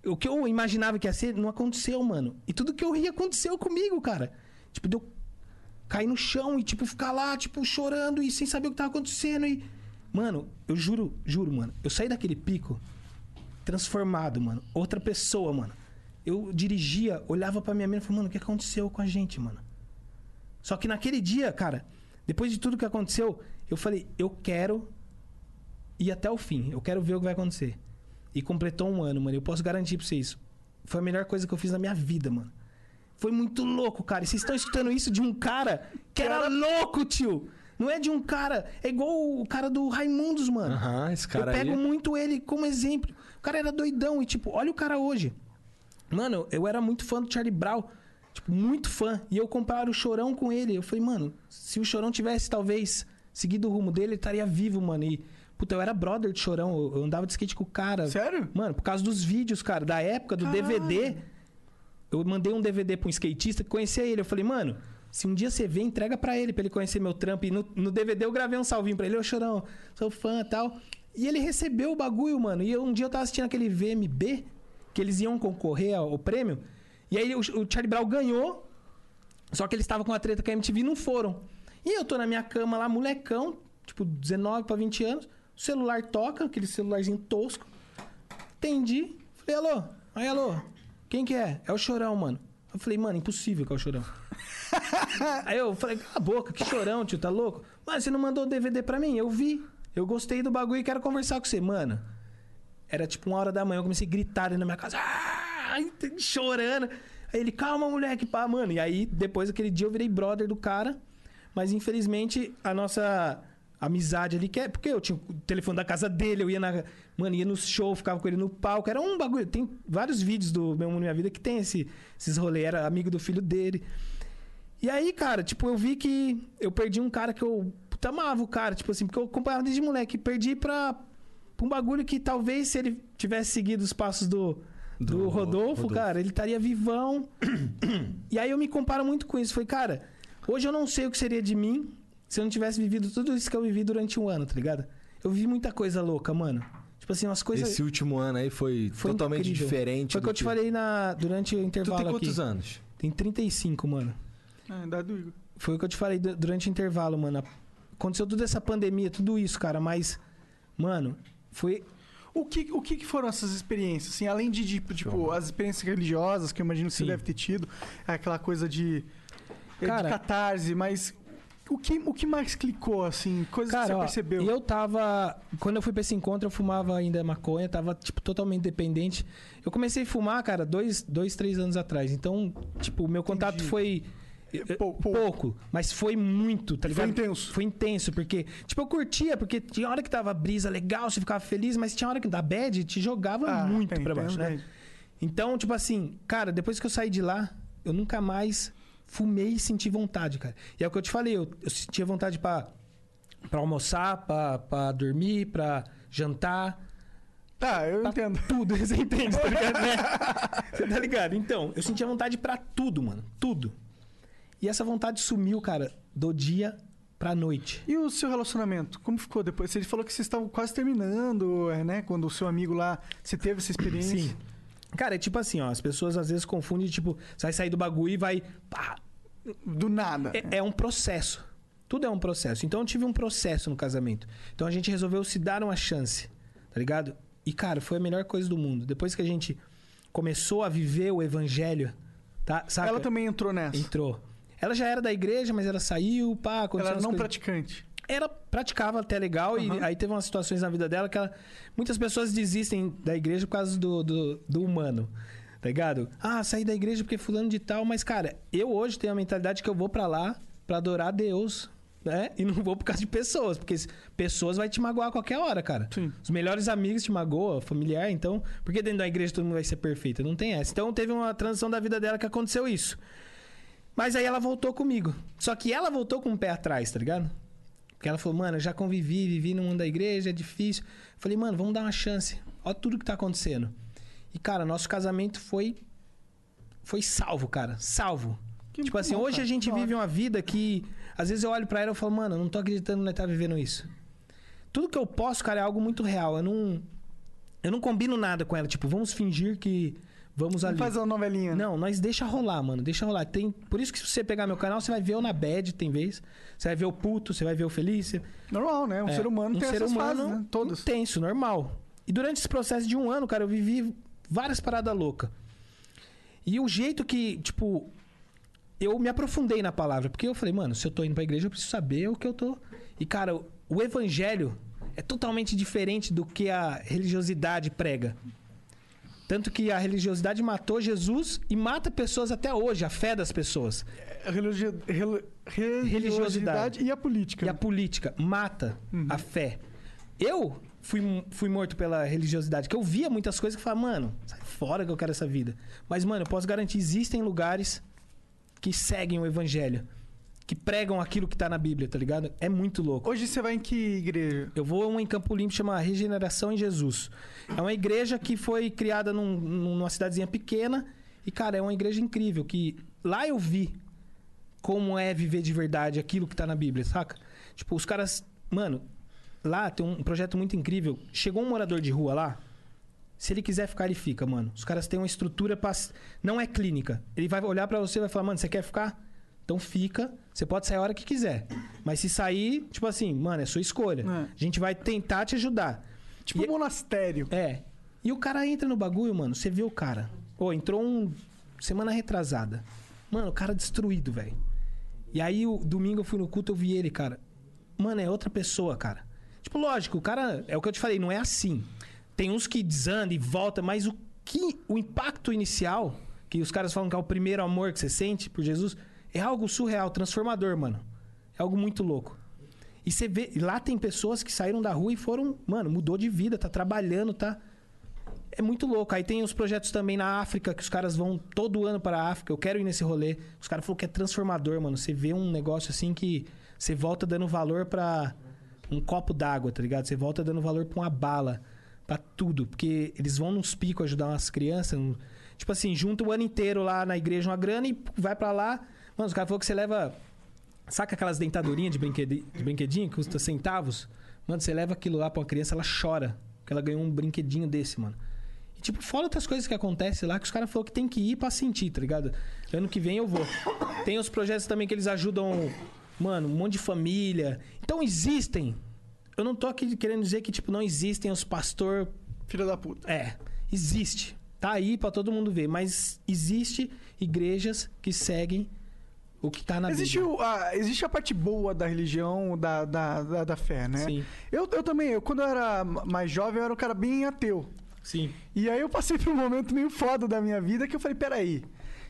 O que eu imaginava que ia ser, não aconteceu, mano. E tudo que eu ria aconteceu comigo, cara. Tipo, deu cair no chão e, tipo, ficar lá, tipo, chorando e sem saber o que tava acontecendo. E. Mano, eu juro, juro, mano. Eu saí daquele pico transformado, mano. Outra pessoa, mano. Eu dirigia, olhava pra minha mina e falava, mano, o que aconteceu com a gente, mano? Só que naquele dia, cara, depois de tudo que aconteceu, eu falei, eu quero ir até o fim. Eu quero ver o que vai acontecer. E completou um ano, mano. Eu posso garantir pra vocês. Foi a melhor coisa que eu fiz na minha vida, mano. Foi muito louco, cara. E vocês estão escutando isso de um cara que era louco, tio. Não é de um cara. É igual o cara do Raimundos, mano. Aham, esse cara Eu pego aí. muito ele como exemplo. O cara era doidão e, tipo, olha o cara hoje. Mano, eu era muito fã do Charlie Brown. Tipo, muito fã. E eu comparo o Chorão com ele. Eu falei, mano, se o Chorão tivesse, talvez, seguido o rumo dele, ele estaria vivo, mano. E, puta, eu era brother de Chorão. Eu, andava de skate com o cara. Sério? Mano, por causa dos vídeos, cara, da época, do DVD. Eu mandei um DVD pra um skatista que conhecia ele. Eu falei, mano, se um dia você vê, entrega pra ele, pra ele conhecer meu trampo. E no, no DVD eu gravei um salvinho pra ele. Ô, Chorão, sou fã e tal. E ele recebeu o bagulho, mano. E eu, um dia eu tava assistindo aquele VMB, que eles iam concorrer ao, ao prêmio. E aí o, o Charlie Brown ganhou. Só que eles estavam com a treta com a MTV e não foram. E eu tô na minha cama lá, molecão, tipo 19 pra 20 anos. O celular toca, aquele celularzinho tosco. Atendi. Falei, alô? Aí, alô? Quem que é? É o Chorão, mano. Eu falei, mano, impossível que é o Chorão. (laughs) Aí eu falei, cala a boca, que chorão, tio, tá louco? Mas você não mandou o DVD pra mim? Eu vi. Eu gostei do bagulho e quero conversar com você, mano. Era tipo uma hora da manhã, eu comecei a gritar dentro da minha casa. Ai, chorando. Aí ele, calma, moleque, pá, mano. E aí, depois daquele dia, eu virei brother do cara. Mas infelizmente, a nossa amizade ali, que é porque eu tinha o telefone da casa dele, eu ia na. Mano, ia no show, ficava com ele no palco. Era um bagulho. Tem vários vídeos do Meu Mundo Minha Vida que tem esse, esses rolês. Era amigo do filho dele. E aí, cara, tipo, eu vi que eu perdi um cara que eu puta, amava o cara, tipo assim, porque eu acompanhava desde moleque. Perdi pra, pra um bagulho que talvez se ele tivesse seguido os passos do, do, Do Rodolfo, Rodolfo. cara, ele estaria vivão. (coughs) e aí eu me comparo muito com isso. Falei, cara, hoje eu não sei o que seria de mim se eu não tivesse vivido tudo isso que eu vivi durante um ano, tá ligado? Eu vi muita coisa louca, mano. Tipo assim, umas coisas. Esse último ano aí foi, Foi totalmente incrível. diferente. Foi o que eu te falei na, durante o Tu intervalo tem quantos aqui. anos? Tem 35, mano. É, idade do Igor. Foi o que eu te falei du- durante o intervalo, mano. Aconteceu toda essa pandemia, tudo isso, cara, mas. Mano, foi. O que, o que foram essas experiências? Assim, além de, tipo, tipo, as experiências religiosas, que eu imagino que você Sim. deve ter tido, aquela coisa de, Cara- de catarse, mas o que, o que mais clicou, assim? Coisas que você Cara, ó, percebeu? eu tava. Quando eu fui pra esse encontro, eu fumava ainda maconha, tava, tipo, totalmente dependente. Eu comecei a fumar, cara, dois, dois três anos atrás. Então, tipo, o meu contato Entendi. foi. É, pou- pouco, pouco. mas foi muito, tá Foi ligado? intenso. Foi intenso, porque, tipo, eu curtia, porque tinha hora que tava brisa legal, você ficava feliz, mas tinha hora que da bad te jogava Ah, muito tem- pra tem baixo, né? verdade. Então, tipo assim, cara, depois que eu saí de lá, eu nunca mais fumei e senti vontade, cara. E é o que eu te falei, eu, eu sentia vontade pra, pra almoçar, pra, pra dormir, pra jantar, Tá, eu entendo. tudo. (laughs) Você entende, tá ligado, né? (laughs) Você tá ligado? Então, eu sentia vontade pra tudo, mano. Tudo. E essa vontade sumiu, cara, do dia pra noite. E o seu relacionamento? Como ficou depois? Você falou que vocês estavam quase terminando, é, né? Quando o seu amigo lá, você teve essa experiência. Sim. Cara, é tipo assim, ó, as pessoas às vezes confundem, tipo, você vai sair do bagulho e vai. Pá, Do nada. É, é um processo. Tudo é um processo. Então eu tive um processo no casamento. Então a gente resolveu se dar uma chance, tá ligado? E, cara, foi a melhor coisa do mundo. Depois que a gente começou a viver o evangelho, tá? Saca? Ela também entrou nessa. entrou. Ela já era da igreja, mas ela saiu, pá, Ela era não coisas- praticante. Era praticava até legal e aí teve umas situações na vida dela que ela, muitas pessoas desistem da igreja por causa do, do, do humano. Tá ligado? Ah, saí da igreja porque fulano de tal, mas cara, eu hoje tenho a mentalidade que eu vou pra lá pra adorar a Deus, né? E não vou por causa de pessoas, porque pessoas vai te magoar a qualquer hora, cara. Os melhores amigos te magoam, familiar, então, por que dentro da igreja todo mundo vai ser perfeito? Não tem essa. Então teve uma transição da vida dela que aconteceu isso. Mas aí ela voltou comigo. Só que ela voltou com o pé atrás, tá ligado? Porque ela falou, mano, eu já convivi, vivi no mundo da igreja, é difícil. Eu falei, mano, vamos dar uma chance. Olha tudo que tá acontecendo. E, cara, nosso casamento foi. Foi salvo, cara. Salvo. tipo assim, bom, hoje cara. a gente vive uma vida que. Às vezes eu olho pra ela e falo, mano, eu não tô acreditando que nós tá vivendo isso. Tudo que eu posso, cara, é algo muito real. Eu não. Eu não combino nada com ela. Tipo, vamos fingir que. Vamos ali. faz a novelinha. né? Não, nós deixa rolar, mano. Deixa rolar. Tem, por isso que se você pegar meu canal, você vai ver eu na bad, tem vez. Você vai ver o puto, você vai ver o feliz. Normal, né? Um É, ser humano um tem ser essas humano fases, né? Todas. Intenso, normal. E durante esse processo de um ano, cara, eu vivi várias paradas loucas. E o jeito que, tipo, eu me aprofundei na palavra. Porque eu falei, mano, se eu tô indo pra igreja, eu preciso saber o que eu tô. E, cara, o evangelho é totalmente diferente do que a religiosidade prega. Tanto que a religiosidade matou Jesus e mata pessoas até hoje, a fé das pessoas. Religi- rel- religiosidade e a política. E a política mata a fé. Eu fui, fui morto pela religiosidade, que eu via muitas coisas que falava, mano, sai fora que eu quero essa vida. Mas, mano, eu posso garantir, existem lugares que seguem o evangelho, que pregam aquilo que tá na Bíblia, tá ligado? É muito louco. Hoje você vai em que igreja? Eu vou a uma em Campo Limpo chama Regeneração em Jesus. É uma igreja que foi criada num- numa cidadezinha pequena e, cara, é uma igreja incrível que lá eu vi como é viver de verdade aquilo que tá na Bíblia, saca? Tipo, os caras, mano, lá tem um projeto muito incrível. Chegou um morador de rua lá, se ele quiser ficar, ele fica, mano. Os caras têm uma estrutura pra... não é clínica. Ele vai olhar pra você e vai falar: "Mano, você quer ficar? Então fica. Você pode sair a hora que quiser. Mas se sair, tipo assim, mano, é sua escolha. A gente vai tentar te ajudar. Tipo um monastério. É. E o cara entra no bagulho, mano, você vê o cara. Pô, entrou um semana retrasada. Mano, o cara destruído, velho. E aí, o domingo eu fui no culto, eu vi ele, cara. Mano, é outra pessoa, cara. Tipo, lógico, o cara. É o que eu te falei, não é assim. Tem uns que desandam e voltam, mas o que. O impacto inicial, que os caras falam que é o primeiro amor que você sente por Jesus, é algo surreal, transformador, mano. É algo muito louco. E você vê. Lá tem pessoas que saíram da rua e foram. Mano, mudou de vida, tá trabalhando, tá. É muito louco. Aí tem os projetos também na África, que os caras vão todo ano para a África. Eu quero ir nesse rolê. Os caras falaram que é transformador, mano. Você vê um negócio assim que você volta dando valor pra um copo d'água, tá ligado? Você volta dando valor pra uma bala, pra tudo. Porque eles vão nos picos ajudar umas crianças. Tipo assim, junta o ano inteiro lá na igreja uma grana e vai pra lá. Mano, os caras falaram que você leva. Saca aquelas dentadurinhas de, brinquedi... de brinquedinho que custa centavos? Mano, você leva aquilo lá pra uma criança, ela chora. Porque ela ganhou um brinquedinho desse, mano. E, tipo, fora outras coisas que acontecem lá que os caras falaram que tem que ir pra sentir, tá ligado? Ano que vem eu vou. Tem os projetos também que eles ajudam, mano, um monte de família. Então existem. Eu não tô aqui querendo dizer que, tipo, não existem os pastor. Filha da puta. É, existe. Tá aí pra todo mundo ver. Mas existe igrejas que seguem o que tá na Existe, Bíblia. o- a, existe a parte boa da religião, da, da, da, da fé, né? Sim. Eu, eu também, eu, quando eu era mais jovem, eu era um cara bem ateu. Sim. E aí eu passei por um momento meio foda da minha vida que eu falei, peraí,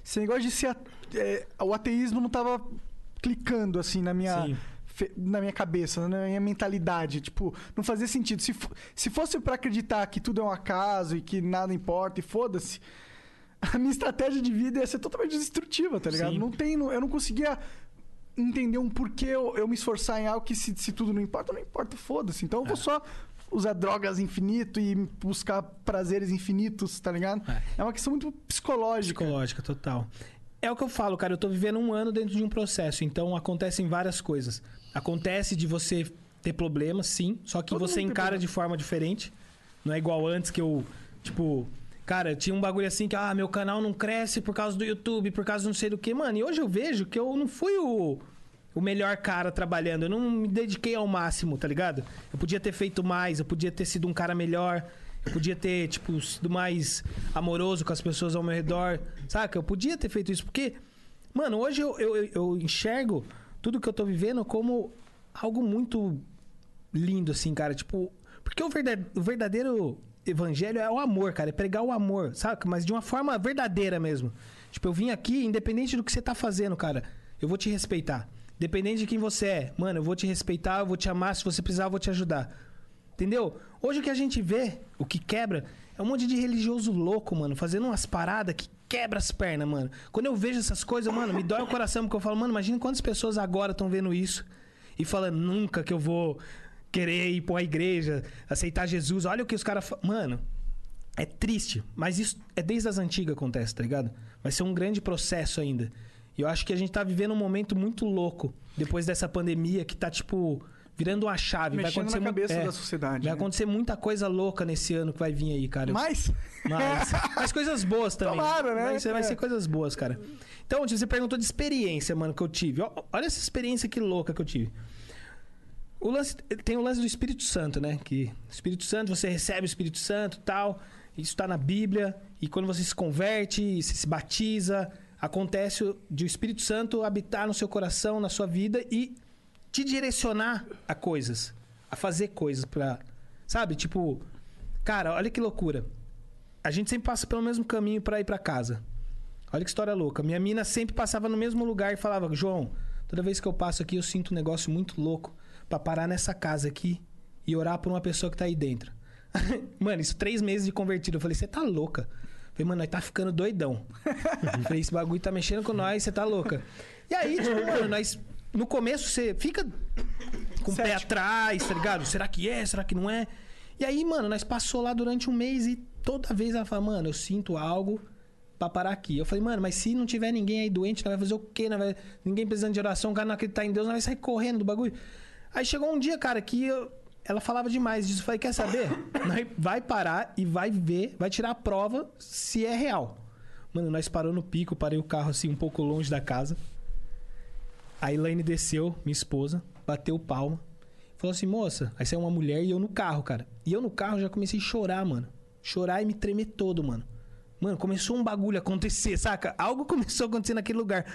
esse negócio de ser... é, o ateísmo não tava clicando, assim, na minha... Sim. Na minha cabeça, na minha mentalidade. Tipo, não fazia sentido. Se, se fosse pra acreditar que tudo é um acaso e que nada importa e foda-se, (laughs) a minha estratégia de vida ia ser totalmente destrutiva, tá ligado? Sim. Não tem, eu não conseguia entender um porquê eu, eu me esforçar em algo que se, se tudo não importa, não importa, foda-se. Então eu É. vou só usar drogas infinito e buscar prazeres infinitos, tá ligado? É, uma questão muito psicológica. Psicológica, total. É o que eu falo, cara. Eu tô vivendo um ano dentro de um processo. Então acontecem várias coisas. Acontece de você ter problemas, sim. Só que Todo você encara problema. de forma diferente. Não é igual antes que eu, tipo. Cara, tinha um bagulho assim que, ah, meu canal não cresce por causa do YouTube, por causa não sei do que. Mano, e hoje eu vejo que eu não fui o, o melhor cara trabalhando. Eu não me dediquei ao máximo, tá ligado? Eu podia ter feito mais, eu podia ter sido um cara melhor. Eu podia ter, tipo, sido mais amoroso com as pessoas ao meu redor. Saca? Eu podia ter feito isso. Porque, mano, hoje eu, eu, eu enxergo tudo que eu tô vivendo como algo muito lindo, assim, cara. Tipo, porque o verdadeiro evangelho é o amor, cara. É pregar o amor, sabe? Mas de uma forma verdadeira mesmo. Tipo, eu vim aqui, independente do que você tá fazendo, cara, eu vou te respeitar. Independente de quem você é, mano, eu vou te respeitar, eu vou te amar. Se você precisar, eu vou te ajudar. Entendeu? Hoje o que a gente vê, o que quebra, é um monte de religioso louco, mano, fazendo umas paradas que quebra as pernas, mano. Quando eu vejo essas coisas, mano, me dói o coração, porque eu falo, mano, imagina quantas pessoas agora estão vendo isso e falando, nunca que eu vou querer ir pra uma igreja, aceitar Jesus. Olha o que os caras. fa- Mano, é triste, mas isso é desde as antigas acontece, tá ligado? Vai ser um grande processo ainda. E eu acho que a gente tá vivendo um momento muito louco depois dessa pandemia que tá, tipo, virando uma chave. vai Mexendo acontecer na cabeça é, da sociedade, Vai né? acontecer muita coisa louca nesse ano que vai vir aí, cara. Eu- Mas, (laughs) mas, coisas boas também. Tomara, né? Vai ser, vai É. ser coisas boas, cara. Então, você perguntou de experiência, mano, que eu tive. Olha essa experiência que louca que eu tive. O lance, tem o lance do Espírito Santo, né? Que Espírito Santo, você recebe o Espírito Santo tal. Isso tá na Bíblia. E quando você se converte, se batiza, acontece de o Espírito Santo habitar no seu coração, na sua vida e te direcionar a coisas. A fazer coisas pra. Sabe? Tipo, cara, olha que loucura. A gente sempre passa pelo mesmo caminho pra ir pra casa. Olha que história louca. Minha mina sempre passava no mesmo lugar e falava: João, toda vez que eu passo aqui eu sinto um negócio muito louco pra parar nessa casa aqui e orar por uma pessoa que tá aí dentro. (laughs) mano, isso três meses de convertido. Eu falei: você tá louca? Eu falei, mano, nós tá ficando doidão. Eu (laughs) falei, esse bagulho tá mexendo com nós, você tá louca. E aí, tipo, mano, nós. No começo você fica com o pé atrás, tá ligado? Será que é? Será que não é? E aí, mano, nós passou lá durante um mês e toda vez ela fala, mano, eu sinto algo pra parar aqui. Eu falei, mano, mas se não tiver ninguém aí doente, nós vai fazer o quê? Nós vai... Ninguém precisando de oração, o cara não acreditar em Deus, nós vai sair correndo do bagulho. Aí chegou um dia, cara, que eu- ela falava demais disso. Eu falei, quer saber? (coughs) Vai parar e vai ver, vai tirar a prova se é real. Mano, nós parou no pico, parei o carro assim um pouco longe da casa. A Elaine desceu, minha esposa, bateu palma. Falou assim, moça, aí saiu uma mulher e eu no carro, cara. E eu no carro já comecei a chorar, mano. Chorar e me tremer todo, mano. Mano, começou um bagulho a acontecer, saca? Algo (laughs) começou a acontecer naquele lugar.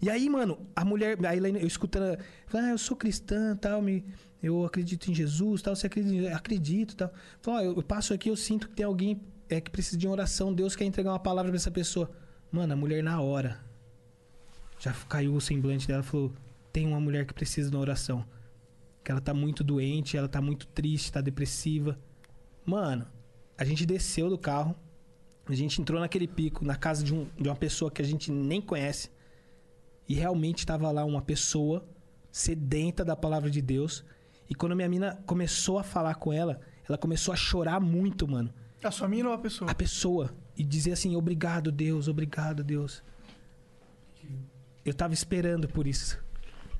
E aí, mano, a mulher, a Elaine, eu escutando, falei, ah, eu sou cristã, tal, me, eu acredito em Jesus, tal, você acredita? Acredito, tal. Falou, ó, eu, eu passo aqui, eu sinto que tem alguém é, que precisa de uma oração, Deus quer entregar uma palavra pra essa pessoa. Mano, a mulher na hora, já caiu o semblante dela, falou, tem uma mulher que precisa de uma oração. Que ela tá muito doente, ela tá muito triste, tá depressiva. Mano, a gente desceu do carro, a gente entrou naquele pico, na casa de, um- de uma pessoa que a gente nem conhece. E realmente estava lá uma pessoa sedenta da palavra de Deus. E quando minha mina começou a falar com ela, ela começou a chorar muito, mano. a sua mina ou a pessoa? A pessoa. E dizer assim: Obrigado, Deus, obrigado, Deus. Eu tava esperando por isso.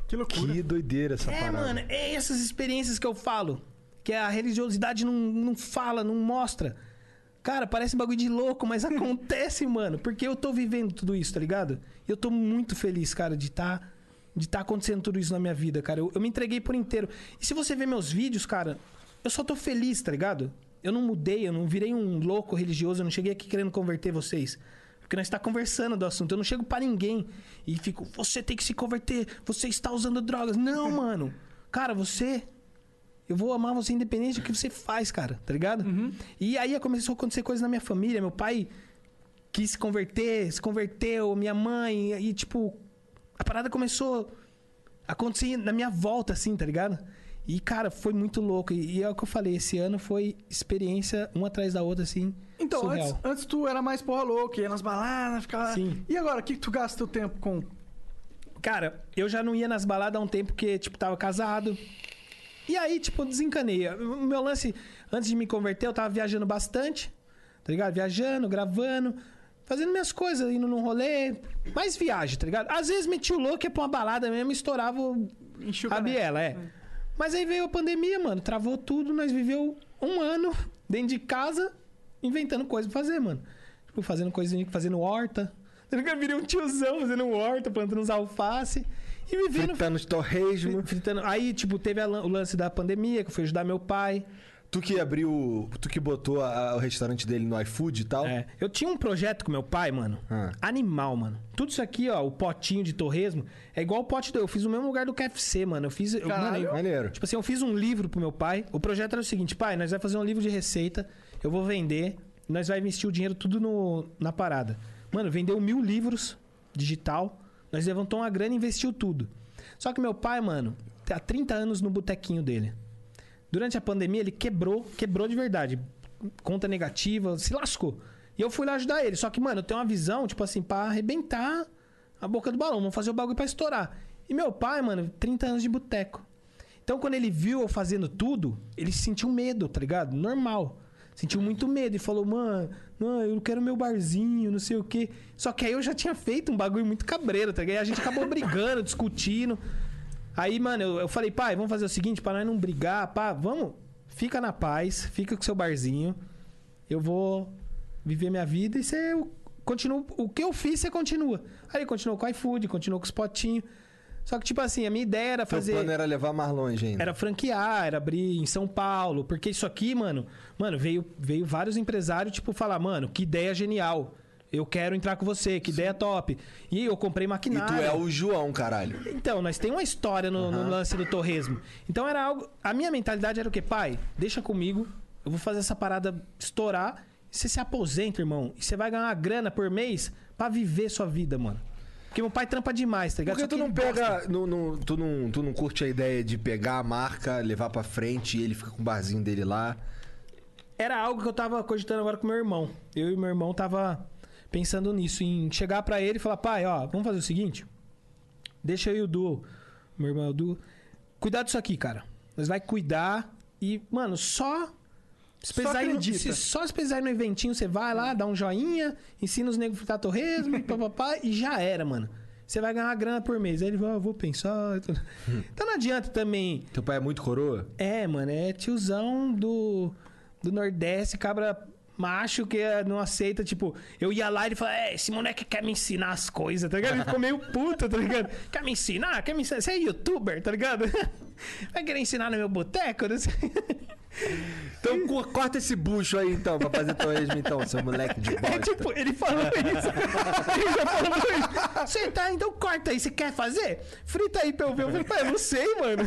Que loucura. Que doideira essa É, parada. mano, é essas experiências que eu falo. Que a religiosidade não, não fala, não mostra. Cara, parece um bagulho de louco, mas (laughs) acontece, mano. Porque eu tô vivendo tudo isso, tá ligado? E eu tô muito feliz, cara, de tá, de tá acontecendo tudo isso na minha vida, cara. Eu, eu me entreguei por inteiro. E se você ver meus vídeos, cara, eu só tô feliz, tá ligado? Eu não mudei, eu não virei um louco religioso, eu não cheguei aqui querendo converter vocês. Porque nós está conversando do assunto. Eu não chego pra ninguém e fico, você tem que se converter, você está usando drogas. Não, (laughs) mano. Cara, você. Eu vou amar você independente do que você faz, cara, tá ligado? E aí começou a acontecer coisas na minha família. Meu pai quis se converter, se converteu, minha mãe, e tipo, a parada começou a acontecer na minha volta, assim, tá ligado? E, cara, foi muito louco. E, e é o que eu falei, esse ano foi experiência uma atrás da outra, assim, Então, surreal. antes, antes tu era mais porra louca, ia nas baladas, ficava... Sim. E agora, o que, tu gasta teu tempo com? Cara, eu já não ia nas baladas há um tempo porque, tipo, tava casado. E aí, tipo, desencanei. O meu lance, antes de me converter, eu tava viajando bastante, tá ligado? Viajando, gravando, fazendo minhas coisas, indo num rolê. Mais viagem, tá ligado? Às vezes meti o louco, ia pra uma balada mesmo e estourava a biela, é. Mas aí veio a pandemia, mano. Travou tudo, nós viveu um ano dentro de casa, inventando coisa pra fazer, mano. Tipo, fazendo coisa, fazendo horta. Tá ligado? Virei um tiozão fazendo horta, plantando uns alface. E vivendo Fritando os torresmo. Fritando. Aí, tipo, teve a o lance da pandemia, que eu fui ajudar meu pai. Tu que abriu. Tu que botou a- o restaurante dele no iFood e tal? É, eu tinha um projeto com meu pai, mano. Ah. Animal, mano. Tudo isso aqui, ó, o potinho de torresmo, é igual o pote do. Eu fiz no mesmo lugar do KFC, mano. Eu fiz. Eu, mano, eu- Maneiro. Tipo assim, eu fiz um livro pro meu pai. O projeto era o seguinte, pai, nós vamos fazer um livro de receita, eu vou vender, nós vai investir o dinheiro tudo no, na parada. Mano, vendeu mil livros digital, nós levantamos uma grana e investiu tudo. Só que meu pai, mano, há 30 anos no botequinho dele. Durante a pandemia, ele quebrou, quebrou de verdade. Conta negativa, se lascou. E eu fui lá ajudar ele. Só que, mano, eu tenho uma visão, tipo assim, pra arrebentar a boca do balão. Vamos fazer o bagulho pra estourar. E meu pai, mano, 30 anos de boteco. Então, quando ele viu eu fazendo tudo, ele sentiu medo, tá ligado? Normal. Sentiu muito medo e falou, mano, não, eu quero meu barzinho, não sei o quê. Só que aí eu já tinha feito um bagulho muito cabreiro, tá ligado? A gente acabou brigando, (laughs) discutindo. Aí, mano, eu, eu falei, pai, vamos fazer o seguinte, pra nós não brigar, pá, vamos, fica na paz, fica com seu barzinho. Eu vou viver minha vida e você continua. O que eu fiz, você continua. Aí continuou com o iFood, continuou com os potinhos. Só que, tipo assim, a minha ideia era fazer. plano era levar mais longe ainda. Era franquear, era abrir em São Paulo. Porque isso aqui, mano, mano, veio, veio vários empresários, tipo, falar, mano, que ideia genial. Eu quero entrar com você, que ideia top. E eu comprei E maquinário. tu é o João, caralho. Então, nós temos uma história no, no lance do torresmo. Então era algo. A minha mentalidade era o quê? Pai, deixa comigo. Eu vou fazer essa parada estourar. E você se aposenta, irmão. E você vai ganhar uma grana por mês pra viver sua vida, mano. Porque meu pai trampa demais, tá ligado? Por que Só tu não pega. não- não- tu, não, tu não curte a ideia de pegar a marca, levar pra frente e ele fica com o barzinho dele lá? Era algo que eu tava cogitando agora com meu irmão. Eu e meu irmão tava pensando nisso, em chegar pra ele e falar, pai, ó, vamos fazer o seguinte. Deixa eu e o Du, meu irmão é o Du, cuidar disso aqui, cara. Nós vai cuidar e, mano, só. Se Só precisar ir no, se só se precisar no eventinho, você vai lá, dá um joinha, ensina os negros a fritar torresmo, (laughs) papapá, e já era, mano. Você vai ganhar uma grana por mês. Aí ele vai, ah, vou pensar. Então não adianta também. Teu pai é muito coroa? É, mano, é tiozão do, do Nordeste, cabra macho que eh, não aceita, tipo, eu ia lá e ele falava, é, esse moleque quer me ensinar as coisas, tá ligado? Ele ficou meio puto, tá ligado? (laughs) Quer me ensinar? Quer me ensinar? Você é youtuber, tá ligado? (laughs) Vai querer ensinar no meu boteco? Não sei. Então co- corta esse bucho aí então, pra fazer torresmo então, seu moleque de (laughs) bosta. É tipo, ele falou isso. ele já falou isso. Você tá, então corta aí, você quer fazer? Frita aí pra eu ver. Eu falei, pai, eu não sei, mano.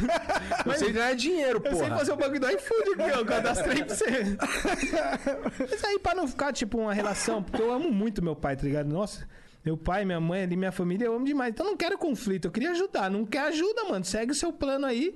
Você ganha dinheiro, Eu sei fazer o bagulho do iFood aqui, ó. Eu cadastrei pra você. (laughs) Mas aí, pra não ficar, tipo, uma relação, porque eu amo muito meu pai, tá ligado? Nossa, meu pai, minha mãe ali, minha família, eu amo demais. Então não quero conflito, eu queria ajudar. Não quer ajuda, mano. Segue o seu plano aí.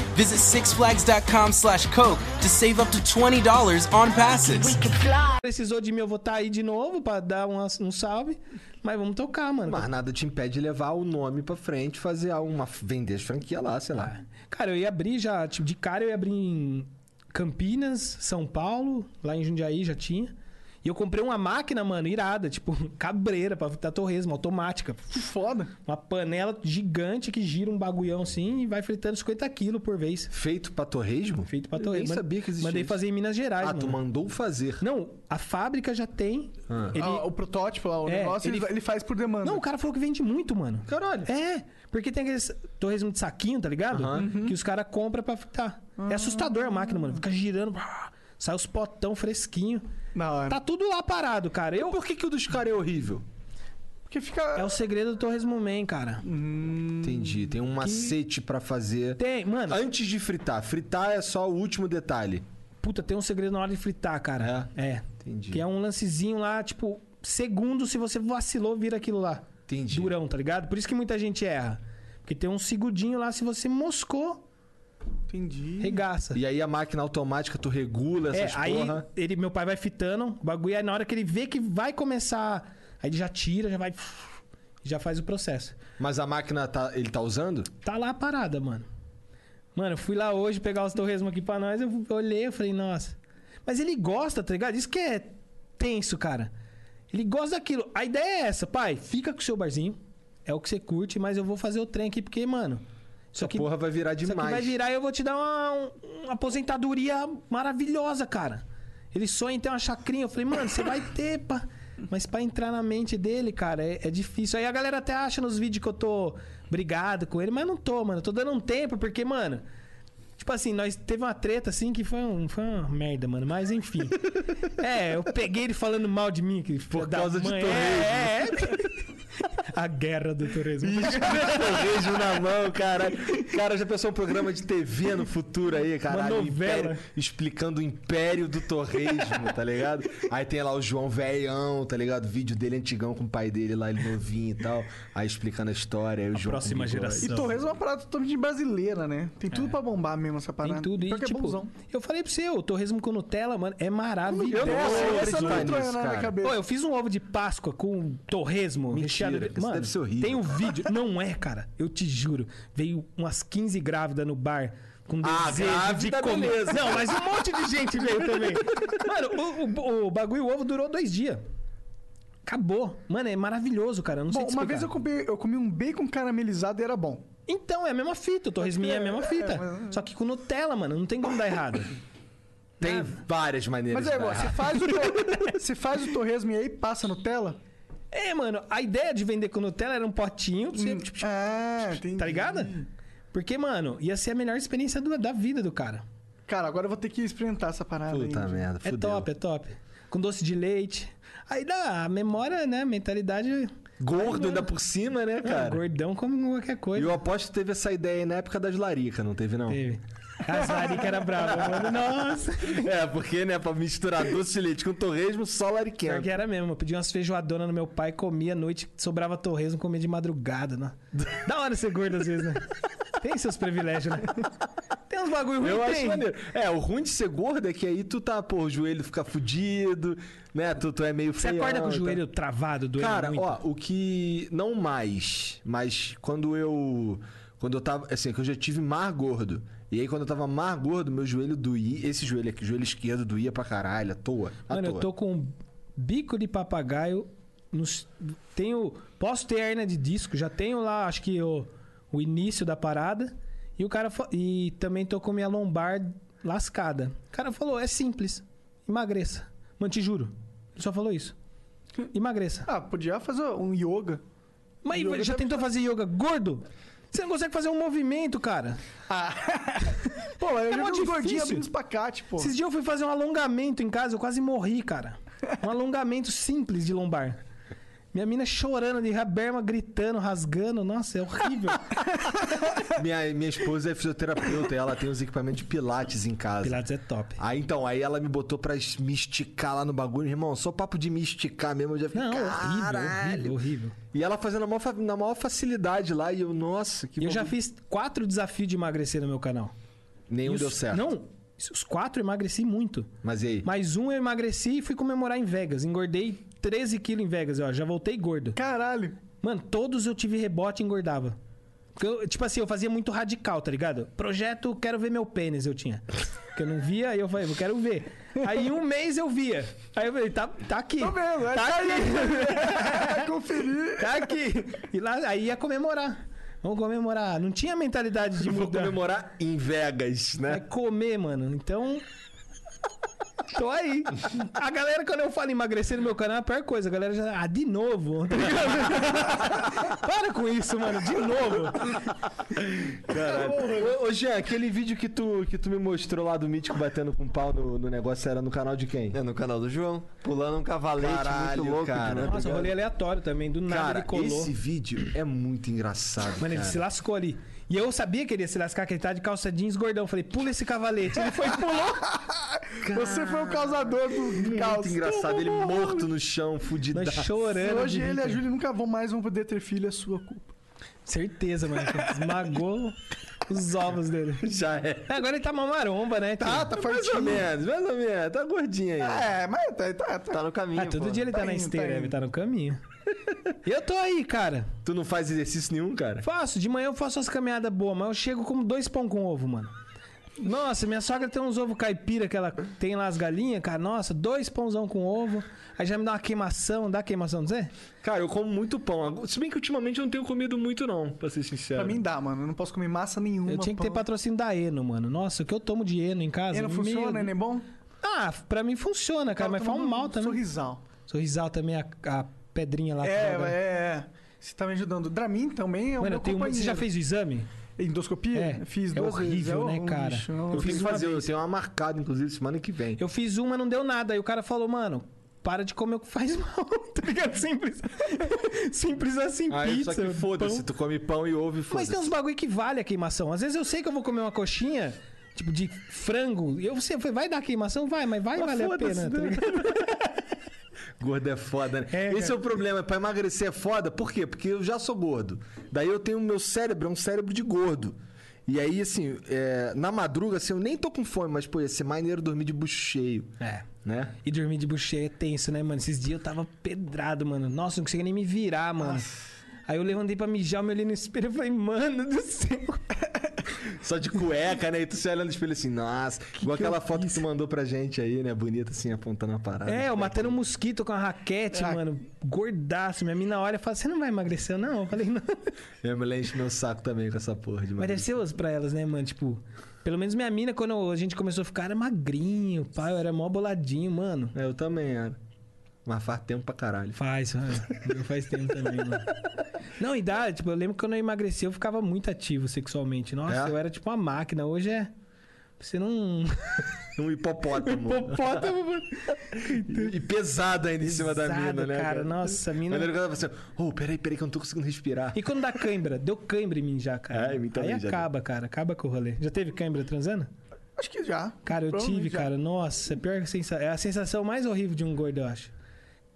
Visit sixflags.com slash Coke to save up to $20 on passes. Precisou de mim, eu vou estar aí de novo pra dar uma- um salve. Mas vamos tocar, mano. Mas nada te impede de levar o nome pra frente, fazer uma. vender as franquias lá, sei lá. Cara, eu ia abrir já, tipo, de cara eu ia abrir em Campinas, São Paulo, lá em Jundiaí já tinha. E eu comprei uma máquina, mano, irada, tipo, (laughs) cabreira pra fritar torresmo, automática. Foda. Uma panela gigante que gira um bagulhão assim e vai fritando 50 quilos por vez. Feito pra torresmo? Feito pra Eu torresmo. nem sabia que existia Mandei isso. fazer em Minas Gerais, Ah, mano. tu mandou fazer. Não, a fábrica já tem. Ele... Ah, o protótipo lá, o É, negócio, ele... ele- faz por demanda. Não, o cara falou que vende muito, mano. Caralho. É, porque tem aqueles torresmo de saquinho, tá ligado? Aham. Que os caras compram pra fritar. É assustador a máquina, mano. Fica girando, sai os potão fresquinho. Na hora. Tá tudo lá parado, cara. Eu... Por que, que o dos caras é horrível? Porque fica... É o segredo do torresmo man, cara. Entendi. Tem um macete pra fazer. Tem, mano. Antes de fritar. Fritar é só o último detalhe. Puta, tem um segredo na hora de fritar, cara. É. Entendi. Que é um lancezinho lá, tipo, segundo, se você vacilou, vira aquilo lá. Entendi. Durão, tá ligado? Por isso que muita gente erra. Porque tem um segundinho lá, se você moscou, Entendi. regaça. E aí a máquina automática, tu regula É, essas aí porra. ele, meu pai vai fitando o bagulho, aí na hora que ele vê que vai começar, aí ele já tira, já vai. Já faz o processo. Mas a máquina, tá, ele tá usando? Tá lá parada, mano. Mano, eu fui lá hoje pegar os torresmos aqui pra nós, eu olhei, eu falei, nossa. Mas ele gosta, tá ligado? Isso que é tenso, cara. Ele gosta daquilo. A ideia é essa, pai, fica com o seu barzinho. É o que você curte, mas eu vou fazer o trem aqui, porque, mano. Isso Essa porra vai virar Isso aqui demais. vai virar e eu vou te dar uma, um- uma aposentadoria maravilhosa, cara. Ele sonha em ter uma chacrinha. Eu falei, mano, você vai ter, pá. Mas pra entrar na mente dele, cara, é, é difícil. Aí a galera até acha nos vídeos que eu tô brigado com ele, mas não tô, mano. Eu tô dando um tempo, porque, mano. Tipo assim, nós teve uma treta assim que foi, um, foi uma merda, mano. Mas enfim. (laughs) é, eu peguei ele falando mal de mim. Que Por causa de mãe. torresmo. É, é. A guerra do torresmo. (laughs) Torresmo na mão, cara. Cara, já pensou um programa de TV no futuro aí, caralho? Uma novela. Império- explicando o império do torresmo, tá ligado? Aí tem lá o João Velhão, tá ligado? Vídeo dele antigão com o pai dele lá, ele novinho e tal. Aí explicando a história. Aí o João próxima geração. E torresmo é uma parada totalmente brasileira, né? Tem tudo pra bombar mesmo essa parada. Tem tudo. E, é tipo, bonzão. eu falei pra você, o torresmo com Nutella, mano, é maravilhoso. Eu não sei, essa não entrou na minha cabeça. Pô, eu fiz um ovo de Páscoa com torresmo Mentira, recheado. Mano, deve ser horrível. Tem um vídeo. (laughs) Não é, cara. Eu te juro. Veio umas 15 grávidas no bar. Com Ah, desejo de grávida, comer. beleza. Não, mas um monte de gente veio também. (laughs) Mano, o, o, o bagulho, o ovo durou dois dias. Acabou. Mano, é maravilhoso, cara. Eu Não sei Bom, te uma vez eu comi, eu comi um bacon caramelizado e era bom. Então, é a mesma fita. O torresminho é a mesma fita. mas- Só que com Nutella, mano. Não tem como dar errado. Tem várias maneiras Mas é de faz, o tor- você (laughs) faz o torresmo e aí passa Nutella? É, mano, a ideia de vender com Nutella era um potinho, você, tipo, Ah, entendi. tá ligado? Porque, mano, ia ser a melhor experiência do- da vida do cara. Cara, agora eu vou ter que experimentar essa parada Puta aí. merda, É fudeu. top, é top. Com doce de leite. Aí dá a memória, né? Mentalidade. Gordo ainda por cima, né, cara? gordão como qualquer E coisa. eu aposto que teve essa ideia aí na época das laricas, não teve, não? Teve. As laricas era brava, mano. Nossa. É, porque, né, pra misturar doce de leite com torresmo, só Pior lariquento. que era mesmo. Eu pedia umas feijoadonas no meu pai, comia à noite, sobrava torresmo, comia de madrugada, né? Da hora ser gordo às vezes, né? Tem seus privilégios, né? Tem uns bagulho ruim, Eu acho maneiro. É, o ruim de ser gordo é que aí tu tá, pô, o joelho fica fudido, né? Tu, tu é meio Você feio. acorda com o joelho travado, doendo Cara, muito? ó, o que. Não mais, mas quando eu. Quando eu tava. Assim, que eu já tive mar gordo. E aí, quando eu tava mar gordo, meu joelho doía. Esse joelho aqui, o joelho esquerdo doía pra caralho, à toa. À Mano, toa. eu tô com um bico de papagaio. Nos, tenho. Posso ter hernia de disco, já tenho lá, acho que o, o início da parada. E o cara. fa- E também tô com minha lombar lascada. O cara falou: é simples. Emagreça. Mano, te juro. Ele só falou isso. Emagreça. Ah, podia fazer um yoga. Mas Yoga já tentou fazer yoga gordo? Você não consegue fazer um movimento, cara. (laughs) Pô, eu É já vi difícil. abrindo espacate, pô. Esses dias eu fui fazer um alongamento em casa, eu quase morri, cara. Um alongamento simples de lombar. Minha mina chorando de raberma, gritando, rasgando. Nossa, é horrível. (laughs) Minha, minha esposa é fisioterapeuta e ela tem uns equipamentos de pilates em casa. Pilates é top. Aí então, aí ela me botou pra me esticar lá no bagulho, irmão. Só papo de me esticar mesmo, eu já fiquei. Não, horrível, horrível, horrível. E ela fazendo na maior, na maior facilidade lá, e eu, nossa, que E eu já fiz quatro desafios de emagrecer no meu canal. Nenhum E os- deu certo. Não, os quatro eu emagreci muito. Mas e aí? Mais um eu emagreci e fui comemorar em Vegas. Engordei 13 quilos em Vegas, ó. Já voltei gordo. Caralho. Mano, todos eu tive rebote e engordava. Porque eu, tipo assim, eu fazia muito radical, tá ligado? Projeto, quero ver meu pênis, eu tinha. Porque eu não via, aí eu falei, eu quero ver. Aí em um mês eu via. Aí eu falei, tá, tá aqui. Tô vendo, é tá tá aí. aqui. (laughs) Conferir. tá aqui. E lá, aí ia comemorar. Vamos comemorar. Não tinha mentalidade de Vou mudar. comemorar em Vegas, É né? comer, mano. Então. Tô aí. A galera, quando eu falo emagrecer no meu canal, é a pior coisa. A galera já. Ah, de novo. Tá? (laughs) Para com isso, mano. De novo. Caralho. Ô, ô, Jean, aquele vídeo que tu, que tu me mostrou lá do Mítico batendo com pau no, no negócio era no canal de quem? É no canal do João. Pulando um cavalete Caralho, muito louco. cara. Nossa, rolê aleatório também. Do nada Cara, ele colou. esse vídeo é muito engraçado. Mano, ele cara. se lascou ali. E eu sabia que ele ia se lascar, que ele tá de calça jeans gordão. Falei, pula esse cavalete. Ele foi e pulou. (laughs) Você foi o causador do, caos. Muito engraçado, ele morto no chão, fudido. Chorando. Hoje de ele e a. Júlia nunca vão mais vão poder ter filho, é sua culpa. Certeza, mano. Esmagou os ovos dele. (laughs) Já é. Agora ele tá uma maromba, né? tio? Tá, tá Mais ou fortinho. menos, mais ou menos. Tá gordinho aí. É, mas tá, tá, tá. Tá no caminho. Ah, todo pô. dia ele tá, Tá na indo, esteira, tá ele tá no caminho. (laughs) E eu tô aí, cara. Tu não faz exercício nenhum, cara? Faço, de manhã eu faço as caminhadas boas, mas eu chego com dois pão com ovo, mano. Nossa, minha sogra tem uns ovos caipira que ela tem lá as galinhas, cara. Nossa, dois pãozão com ovo. Aí já me dá uma queimação, dá queimação, não sei? Cara, eu como muito pão. Se bem que ultimamente eu não tenho comido muito, não, pra ser sincero. Pra mim dá, mano. Eu não posso comer massa nenhuma. Eu tinha que ter pão. patrocínio da Eno, mano. Nossa, o que eu tomo de Eno em casa. E não meio- funciona, é nem bom? Ah, pra mim funciona, cara, mas faz um mal também. Sorrisal. Sorrisal também, a, a pedrinha lá. É, é, é. Você tá me ajudando. Dramin também é o Mano, eu tenho. Você já fez o exame? Endoscopia? É. Fiz É duas vezes. horrível, É né, cara? lixo, é Eu Eu tenho fiz que uma fazer, eu tenho uma marcada, inclusive, semana que vem. Eu fiz uma, não deu nada. Aí o cara falou, mano, para de comer o que faz (laughs) mal, (laughs) tá ligado? Simples. (laughs) Simples assim, Aí, pizza. só que foda-se, tu come pão e ovo e Mas foda-se. tem uns bagulho que vale a queimação. Às vezes eu sei que eu vou comer uma coxinha, tipo, de frango. E eu sei, vai dar queimação? Vai, mas vai Mas valer a pena, tá né? ligado? Gordo é foda, né? É, Esse é o problema. Pra emagrecer é foda. Por quê? Porque eu já sou gordo. Daí eu tenho o meu cérebro, é um cérebro de gordo. E aí, assim, é, na madruga, assim, eu nem tô com fome, mas, pô, ia ser maneiro dormir de bucho cheio, É. né? E dormir de bucheia é tenso, né, mano? Esses dias eu tava pedrado, mano. Nossa, não conseguia nem me virar, mano. Aí eu levantei pra mijar, me olhei no espelho e falei, mano do céu. (laughs) Só de cueca, né? E tu se olha no espelho assim, nossa. igual que aquela foto fiz? que tu mandou pra gente aí, né? Bonita, assim, apontando a parada. É, eu matando um mosquito com a raquete, Ah. mano. Gordaço. Minha mina olha e fala, você não vai emagrecer, não? Eu falei, (laughs) não. (laughs) Eu me enche meu saco também com essa porra de Mas deve ser osso pra elas, né, mano? Tipo, pelo menos minha mina, quando a gente começou a ficar, era magrinho, pai, eu era mó boladinho, mano. É, eu também era. Mas faz tempo pra caralho. Faz, mano. Meu faz tempo também, mano. Não, e dá, tipo, eu lembro que quando eu emagreci, eu ficava muito ativo sexualmente. Nossa, É? eu era tipo uma máquina. Hoje é. Você não. Um hipopótamo. (laughs) Hipopótamo, mano. E pesado ainda em cima da mina, né? cara. Nossa, a mina- Mas ficava assim, oh, peraí, peraí, que eu não tô conseguindo respirar. E quando dá cãibra? Deu cãibra em mim já, cara. É, em mim também Aí já acaba, cara. Acaba com o rolê. Já teve cãibra transando? Acho que já. Cara, eu tive, já. cara. Nossa, pior que a sensação. É a sensação mais horrível de um gordo, eu acho.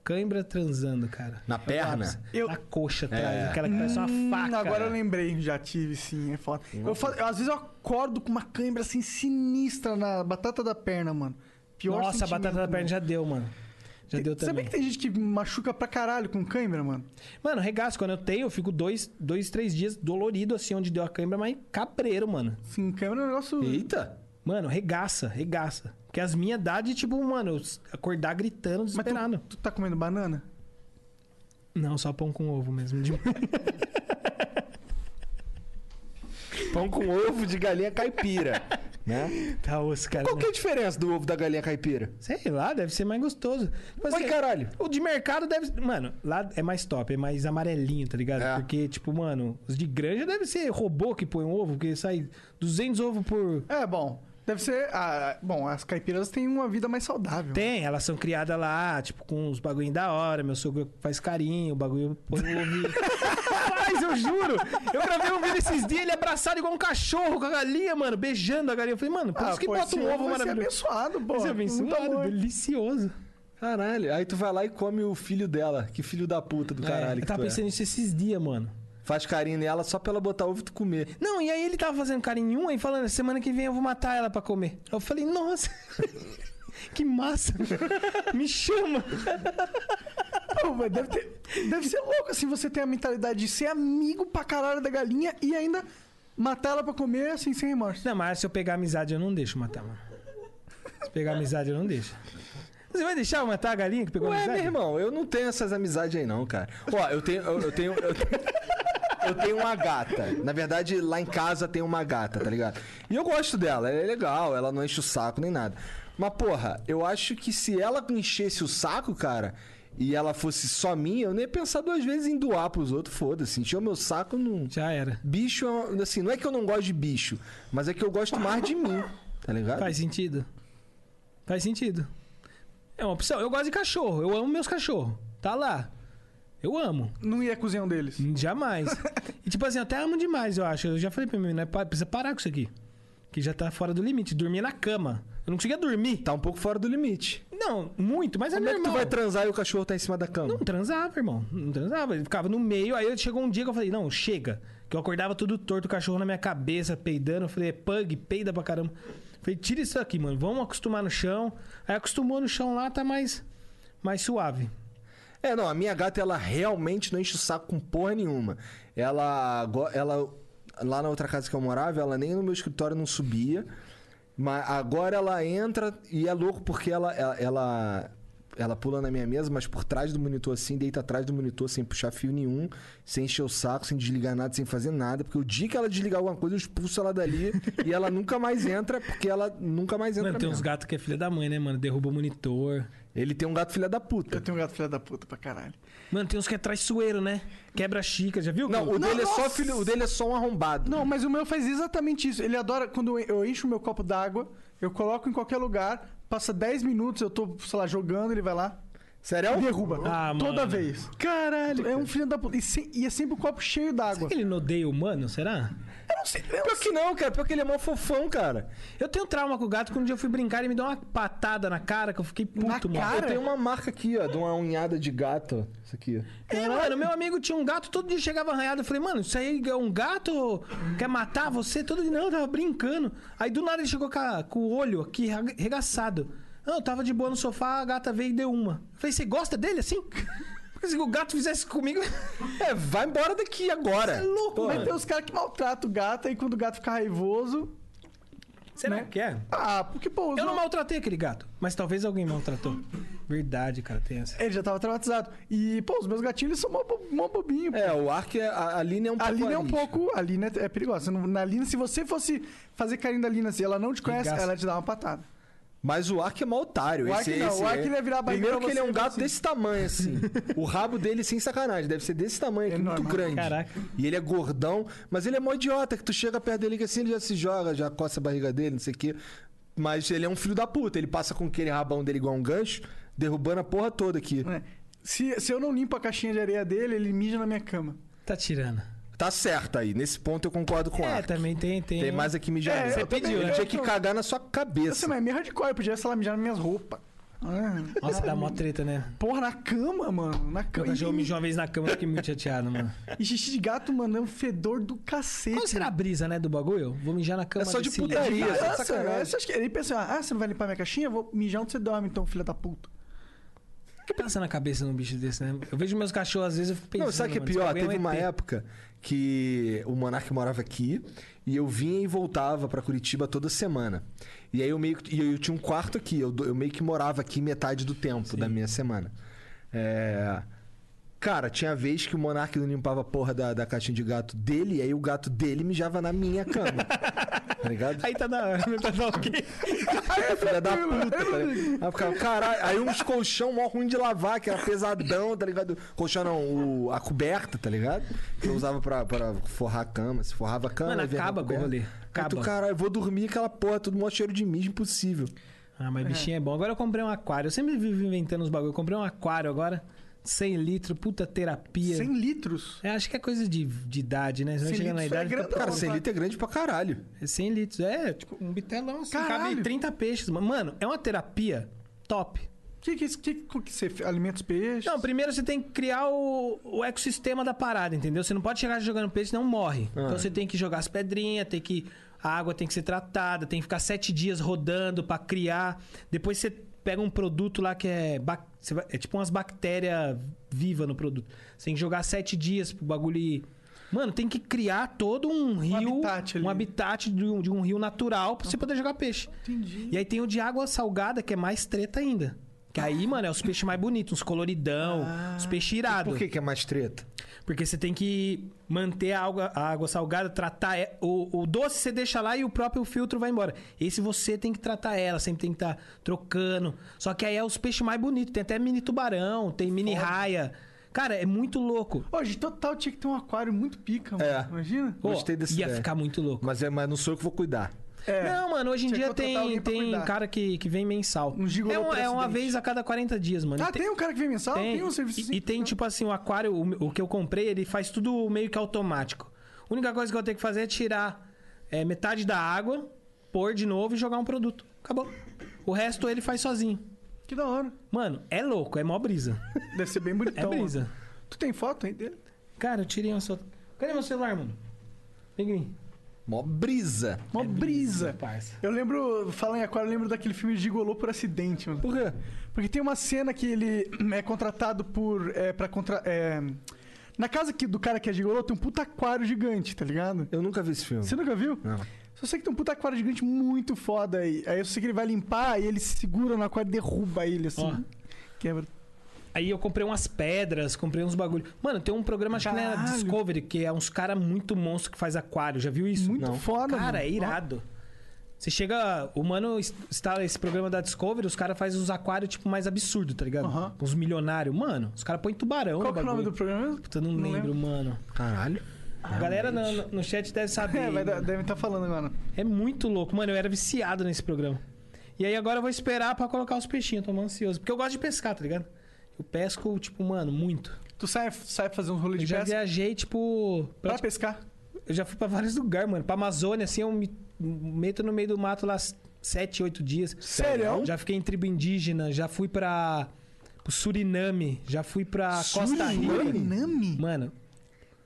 Cãibra transando, cara. Na perna? Eu- Na coxa atrás, É. aquela que parece uma Hum, faca. Agora eu lembrei, já tive sim, é foda. Eu, eu, às vezes eu acordo com uma cãibra assim sinistra na batata da perna, mano. Pior Nossa, a batata da perna já deu, mano. Já deu também. que tem gente que machuca pra caralho com cãibra, mano? Mano, regaço, quando eu tenho, eu fico dois, dois, três dias dolorido, assim, onde deu a cãibra, mas cabreiro, mano. Sim, cãibra é um negócio. Eita! Mano, regaça, regaça. Porque as minhas dá de, tipo, mano, eu acordar gritando, Mas desesperado. tu, tu tá comendo banana? Não, só pão com ovo mesmo. de- (laughs) Pão com ovo de galinha caipira, né? tá osso, cara. Qual que é a diferença do ovo da galinha caipira? Sei lá, deve ser mais gostoso. Mas, Oi, assim, caralho. O de mercado deve Mano, lá é mais top, é mais amarelinho, tá ligado? É. Porque, tipo, mano, os de granja deve ser robô que põe um ovo, porque sai 200 ovos por. É, bom. Deve ser. ah, bom, as caipiras têm uma vida mais saudável. Tem, elas são criadas lá, tipo, com uns bagulho da hora. Meu sogro faz carinho, o bagulho põe o ovo. Faz, eu juro! Eu gravei um vídeo esses dias, ele abraçado igual um cachorro com a galinha, mano, beijando a galinha. Eu falei, mano, por Ah, isso que pô, bota um ovo maravilhoso. abençoado, pô. Ser Muito abençoado, amor. delicioso. Caralho. Aí tu vai lá e come o filho dela. Que filho da puta do É, caralho eu que tava é. pensando nisso esses dias, mano. Faz carinho nela só pra ela botar ovo e tu comer. Não, e aí ele tava fazendo carinho em uma e falando, semana que vem eu vou matar ela pra comer. Eu falei, nossa, (laughs) que massa. (laughs) Me chama. (laughs) Pô, mas deve, ter- deve ser louco assim você ter a mentalidade de ser amigo pra caralho da galinha e ainda matar ela pra comer assim, sem remorso. Não, mas se eu pegar amizade, eu não deixo matar, mano. Se pegar amizade, eu não deixo. Você vai deixar eu matar a galinha que pegou Ué, amizade? meu irmão, eu não tenho essas amizades aí não, cara. Ó, eu tenho... Eu, eu tenho... Eu tenho... Eu tenho uma gata. Na verdade, lá em casa tem uma gata, tá ligado? E eu gosto dela, ela é legal, ela não enche o saco nem nada. Mas, porra, eu acho que se ela enchesse o saco, cara, e ela fosse só minha, eu nem ia pensar duas vezes em doar pros outros, foda-se. Encheu meu saco, não. Já era. Bicho, é- assim, não é que eu não gosto de bicho, mas é que eu gosto mais de mim, tá ligado? Faz sentido. Faz sentido. É uma opção. Eu gosto de cachorro. Eu amo meus cachorros. Tá lá. Eu amo. Não ia cozinhar um deles. Jamais. (laughs) e tipo assim, eu até amo demais, eu acho. Eu já falei pra mim, né? Precisa parar com isso aqui. Que já tá fora do limite. Dormir na cama. Eu não conseguia dormir. Tá um pouco fora do limite. Não, muito, mas é Como é que normal. tu vai transar e o cachorro tá em cima da cama? Não transava, irmão. Não transava. Ele ficava no meio. Aí chegou um dia que eu falei, não, chega. Que eu acordava tudo torto, o cachorro na minha cabeça, peidando. Eu falei, é pug, peida pra caramba. Eu falei, tira isso aqui, mano. Vamos acostumar no chão. Aí acostumou no chão lá, tá mais, mais suave. É, não, a minha gata, ela realmente não enche o saco com porra nenhuma. Ela, ela lá na outra casa que eu morava, ela nem no meu escritório não subia. Mas agora ela entra e é louco porque ela, ela, ela, ela pula na minha mesa, mas por trás do monitor assim, deita atrás do monitor sem puxar fio nenhum, sem encher o saco, sem desligar nada, sem fazer nada. Porque o dia que ela desligar alguma coisa, eu expulso ela dali e ela nunca mais entra, porque ela nunca mais entra Mano, tem uns mesmo. gatos que é filha da mãe, né, mano? Derruba o monitor. Ele tem um gato filha da puta. Eu tenho um gato filha da puta pra caralho. Mano, tem uns que é traiçoeiro, né? Quebra xícara, já viu? Não, o Não, dele, é só filho, o dele é só um arrombado. Não, mas o meu faz exatamente isso. Ele adora quando eu encho o meu copo d'água, eu coloco em qualquer lugar, passa 10 minutos, eu tô, sei lá, jogando, ele vai lá. Sério? E derruba. Ah, toda mano. vez. Caralho. É um filho da puta. E, se- e é sempre o copo cheio d'água. Será que ele não odeia o humano, será? Eu não sei. eu não Pior que não, cara. Pior que ele é mó fofão, cara. Eu tenho trauma com o gato, quando um dia eu fui brincar, ele me deu uma patada na cara que eu fiquei puto, Na mano. cara? Eu tenho uma marca aqui, ó, de uma unhada de gato. ó. Isso aqui. ó. É, mano, meu amigo tinha um gato, todo dia chegava arranhado. Eu falei, mano, isso aí é um gato? Quer matar você? Todo dia, não, eu tava brincando. Aí do nada ele chegou com, a- com o olho aqui rega- regaçado. Não, eu tava de boa no sofá, a gata veio e deu uma. Eu falei, você gosta dele assim? Se o gato fizesse comigo. (laughs) É, vai embora daqui agora. É louco, Pô, Mas tem os caras que maltratam o gato, e quando o gato fica raivoso. Será Né? que é? Ah, porque, pô, Eu não mal- maltratei aquele gato, mas talvez alguém maltratou. Verdade, cara, tem essa. Ele já tava traumatizado. E, pô, os meus gatinhos eles são mó, mó bobinho. pô. É, o Ark, é, a, a Lina é um A pouco Lina é um pouco. A Lina é, é perigosa. Você na Lina, se você fosse fazer carinho da Lina, se ela não te conhece, ela te dá uma patada. Mas o Ark é mó otário. O esse, Ark não, esse o Ark é- ele vai virar barriga Primeiro que ele é um gato assim. desse tamanho, assim. o rabo dele, sem sacanagem, deve ser desse tamanho aqui, muito Enorme. grande. Caraca. E ele é gordão, mas ele é mó idiota, que tu chega perto dele que assim, ele já se joga, já coça a barriga dele, não sei o quê. Mas ele é um filho da puta. Ele passa com aquele rabão dele igual um gancho, derrubando a porra toda aqui. né? Se, se eu não limpo a caixinha de areia dele, ele mija na minha cama. Tá tirando. Tá certo aí. Nesse ponto eu concordo com o É, Ark. também tem. Tem, Tem mais aqui mijar. É, nele. eu Você pediu, Ele eu tinha que cagar na sua Nossa, cabeça. mas é meio hardcore, eu podia, sei lá, mijar nas minhas roupas. Ah, Nossa, dá mó treta, né? Porra, na cama, mano. Na cama. cachorro E, mijou uma vez na cama, eu fiquei muito chateado, mano. e xixi de gato, mano, é um fedor do cacete. Qual será a brisa, né, do bagulho? Vou mijar na cama É só de putaria. lixo. só de sacanagem. é, você Ele pensa, ah, você não vai limpar minha caixinha? Eu vou mijar onde você dorme, então, filha da puta. Que passa na cabeça num bicho desse, né? Eu vejo meus cachorros, às vezes eu fico pensando... Não, sabe o que é pior? bagulho é um Teve uma ET. época que o Monark morava aqui e eu vinha e voltava pra Curitiba toda semana. E aí eu meio que. E eu, tinha um quarto aqui, eu, eu meio que morava aqui metade do tempo da minha semana. É. Cara, tinha vez que o Monark não limpava a porra da, da caixinha de gato dele, e aí o gato dele mijava na minha cama. (laughs) tá ligado? Aí tá da... tá da ok. (laughs) Filha da puta, tá ligado? Aí ficava, caralho, aí uns colchão mó ruim de lavar, que era pesadão, tá ligado? Colchão não, o- a coberta, tá ligado? Que eu usava pra, pra forrar a cama. Se forrava a cama, Mano, acaba com o rolê. Tu, Acaba. caralho, eu vou dormir aquela porra, tudo mó cheiro de mijo, impossível. Ah, mas bichinho é bom. Agora eu comprei um aquário. Eu sempre vivo inventando os bagulho. Eu comprei um aquário agora. 100 litros, puta terapia. 100 litros. É, acho que é coisa de, de idade, né? Você vai 100 chegar na é idade... fica- grandão, Cara, Não, 100 vai. litros é grande pra caralho. É 100 litros. É, tipo, um bitelão assim. Cabe Caralho. 30 peixes. mano. É uma terapia top. Que que, que, que, que você alimenta os peixes? Não, primeiro você tem que criar o, o ecossistema da parada, entendeu? Você não pode chegar jogando peixe, senão morre. Ah. Então você tem que jogar as pedrinhas, tem que. A água tem que ser tratada, tem que ficar sete dias rodando pra criar. Depois você pega um produto lá que é. bac- vai- É tipo umas bactérias vivas no produto. Você tem que jogar sete dias pro bagulho ir. Mano, tem que criar todo um rio. habitat ali. um habitat de um, de um rio natural pra você poder jogar peixe. Entendi. E aí tem o de água salgada, que é mais treta ainda. Que aí, mano, é os peixes mais bonitos, uns coloridão, os peixes irados. Por que, que é mais treta? Porque você tem que manter a água, a água salgada, tratar. O, o doce você deixa lá e o próprio filtro vai embora. Esse você tem que tratar ela, sempre tem que estar trocando. Só que aí é os peixes mais bonitos. Tem até mini tubarão, tem mini raia. Cara, é muito louco. Hoje, total tinha que ter um aquário muito pica, mano. É. Imagina? Pô, Gostei desse Ia ideia. ficar muito louco. Mas, é, mas não sou eu que vou cuidar. É. Não, mano, hoje em Tinha dia tem, tem cara que, que vem mensal. Um gigolô é, uma, é uma vez a cada 40 dias, mano. Ah, E tem- tem um cara que vem mensal? Tem, um serviço e, assim? e tem, tipo assim, o aquário, o, o que eu comprei, ele faz tudo meio que automático. A única coisa que eu tenho que fazer é tirar é, metade da água, pôr de novo e jogar um produto. Acabou. O resto ele faz sozinho. Que da hora. Mano, é louco, é mó brisa. (laughs) Deve ser bem É bonitão. brisa. mano. Tu tem foto aí dele? Cara, eu tirei uma só. Cadê meu celular, mano? Vem aqui. Mó brisa. Mó brisa. parça. Eu lembro, falando em aquário, eu lembro daquele filme Gigolô por acidente, mano. Por quê? Porque tem uma cena que ele é contratado por. É, pra contra, é, na casa que, do cara que é gigolô, tem um puta aquário gigante, tá ligado? Eu nunca vi esse filme. Você nunca viu? Não. Só sei que tem um puta aquário gigante muito foda aí. Aí eu sei que ele vai limpar e ele se segura no aquário e derruba ele, assim. Ó. Quebra. Aí eu comprei umas pedras, comprei uns bagulho. Mano, tem um programa, acho que na Caralho. Discovery, que é uns cara muito monstro que faz aquário. Já viu isso? Muito foda, Cara, mano. é irado. Você chega. O mano instala esse programa da Discovery, os caras fazem os aquários, tipo, mais absurdo, tá ligado? Aham. Uns milionários. Mano, os caras põem tubarão Qual no que é o nome do programa mesmo? Puta, eu não, Não lembro, lembro. mano. Caralho. A galera no, no chat deve (laughs) saber. É, mano. deve estar falando agora. É muito louco. Mano, eu era viciado nesse programa. E aí agora eu vou esperar pra colocar os peixinhos, tô ansioso. Porque eu gosto de pescar, tá ligado? Eu pesco, tipo, mano, muito. Tu sai, sai fazer uns rolês Eu de já pesca? viajei, tipo. Pra pescar? Eu já fui pra vários lugares, mano. Pra Amazônia, assim, eu me meto no meio do mato lá sete, oito dias. Sério? Já fiquei em tribo indígena, já fui pra. pro Suriname, já fui pra Costa Rica. Suriname? Mano,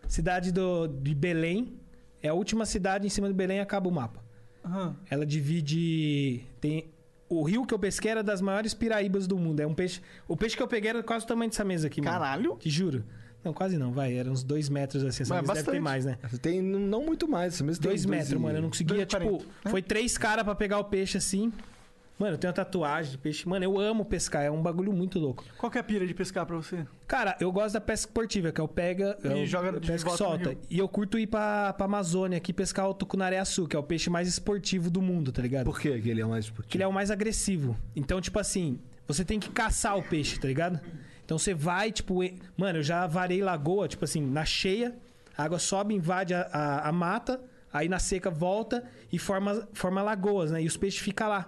cidade do, de Belém. É a última cidade em cima do Belém acaba o mapa. Aham. Ela divide. Tem. O rio que eu pesquei era das maiores piraíbas do mundo. É um peixe. O peixe que eu peguei era quase o tamanho dessa mesa aqui, mano. Caralho. Te juro. Não, quase não, vai. Era uns dois metros assim. Essa Mas mesa deve ter bastante. mais, né? Tem não muito mais. Esse mesmo tem Dois metros, e- mano. Eu não conseguia, dois tipo. quarenta, né? Foi três caras pra pegar o peixe assim. Mano, eu tenho uma tatuagem de peixe. Mano, eu amo pescar. É um bagulho muito louco. Qual que é a pira de pescar pra você? Cara, eu gosto da pesca esportiva, que é o pega. E é o- joga eu de pesca e solta. E eu curto ir pra, pra Amazônia aqui pescar o tucunaré-açu, que é o peixe mais esportivo do mundo, tá ligado? Por quê que ele é mais Porque ele é o mais agressivo. Então, tipo assim, você tem que caçar o peixe, tá ligado? Então você vai, tipo. e- Mano, eu já varei lagoa, tipo assim, na cheia, a água sobe, invade a, a- a mata, aí na seca volta e forma, forma lagoas, né? E os peixes ficam lá.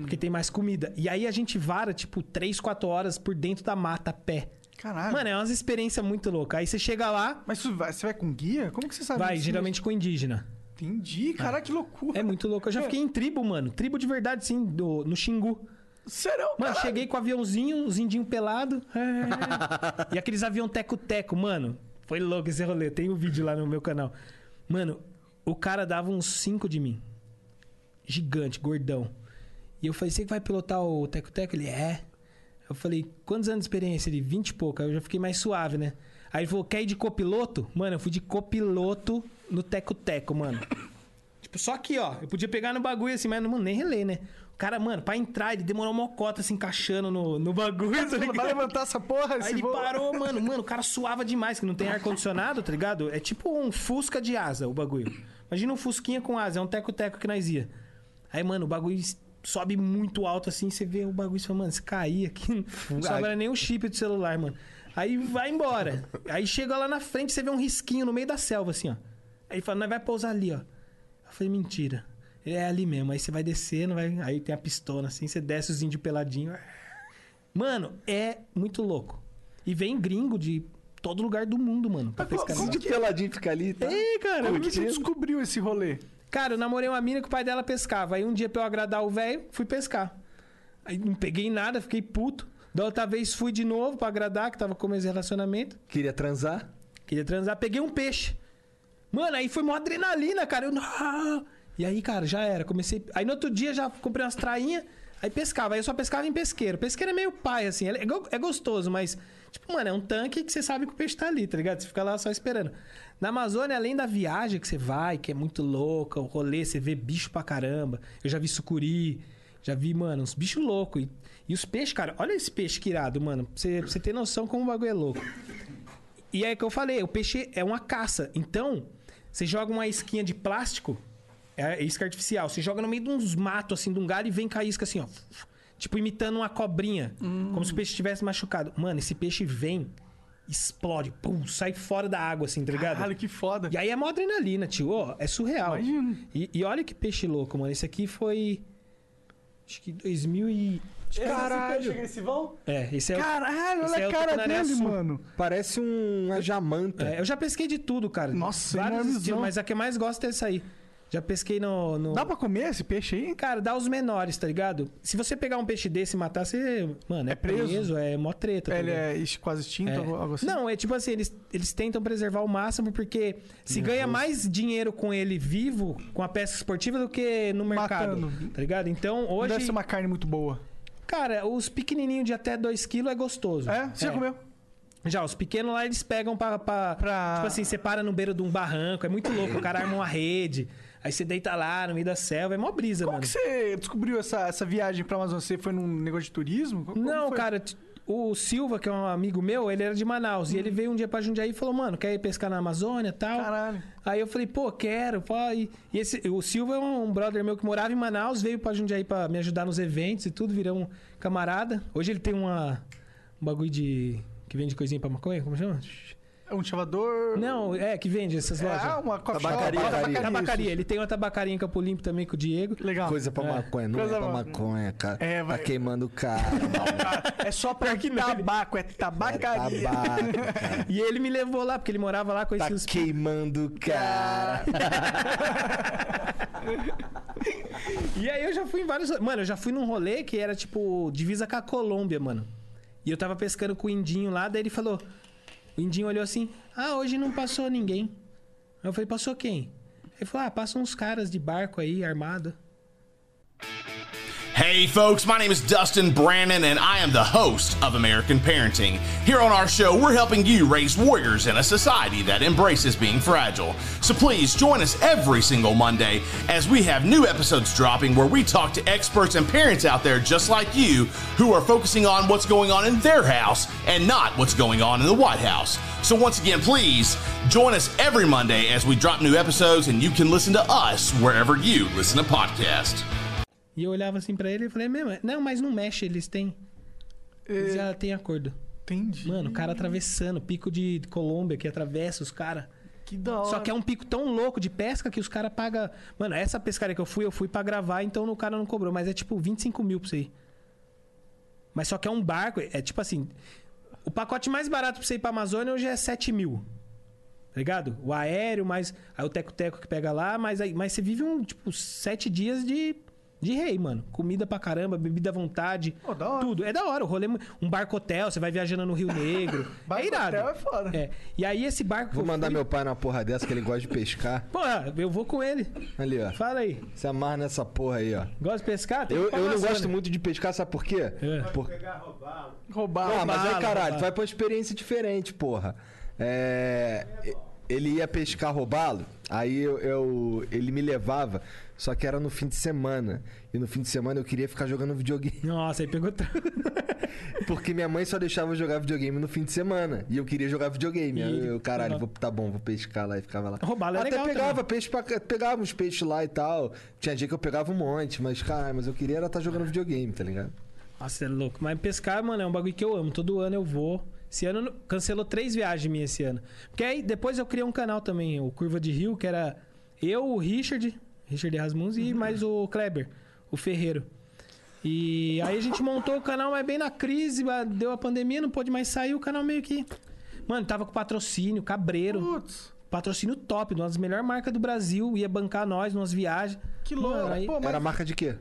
Porque tem mais comida. E aí a gente vara, tipo, 3, 4 horas por dentro da mata a pé. Caralho. Mano, é umas experiências muito loucas. Aí você chega lá, Mas vai, você vai com guia? Como que você sabe vai, geralmente com indígena. Entendi. Caralho, que loucura. É muito louco. Eu já fiquei em tribo, mano. Tribo de verdade, sim, do, no Xingu. Sério? Mano, caralho? cheguei com o aviãozinho, os indinhos pelados. (laughs) e aqueles avião teco-teco, mano. Foi louco esse rolê. Tem um vídeo lá no meu canal. Mano, o cara dava uns 5 de mim. Gigante, gordão. E eu falei, você vai pilotar o teco-teco? Ele, é. Eu falei, quantos anos de experiência? Ele, 20 e pouco. Aí eu já fiquei mais suave, né? Aí ele falou, quer ir de copiloto? Mano, eu fui de copiloto no teco-teco, mano. (coughs) Tipo, só aqui, ó. Eu podia pegar no bagulho assim, mas mano, nem relei, né? Cara, mano, pra entrar, ele demorou uma cota se encaixando no, no bagulho. tá Vai levantar essa porra? Aí ele voo? parou, mano. Mano, o cara suava demais, que não tem ar-condicionado, tá ligado? É tipo um Fusca de asa, o bagulho. Imagina um Fusquinha com asa, é um teco-teco que nós ia. Aí, mano, o bagulho sobe muito alto assim, você vê o bagulho e fala, mano, se cair aqui, (laughs) não sobra nem o chip do celular, mano. Aí vai embora. Aí chega lá na frente, você vê um risquinho no meio da selva, assim, ó. Aí fala, nós vai pousar ali, ó. Eu falei, mentira. Ele é ali mesmo. Aí você vai descendo, vai... aí tem a pistola assim, você desce os índios peladinho. Mano, é muito louco. E vem gringo de todo lugar do mundo, mano, pra pescar. Como que peladinho fica ali, tá? Ei, cara, Como que você descobriu esse rolê? Cara, eu namorei uma mina que o pai dela pescava. Aí um dia, pra eu agradar o velho, fui pescar. Aí não peguei nada, fiquei puto. Da outra vez fui de novo pra agradar, que tava com esse relacionamento. Queria transar? Queria transar, peguei um peixe. Mano, aí foi uma adrenalina, cara. Eu! E aí, cara, já era. Comecei. Aí no outro dia já comprei umas trainhas, aí pescava. Aí eu só pescava em pesqueiro. Pesqueiro é meio pai, assim. É, go- é gostoso, mas, tipo, mano, é um tanque que você sabe que o peixe tá ali, tá ligado? Você fica lá só esperando. Na Amazônia, além da viagem que você vai, que é muito louca, o rolê, você vê bicho pra caramba. Eu já vi sucuri, já vi, mano, uns bichos loucos. E, e os peixes, cara, olha esse peixe que irado, mano. Pra você, pra você ter noção como o bagulho é louco. E é que eu falei, o peixe é uma caça. Então, você joga uma isquinha de plástico, é isca artificial, você joga no meio de uns matos, assim, de um galho e vem com a isca assim, ó. Tipo, imitando uma cobrinha. Como se o peixe estivesse machucado. Mano, esse peixe vem, explode, pum, sai fora da água, assim, tá ligado? Caralho, que foda. E aí é mó adrenalina, tio. Ó, é surreal. Imagino. E, e olha que peixe louco, mano. Esse aqui foi. Acho que 2000 e. Caralho. Esse vão? É, esse é o- Caralho, esse olha é a cara dele, mano. Parece um- uma jamanta. É, eu já pesquei de tudo, cara. Nossa, Vários enormezão. estilos, mas a que eu mais gosto é essa aí. Já pesquei no, no- Dá pra comer esse peixe aí? Cara, dá os menores, tá ligado? Se você pegar um peixe desse e matar, você. Mano, é, preso? preso? é mó treta. tá Ele é quase extinto, É. algo assim? Não, é tipo assim, eles, eles tentam preservar o máximo porque se ganha mais dinheiro com ele vivo, com a pesca esportiva, do que no mercado. Matando. Tá ligado? Então, hoje. Deve ser uma carne muito boa. Cara, os pequenininhos de até 2kg é gostoso. É? Você já comeu? Já, os pequenos lá eles pegam pra, pra, Tipo assim, você para no beiro de um barranco, é muito louco. O cara arma uma rede, aí você deita lá no meio da selva, é mó brisa, Como mano. que você descobriu essa, essa viagem pra Amazônia? Você foi num negócio de turismo? Como Não, foi? cara, o Silva, que é um amigo meu, ele era de Manaus. E ele veio um dia pra Jundiaí e falou, mano, quer ir pescar na Amazônia e tal? Caralho. Aí eu falei, pô, quero. Pô. E, e esse, o Silva é um brother meu que morava em Manaus, veio pra Jundiaí pra me ajudar nos eventos e tudo, virou um camarada. Hoje ele tem uma, um bagulho de... que vende coisinha pra maconha, como chama? É um chavador. Não, é, que vende essas É, lojas. ah, uma coffee shop, Tabacaria. tabacaria. Tabacaria. Ele tem uma tabacaria em Campo Limpo também com o Diego. Legal. Coisa pra É. maconha, não Coisa é pra maconha, cara. É, vai- Tá queimando o cara. (laughs) É só pra tabaco, é tabacaria. Tabaco, (laughs) cara. E ele me levou lá, porque ele morava lá, Tá conhecia os queimando o cara. (laughs) E aí eu já fui em vários. Mano, eu já fui num rolê que era tipo divisa com a Colômbia, mano. E eu tava pescando com o Indinho lá, daí ele falou. O Indinho olhou assim: Ah, hoje não passou ninguém. Eu falei: Passou quem? Ele falou: Ah, passam uns caras de barco aí, armado. Hey, folks, my name is Dustin Brannon, and I am the host of American Parenting. Here on our show, we're helping you raise warriors in a society that embraces being fragile. So please join us every single Monday as we have new episodes dropping where we talk to experts and parents out there just like you who are focusing on what's going on in their house and not what's going on in the White House. So once again, please join us every Monday as we drop new episodes, and you can listen to us wherever you listen to podcasts. E eu olhava assim pra ele e falei: Mesmo, não, mas não mexe, eles têm. Eles já têm acordo. Entendi. Mano, o cara atravessando, pico de Colômbia que atravessa os caras. Que da hora. Só que é um pico tão louco de pesca que os caras pagam. Mano, essa pescaria que eu fui, eu fui pra gravar, então o cara não cobrou. Mas é tipo 25 mil pra você ir. Mas só que é um barco, é tipo assim. O pacote mais barato pra você ir pra Amazônia hoje é 7 mil. Tá ligado? O aéreo, mais. Aí o teco-teco que pega lá, mas, aí, mas você vive um, tipo, sete dias de. De rei, mano. Comida pra caramba, bebida à vontade. Pô, da hora. Tudo. É da hora. O rolê. Um barco hotel, você vai viajando no Rio Negro. (laughs) Barco é irado. hotel é foda. É. E aí esse barco. Vou mandar fui- meu pai numa porra dessa que ele gosta de pescar. (laughs) Porra, eu vou com ele. Ali, ó. Fala aí. Se amarra nessa porra aí, ó. Gosta de pescar? Tem Eu, eu não gosto muito de pescar, sabe por quê? É. Por... Roubar. Ah, mas aí, Roubado, caralho, roubado. tu vai pra uma experiência diferente, porra. É. Ele ia pescar roubalo, aí eu, eu- ele me levava, só que era no fim de semana. E no fim de semana eu queria ficar jogando videogame. Nossa, aí pegou. (laughs) Porque minha mãe só deixava eu jogar videogame no fim de semana. E eu queria jogar videogame. Aí eu, caralho, vou, tá bom, vou pescar lá e ficava lá. Roubalo é Até legal pegava também. peixe pra, pegava uns peixes lá e tal. Tinha dia que eu pegava um monte, mas, caralho, mas eu queria era estar jogando videogame, tá ligado? Nossa, é louco. Mas pescar, mano, é um bagulho que eu amo. Todo ano eu vou. Esse ano cancelou três viagens minhas esse ano. Porque aí depois eu criei um canal também, o Curva de Rio, que era eu, o Richard, Richard Rasmuns e mais o Kleber, o Ferreiro. E aí a gente montou o canal, mas bem na crise, deu a pandemia, não pôde mais sair, o canal meio que. Mano, tava com patrocínio, cabreiro. Putz. Patrocínio top, uma das melhores marcas do Brasil, ia bancar nós nas viagens. Que Mano, louco. aí- Pô, mas Era marca de quê?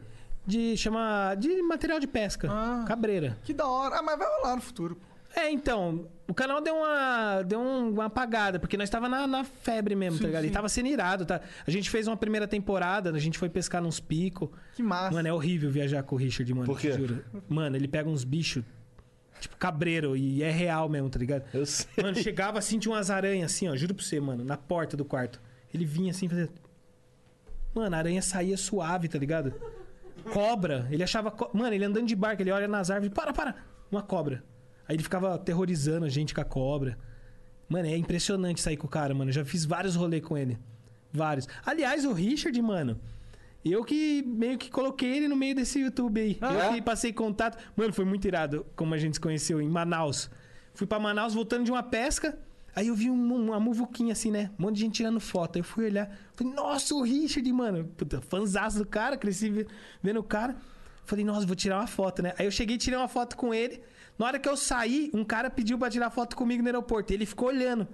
De chama de material de pesca, Ah. cabreira. que da hora. Ah, mas vai rolar no futuro. É, então, o canal deu uma, deu um- uma apagada, porque nós tava na, na febre mesmo, Sim, tá ligado? sim. E tava sendo irado, tá? A gente fez uma primeira temporada, a gente foi pescar nos picos. Que massa. Mano, é horrível viajar com o Richard, mano. Por quê? Juro. Mano, ele pega uns bichos, tipo cabreiro, e é real mesmo, tá ligado? Eu sei. Mano, chegava assim, tinha umas aranhas assim, ó, juro pra você, mano, na porta do quarto. Ele vinha assim, fazia... Mano, a aranha saía suave, tá ligado? Cobra, ele achava... co- Mano, ele andando de barco, ele olha nas árvores, para, para! Uma cobra. Aí ele ficava aterrorizando a gente com a cobra. Mano, é impressionante sair com o cara, mano. Eu já fiz vários rolês com ele. Vários. Aliás, o Richard, mano... Eu que meio que coloquei ele no meio desse YouTube aí. eu que passei contato. Mano, foi muito irado como a gente se conheceu em Manaus. Fui pra Manaus voltando de uma pesca. Aí eu vi um- uma muvuquinha assim, né? Um monte de gente tirando foto. Aí eu fui olhar. Falei, nossa, o Richard, mano. Puta, fanzaço do cara. Cresci ve- vendo o cara. Falei, nossa, vou tirar uma foto, né? Aí eu cheguei e tirei uma foto com ele. Na hora que eu saí, um cara pediu pra tirar foto comigo no aeroporto. Ele ficou olhando.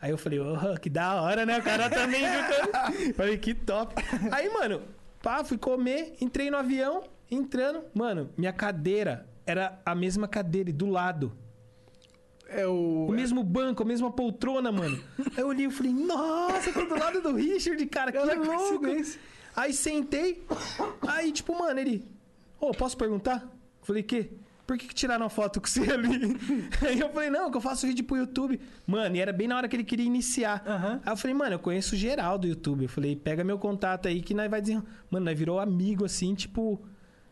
Aí eu falei, oh, que da hora, né? O cara também ficou. (laughs) Falei, que top. Aí, mano, pá, fui comer, entrei no avião, entrando. Mano, minha cadeira era a mesma cadeira e do lado. É o. O mesmo banco, a mesma poltrona, mano. (laughs) Aí eu olhei e falei, nossa, tô do lado do Richard, cara, que louco. Aí sentei, aí, tipo, mano, ele. Ô, posso perguntar? Eu falei, que? Por que, que tiraram foto com você ali? (laughs) Aí eu falei, não, que eu faço vídeo pro YouTube. Mano, e era bem na hora que ele queria iniciar. Aí eu falei, mano, eu conheço geral do YouTube. Eu falei, pega meu contato aí que nós vai dizer. Mano, nós virou amigo, assim, tipo.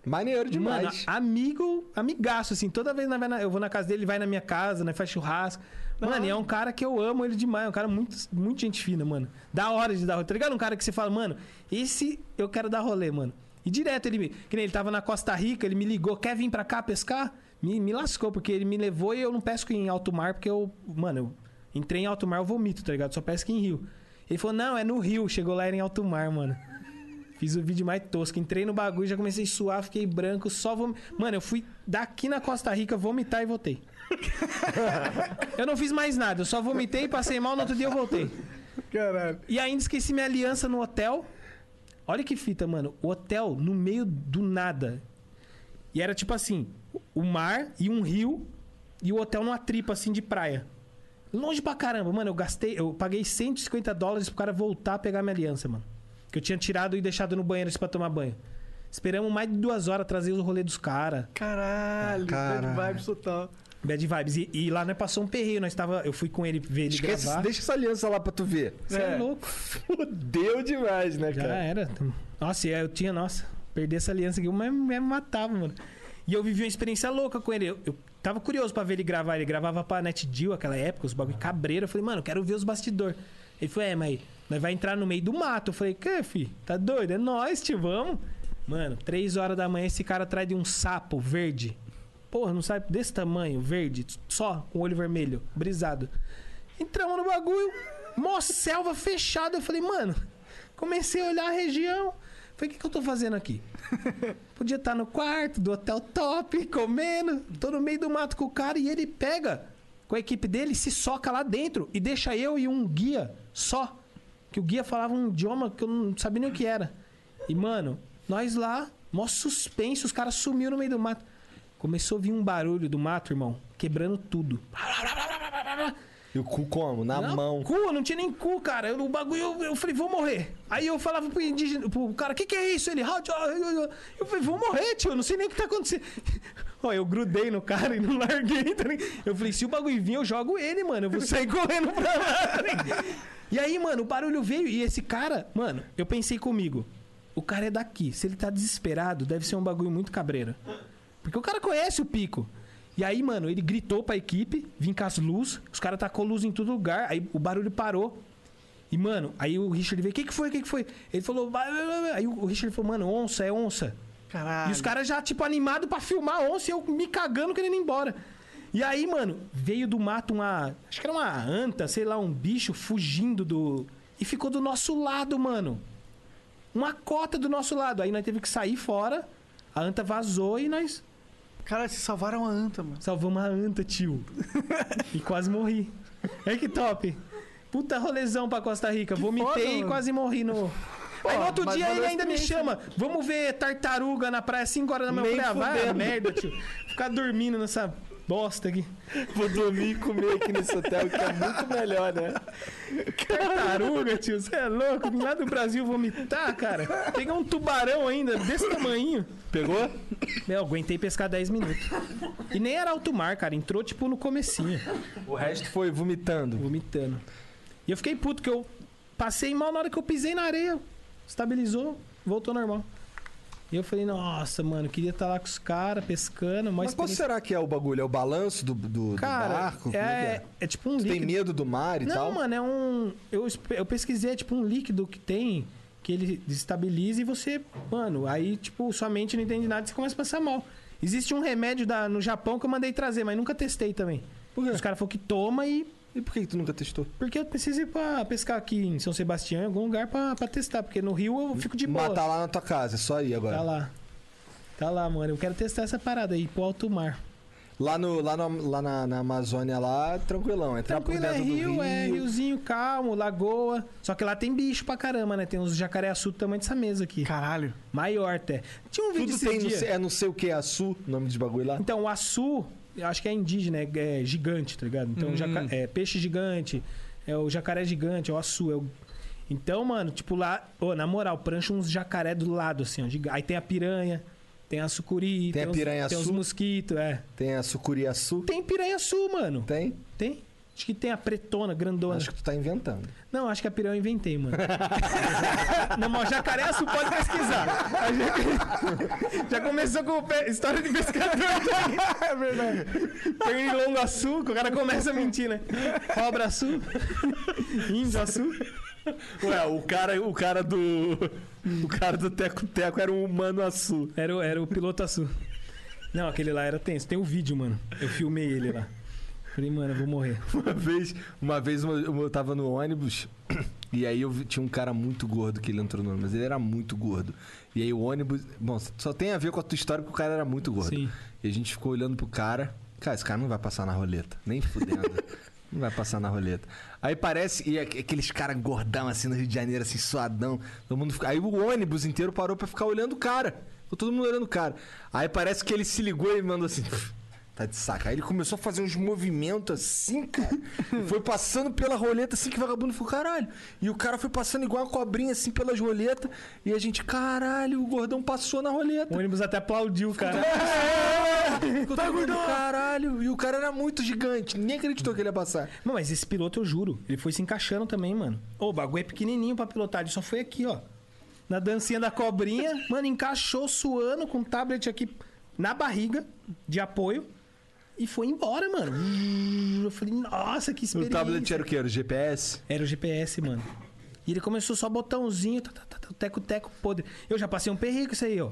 Maneiro demais. Mano, amigo, amigaço, assim. Toda vez na- eu vou na casa dele, ele vai na minha casa, nós faz churrasco. Mano, e é um cara que eu amo ele demais. É um cara muito, muito gente fina, mano. Da hora de dar rolê. Tá ligado? Um cara que você fala, mano, esse eu quero dar rolê, mano. E direto ele me. Que nem ele tava na Costa Rica, ele me ligou, quer vir pra cá pescar? Me, me lascou, porque ele me levou e eu não pesco em alto mar, porque eu. Mano, eu entrei em alto mar, eu vomito, tá ligado? Só pesco em rio. Ele falou, não, é no rio. Chegou lá, era em alto mar, mano. (laughs) Fiz o vídeo mais tosco. Entrei no bagulho, já comecei a suar, fiquei branco, só vom... Mano, eu fui daqui na Costa Rica vomitar e voltei. (laughs) eu não fiz mais nada, eu só vomitei, passei mal, no outro dia eu voltei. Caralho. E ainda esqueci minha aliança no hotel. Olha que fita, mano. O hotel no meio do nada. E era tipo assim: o mar e um rio e o hotel numa tripa assim de praia. Longe pra caramba, mano. Eu gastei, eu paguei 150 dólares pro cara voltar a pegar minha aliança, mano. Que eu tinha tirado e deixado no banheiro assim, pra tomar banho. Esperamos mais de duas horas trazer o rolê dos caras. Caralho, Caralho. bad vibes total. Bad vibes. E, e lá nós passou um perreio. Nós tava, eu fui com ele ver ele Esquece, gravar. deixa essa aliança lá pra tu ver. Você é. louco. Fudeu demais, né, Já cara? era. Nossa, e aí eu tinha, nossa, perder essa aliança aqui, eu me, me matava, mano. E eu vivi uma experiência louca com ele. Eu, eu tava curioso pra ver ele gravar. Ele gravava pra NetDeal aquela época, os bagulho cabreiro. Eu falei, mano, eu quero ver os bastidores. Ele falou, é, mas nós vai entrar no meio do mato. Eu falei, que, fi? Tá doido? É nós, tio, vamos. Mano, três horas da manhã, esse cara atrás de um sapo verde. Porra, não sabe? Desse tamanho, verde, só, com o olho vermelho, brisado. Entramos no bagulho, mó selva fechada. Eu falei, mano, comecei a olhar a região. Falei, o que, que eu tô fazendo aqui? (laughs) Podia estar no quarto do hotel top, comendo. Tô no meio do mato com o cara e ele pega com a equipe dele, se soca lá dentro e deixa eu e um guia só. Que o guia falava um idioma que eu não sabia nem o que era. E, mano, nós lá, mó suspense, os caras sumiram no meio do mato. Começou a vir um barulho do mato, irmão, quebrando tudo. E o cu como? Na Não, mão. Cu, não tinha nem cu, cara. Eu, o bagulho, eu, eu falei, vou morrer. Aí eu falava pro indígena, pro cara, o que, que é isso? Ele, "Ah, tio, ah, ah, ah." eu falei, vou morrer, tio, eu não sei nem o que tá acontecendo. (laughs) Ó, eu grudei no cara e não larguei. Tá eu falei, se o bagulho vir, eu jogo ele, mano. Eu vou sair (laughs) correndo pra lá. e aí, mano, o barulho veio e esse cara, mano, eu pensei comigo, o cara é daqui. Se ele tá desesperado, deve ser um bagulho muito cabreiro. Porque o cara conhece o pico. E aí, mano, ele gritou pra equipe, vim com as luzes, os caras tacou luz em todo lugar, aí o barulho parou. E, mano, aí o Richard veio, o que que foi, o que que foi? Ele falou, vai, vai, vai, vai. aí o Richard falou, mano, onça, é onça. Caralho. E os caras já, tipo, animados pra filmar onça e eu me cagando querendo ir embora. E aí, mano, veio do mato uma. Acho que era uma anta, sei lá, um bicho fugindo do. E ficou do nosso lado, mano. Uma cota do nosso lado. Aí nós teve que sair fora, a anta vazou e nós. Cara, se salvaram a anta, mano. Salvamos a anta, tio. (laughs) e quase morri. É que top. Puta rolezão pra Costa Rica. Vomitei foda, e mano. quase morri no. Aí no outro dia ele ainda me chama. Vamos ver tartaruga na praia 5 horas da manhã. Eu falei, ah, vai merda, tio. Ficar dormindo nessa bosta aqui. Vou dormir e comer aqui nesse hotel, que é muito melhor, né? Tartaruga, tio. Você é louco? Vim lá do Brasil vomitar, cara. Pegar um tubarão ainda, desse tamanho. Pegou? Eu aguentei pescar 10 minutos. E nem era alto mar, cara. Entrou, tipo, no comecinho. O resto foi vomitando. Vomitando. E eu fiquei puto que eu passei mal na hora que eu pisei na areia. Estabilizou, voltou normal. E eu falei, nossa, mano, queria estar lá com os caras pescando, mas. Qual será que é o bagulho? É o balanço do, do, do Cara, barco? Como é, que é tipo um tem líquido. medo do mar e Não, tal? mano, é um. Eu, eu pesquisei, é tipo um líquido que tem, que ele desestabiliza e você. Mano, aí, tipo, sua mente não entende nada e você começa a passar mal. Existe um remédio da, no Japão que eu mandei trazer, mas nunca testei também. Os caras falaram que toma e. E por que, que tu nunca testou? Porque eu preciso ir pra pescar aqui em São Sebastião, em algum lugar pra, pra testar, porque no Rio eu fico de boa. Mas tá lá na tua casa, é só ir agora. Tá lá. Tá lá, mano. Eu quero testar essa parada aí, pro alto mar. Lá, no, lá, no, lá na, na Amazônia, lá, tranquilão. Entrar Tranquilo, por é dentro do rio, rio. é riozinho calmo, lagoa. Só que lá tem bicho pra caramba, né? Tem uns jacaré-açu do tamanho dessa mesa aqui. Caralho. Maior até. Tinha um vídeo Tudo tem, dias. sei, é não sei o que, Açu, nome de bagulho lá. Então, o açu, acho que é indígena, é, é gigante, tá ligado? Então, Hum. jaca- é peixe gigante, é o jacaré gigante, é o açu. É o... Então, mano, tipo lá, ô, na moral, prancha uns jacaré do lado, assim, ó. Aí tem a piranha, tem a sucuri, Tem a os- piranha tem os mosquitos, é. Tem a sucuriaçu. Tem piranha açu, mano. Tem? Tem. Acho que tem a pretona, grandona. Acho que tu tá inventando. Não, acho que a piranha eu inventei, mano. (laughs) Não, mas o jacaré açu pode pesquisar. A gente- Já começou com pe- história de pescador. (laughs) É verdade. Pernilongo açu, que o cara começa a mentir, né? Cobra açu. Índio açu. Ué, o cara, o cara do. O cara do Teco Teco era um humano Açu. Era, o- era o piloto açu. Não, aquele lá era tenso. Tem o vídeo, mano. Eu filmei ele lá. Falei, mano, eu vou morrer. (laughs) Uma vez, uma vez eu, tava no ônibus (clears throat) e aí eu vi- tinha um cara muito gordo que ele entrou no ônibus, mas ele era muito gordo. E aí o ônibus. Bom, só tem a ver com a tua história porque o cara era muito gordo. Sim. E a gente ficou olhando pro cara. Cara, esse cara não vai passar na roleta. Nem fudendo. (laughs) não vai passar na roleta. Aí parece. E aqu- aqueles caras gordão assim no Rio de Janeiro, assim, suadão. Todo mundo fica- Aí o ônibus inteiro parou pra ficar olhando o cara. Ficou todo mundo olhando o cara. Aí parece que ele se ligou e mandou assim. (laughs) Tá de saca. Aí ele começou a fazer uns movimentos assim, cara. (laughs) foi passando pela roleta assim que o vagabundo ficou, caralho. E o cara foi passando igual uma cobrinha assim pelas roletas. E a gente, caralho, o gordão passou na roleta. O ônibus até aplaudiu, cara. (laughs) Ficou todo mundo, caralho. E o cara era muito gigante. Ninguém acreditou que ele ia passar. Não, mas esse piloto, eu juro, ele foi se encaixando também, mano. Ô, o bagulho é pequenininho pra pilotar, ele só foi aqui, ó. Na dancinha da cobrinha, mano, encaixou suando com o tablet aqui na barriga, de apoio, e foi embora, mano. Eu falei, nossa, que O experiência. tablet era o quê? Era o GPS? Era o GPS, mano. E ele começou só botãozinho, tá, tá, tá, tá, teco-teco podre. Eu já passei um perrico com isso aí, ó.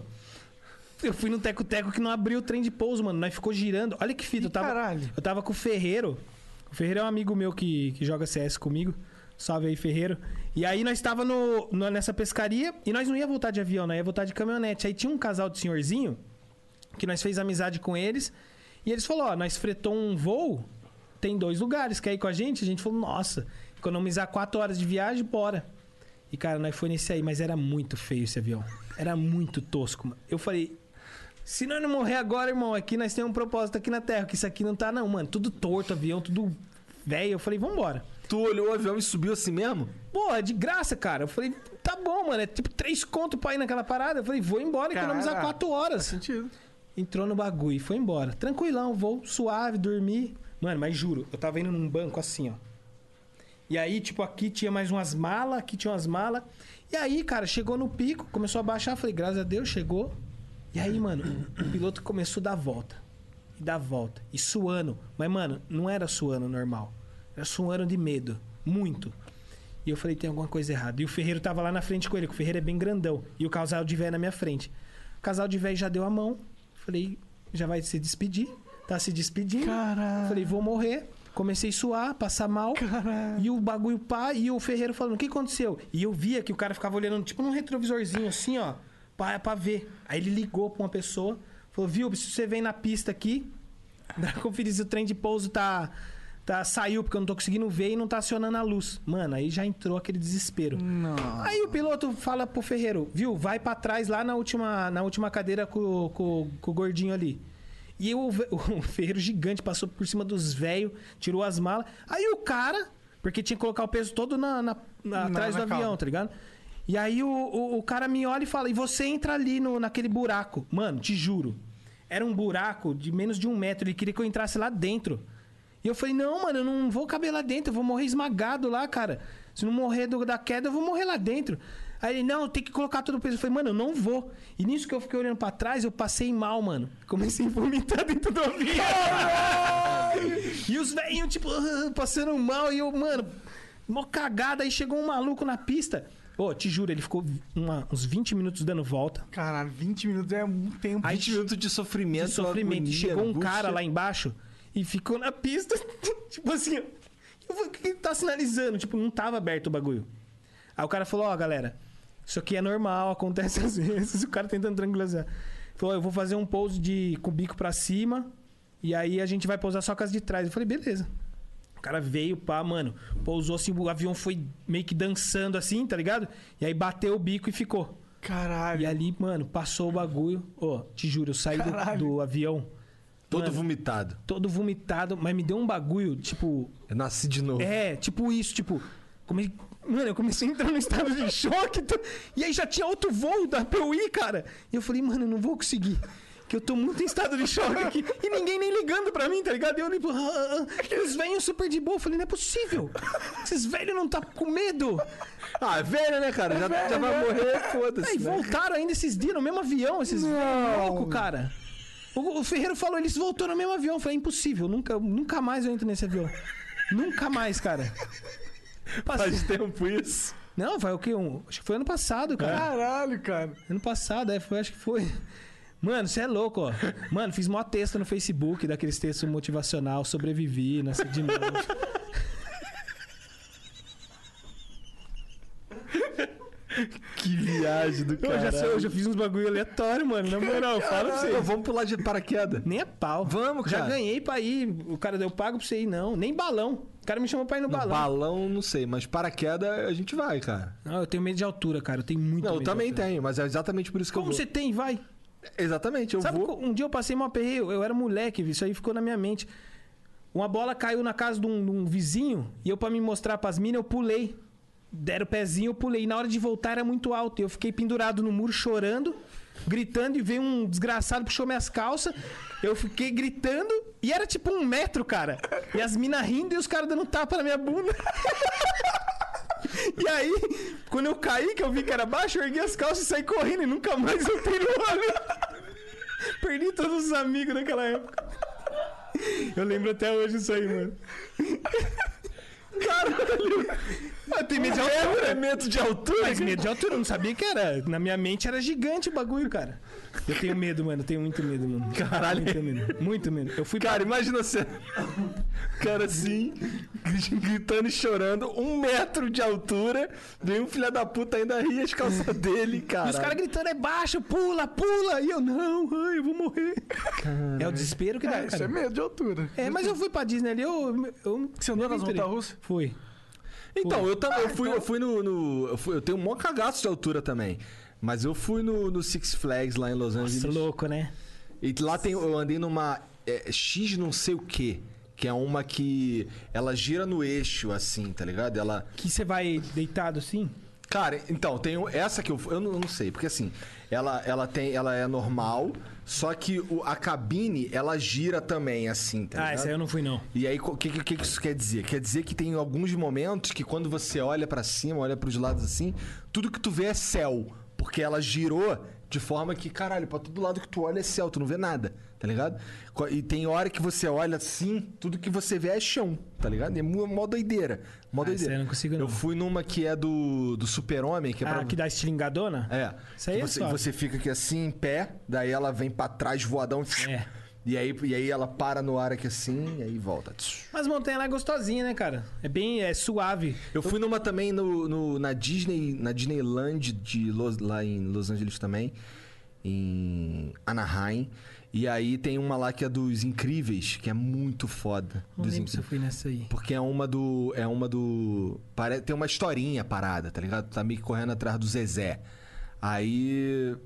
Eu fui no teco-teco que não abriu o trem de pouso, mano. Nós ficou girando. Olha que fita. Eu tava, caralho. eu tava com o Ferreiro. O Ferreiro é um amigo meu que, que joga CS comigo. Salve aí, Ferreiro. E aí nós tava no, no- nessa pescaria e nós não ia voltar de avião, nós ia voltar de caminhonete. Aí tinha um casal de senhorzinho que nós fez amizade com eles. E eles falaram, ó, nós fretou um voo, tem dois lugares, quer ir com a gente? A gente falou, nossa, economizar quatro horas de viagem, bora. E, cara, nós foi nesse aí, mas era muito feio esse avião. Era muito tosco, mano. Eu falei, se nós não morrer agora, irmão, aqui nós temos um propósito aqui na Terra, que isso aqui não tá, não, mano. Tudo torto, avião, tudo velho. Eu falei, vambora. Tu olhou o avião e subiu assim mesmo? Pô, é de graça, cara. Eu falei, tá bom, mano. É tipo três conto pra ir naquela parada. Eu falei, vou embora, economizar Cara, quatro horas. Sentido. Entrou no bagulho e foi embora. Tranquilão, vou suave, dormir. Mano, mas juro, eu tava indo num banco assim, ó. E aí, tipo, aqui tinha mais umas malas, aqui tinha umas malas. E aí, cara, chegou no pico, começou a baixar. Falei, graças a Deus, chegou. E aí, mano, o piloto começou a dar volta. E dar volta. E suando. Mas, mano, não era suando normal. Era suando de medo. Muito. E eu falei, tem alguma coisa errada. E o Ferreiro tava lá na frente com ele, que o Ferreiro é bem grandão. E o casal de véio na minha frente. O casal de véio já deu a mão. Falei, já vai se despedir. Tá se despedindo. Caralho. Falei, vou morrer. Comecei a suar, passar mal. Caralho. E o bagulho pá, e o Ferreiro falando, o que aconteceu? E eu via que o cara ficava olhando, tipo num retrovisorzinho assim, ó, pra, pra ver. Aí ele ligou pra uma pessoa, falou, viu, se você vem na pista aqui, dá conferir se o trem de pouso tá, tá. Saiu, porque eu não tô conseguindo ver e não tá acionando a luz. Mano, aí já entrou aquele desespero. Não. Aí o piloto fala pro Ferreiro, viu, vai pra trás lá na última, na última cadeira com, com, com o gordinho ali. E o, ve- (laughs) o ferreiro gigante passou por cima dos velhos, tirou as malas. Aí o cara, porque tinha que colocar o peso todo na, na- na- atrás na do avião, calma. tá ligado? E aí o, o, o cara me olha e fala: e você entra ali no, naquele buraco. Mano, te juro. Era um buraco de menos de um metro. Ele queria que eu entrasse lá dentro. E eu falei: não, mano, eu não vou caber lá dentro. Eu vou morrer esmagado lá, cara. Se não morrer do- da queda, eu vou morrer lá dentro. Aí ele, não, tem que colocar todo o peso. Eu falei, mano, eu não vou. E nisso que eu fiquei olhando pra trás, eu passei mal, mano. Comecei a vomitar dentro do avião. (laughs) e os velhinhos, tipo, passando mal. E eu, mano, mó cagada. Aí chegou um maluco na pista. Ô, te juro, ele ficou uma- uns 20 minutos dando volta. Caralho, 20 minutos é um tempo. 20 minutos de sofrimento. De sofrimento. agonia, E chegou um angústia. cara lá embaixo e ficou na pista, (laughs) tipo assim, ó. Eu falei, o que ele tá sinalizando? Tipo, não tava aberto o bagulho. Aí o cara falou, ó, galera, isso aqui é normal, acontece (laughs) às vezes. O cara tentando tranquilizar. Falou, eu vou fazer um pouso de com o bico pra cima E aí a gente vai pousar só com as de trás. Eu falei, beleza. O cara veio, pá, mano, pousou assim, o avião foi meio que dançando assim, tá ligado? E aí bateu o bico e ficou. Caralho. E ali, mano, passou o bagulho. Ô, te juro, eu saí do, do avião. Todo mano, vomitado. Todo vomitado, mas me deu um bagulho, tipo. Eu nasci de novo. É, tipo isso, tipo. Come... Mano, eu comecei a entrar num estado de (laughs) choque. E aí já tinha outro voo da PUI, cara. E eu falei, mano, eu não vou conseguir. Que eu tô muito em estado de choque aqui. (laughs) E ninguém nem ligando pra mim, tá ligado? E eu tipo, ah, ah, ah. E os velhos super de boa. Eu falei, não é possível. Esses velhos não tá com medo. Ah, é velho, né, cara? já, já vai morrer, foda-se. Aí né? voltaram ainda esses dias no mesmo avião, esses velhos loucos, cara. O, o Ferreiro falou, eles voltou no mesmo avião. Eu falei, é impossível, nunca, nunca mais eu entro nesse avião. nunca mais, cara. Faz tempo isso. Não, vai o quê? Um, acho que foi ano passado, cara. Caralho, cara. Ano passado, é, foi, acho que foi. Mano, você é louco, ó. Mano, fiz mó texto no Facebook, daqueles textos motivacional, sobrevivi, nasci de novo. (laughs) (laughs) Que viagem do Eu cara. já, sei, eu já fiz uns bagulho aleatório, mano. Na moral, fala pra você. Vamos pular de paraquedas. Nem a pau. Vamos, Já cara. ganhei pra ir. O cara deu pago pra você ir, não. Nem balão. O cara me chamou pra ir no Não, balão. balão, não sei, mas paraquedas a gente vai, cara. Não, eu tenho medo de altura, cara. Eu tenho muito Não, medo eu de também tenho, mas é exatamente por isso que Como eu vou. você tem, vai. Exatamente, eu Sabe, vou. que um dia eu passei uma perreio, eu era moleque, isso aí ficou na minha mente. Uma bola caiu na casa de um, de um vizinho e eu, pra me mostrar pras minas, eu pulei. Deram o pezinho, eu pulei. E na hora de voltar era muito alto. Eu fiquei pendurado no muro chorando, gritando, e veio um desgraçado, puxou minhas calças. Eu fiquei gritando e era tipo um metro, cara. E as minas rindo e os caras dando tapa na minha bunda. (laughs) E aí, quando eu caí, que eu vi que era baixo, eu ergui as calças e saí correndo e nunca mais eu tenho olho. Perdi todos os amigos naquela época. Eu lembro até hoje isso aí, mano. (laughs) Caralho! Eu tenho medo de altura. É medo de altura? Mas medo de altura, eu não sabia que era. Na minha mente era gigante o bagulho, cara. Eu tenho medo, mano. Eu tenho muito medo, mano. Caralho. Muito medo. Muito medo. Eu fui Cara, imagina você. Cara assim, gritando e chorando, um metro de altura, vem um filho da puta ainda ri as calças dele, cara. E os caras gritando, é baixo, pula, pula. E eu, não, ai, eu vou morrer. É o desespero que dá, É, isso cara. é medo de altura. É, mas eu fui pra Disney ali, eu. eu Você andou nas aventurei. montanhas-russas? Fui. Então, eu também. Eu fui, eu fui no. no- eu, fui- eu tenho um maior cagaço de altura também. Mas eu fui no, no Six Flags lá em Los Angeles. Nossa, louco, né? E lá tem, eu andei numa é, X não sei o que. Que é uma que ela gira no eixo, assim, tá ligado? Ela. Que você vai deitado assim? Cara, então, tem essa que eu eu não, eu não sei, porque assim, ela, ela tem. Ela é normal, só que o- a cabine, ela gira também, assim, tá ah, essa aí eu não fui, não. E aí, o que, que, que isso quer dizer? Quer dizer que tem alguns momentos que quando você olha pra cima, olha pros lados assim, tudo que tu vê é céu. Porque ela girou de forma que, caralho, pra todo lado que tu olha é céu, tu não vê nada, tá ligado? E tem hora que você olha assim, tudo que você vê é chão, tá ligado? É mó doideira. Mó Ah, doideira. eu não consigo, não. Eu fui numa que é do, do super-homem, que é Ah, pra... que dá estilingadona? É. Isso aí é você, suave. você fica aqui assim, em pé, daí ela vem pra trás voadão. É. E aí, e aí ela para no ar aqui assim, e aí volta. Mas montanha lá é gostosinha, né, cara? É bem é suave. Eu fui numa também no, no- na Disney, na Disneyland de Los- lá em Los Angeles também, em Anaheim. E aí tem uma lá que é dos Incríveis, que é muito foda. Não dos lembro se eu fui nessa aí. Porque é uma do. É uma do. pare- Tem uma historinha parada, tá ligado? Tu tá meio que correndo atrás do Zezé. Aí.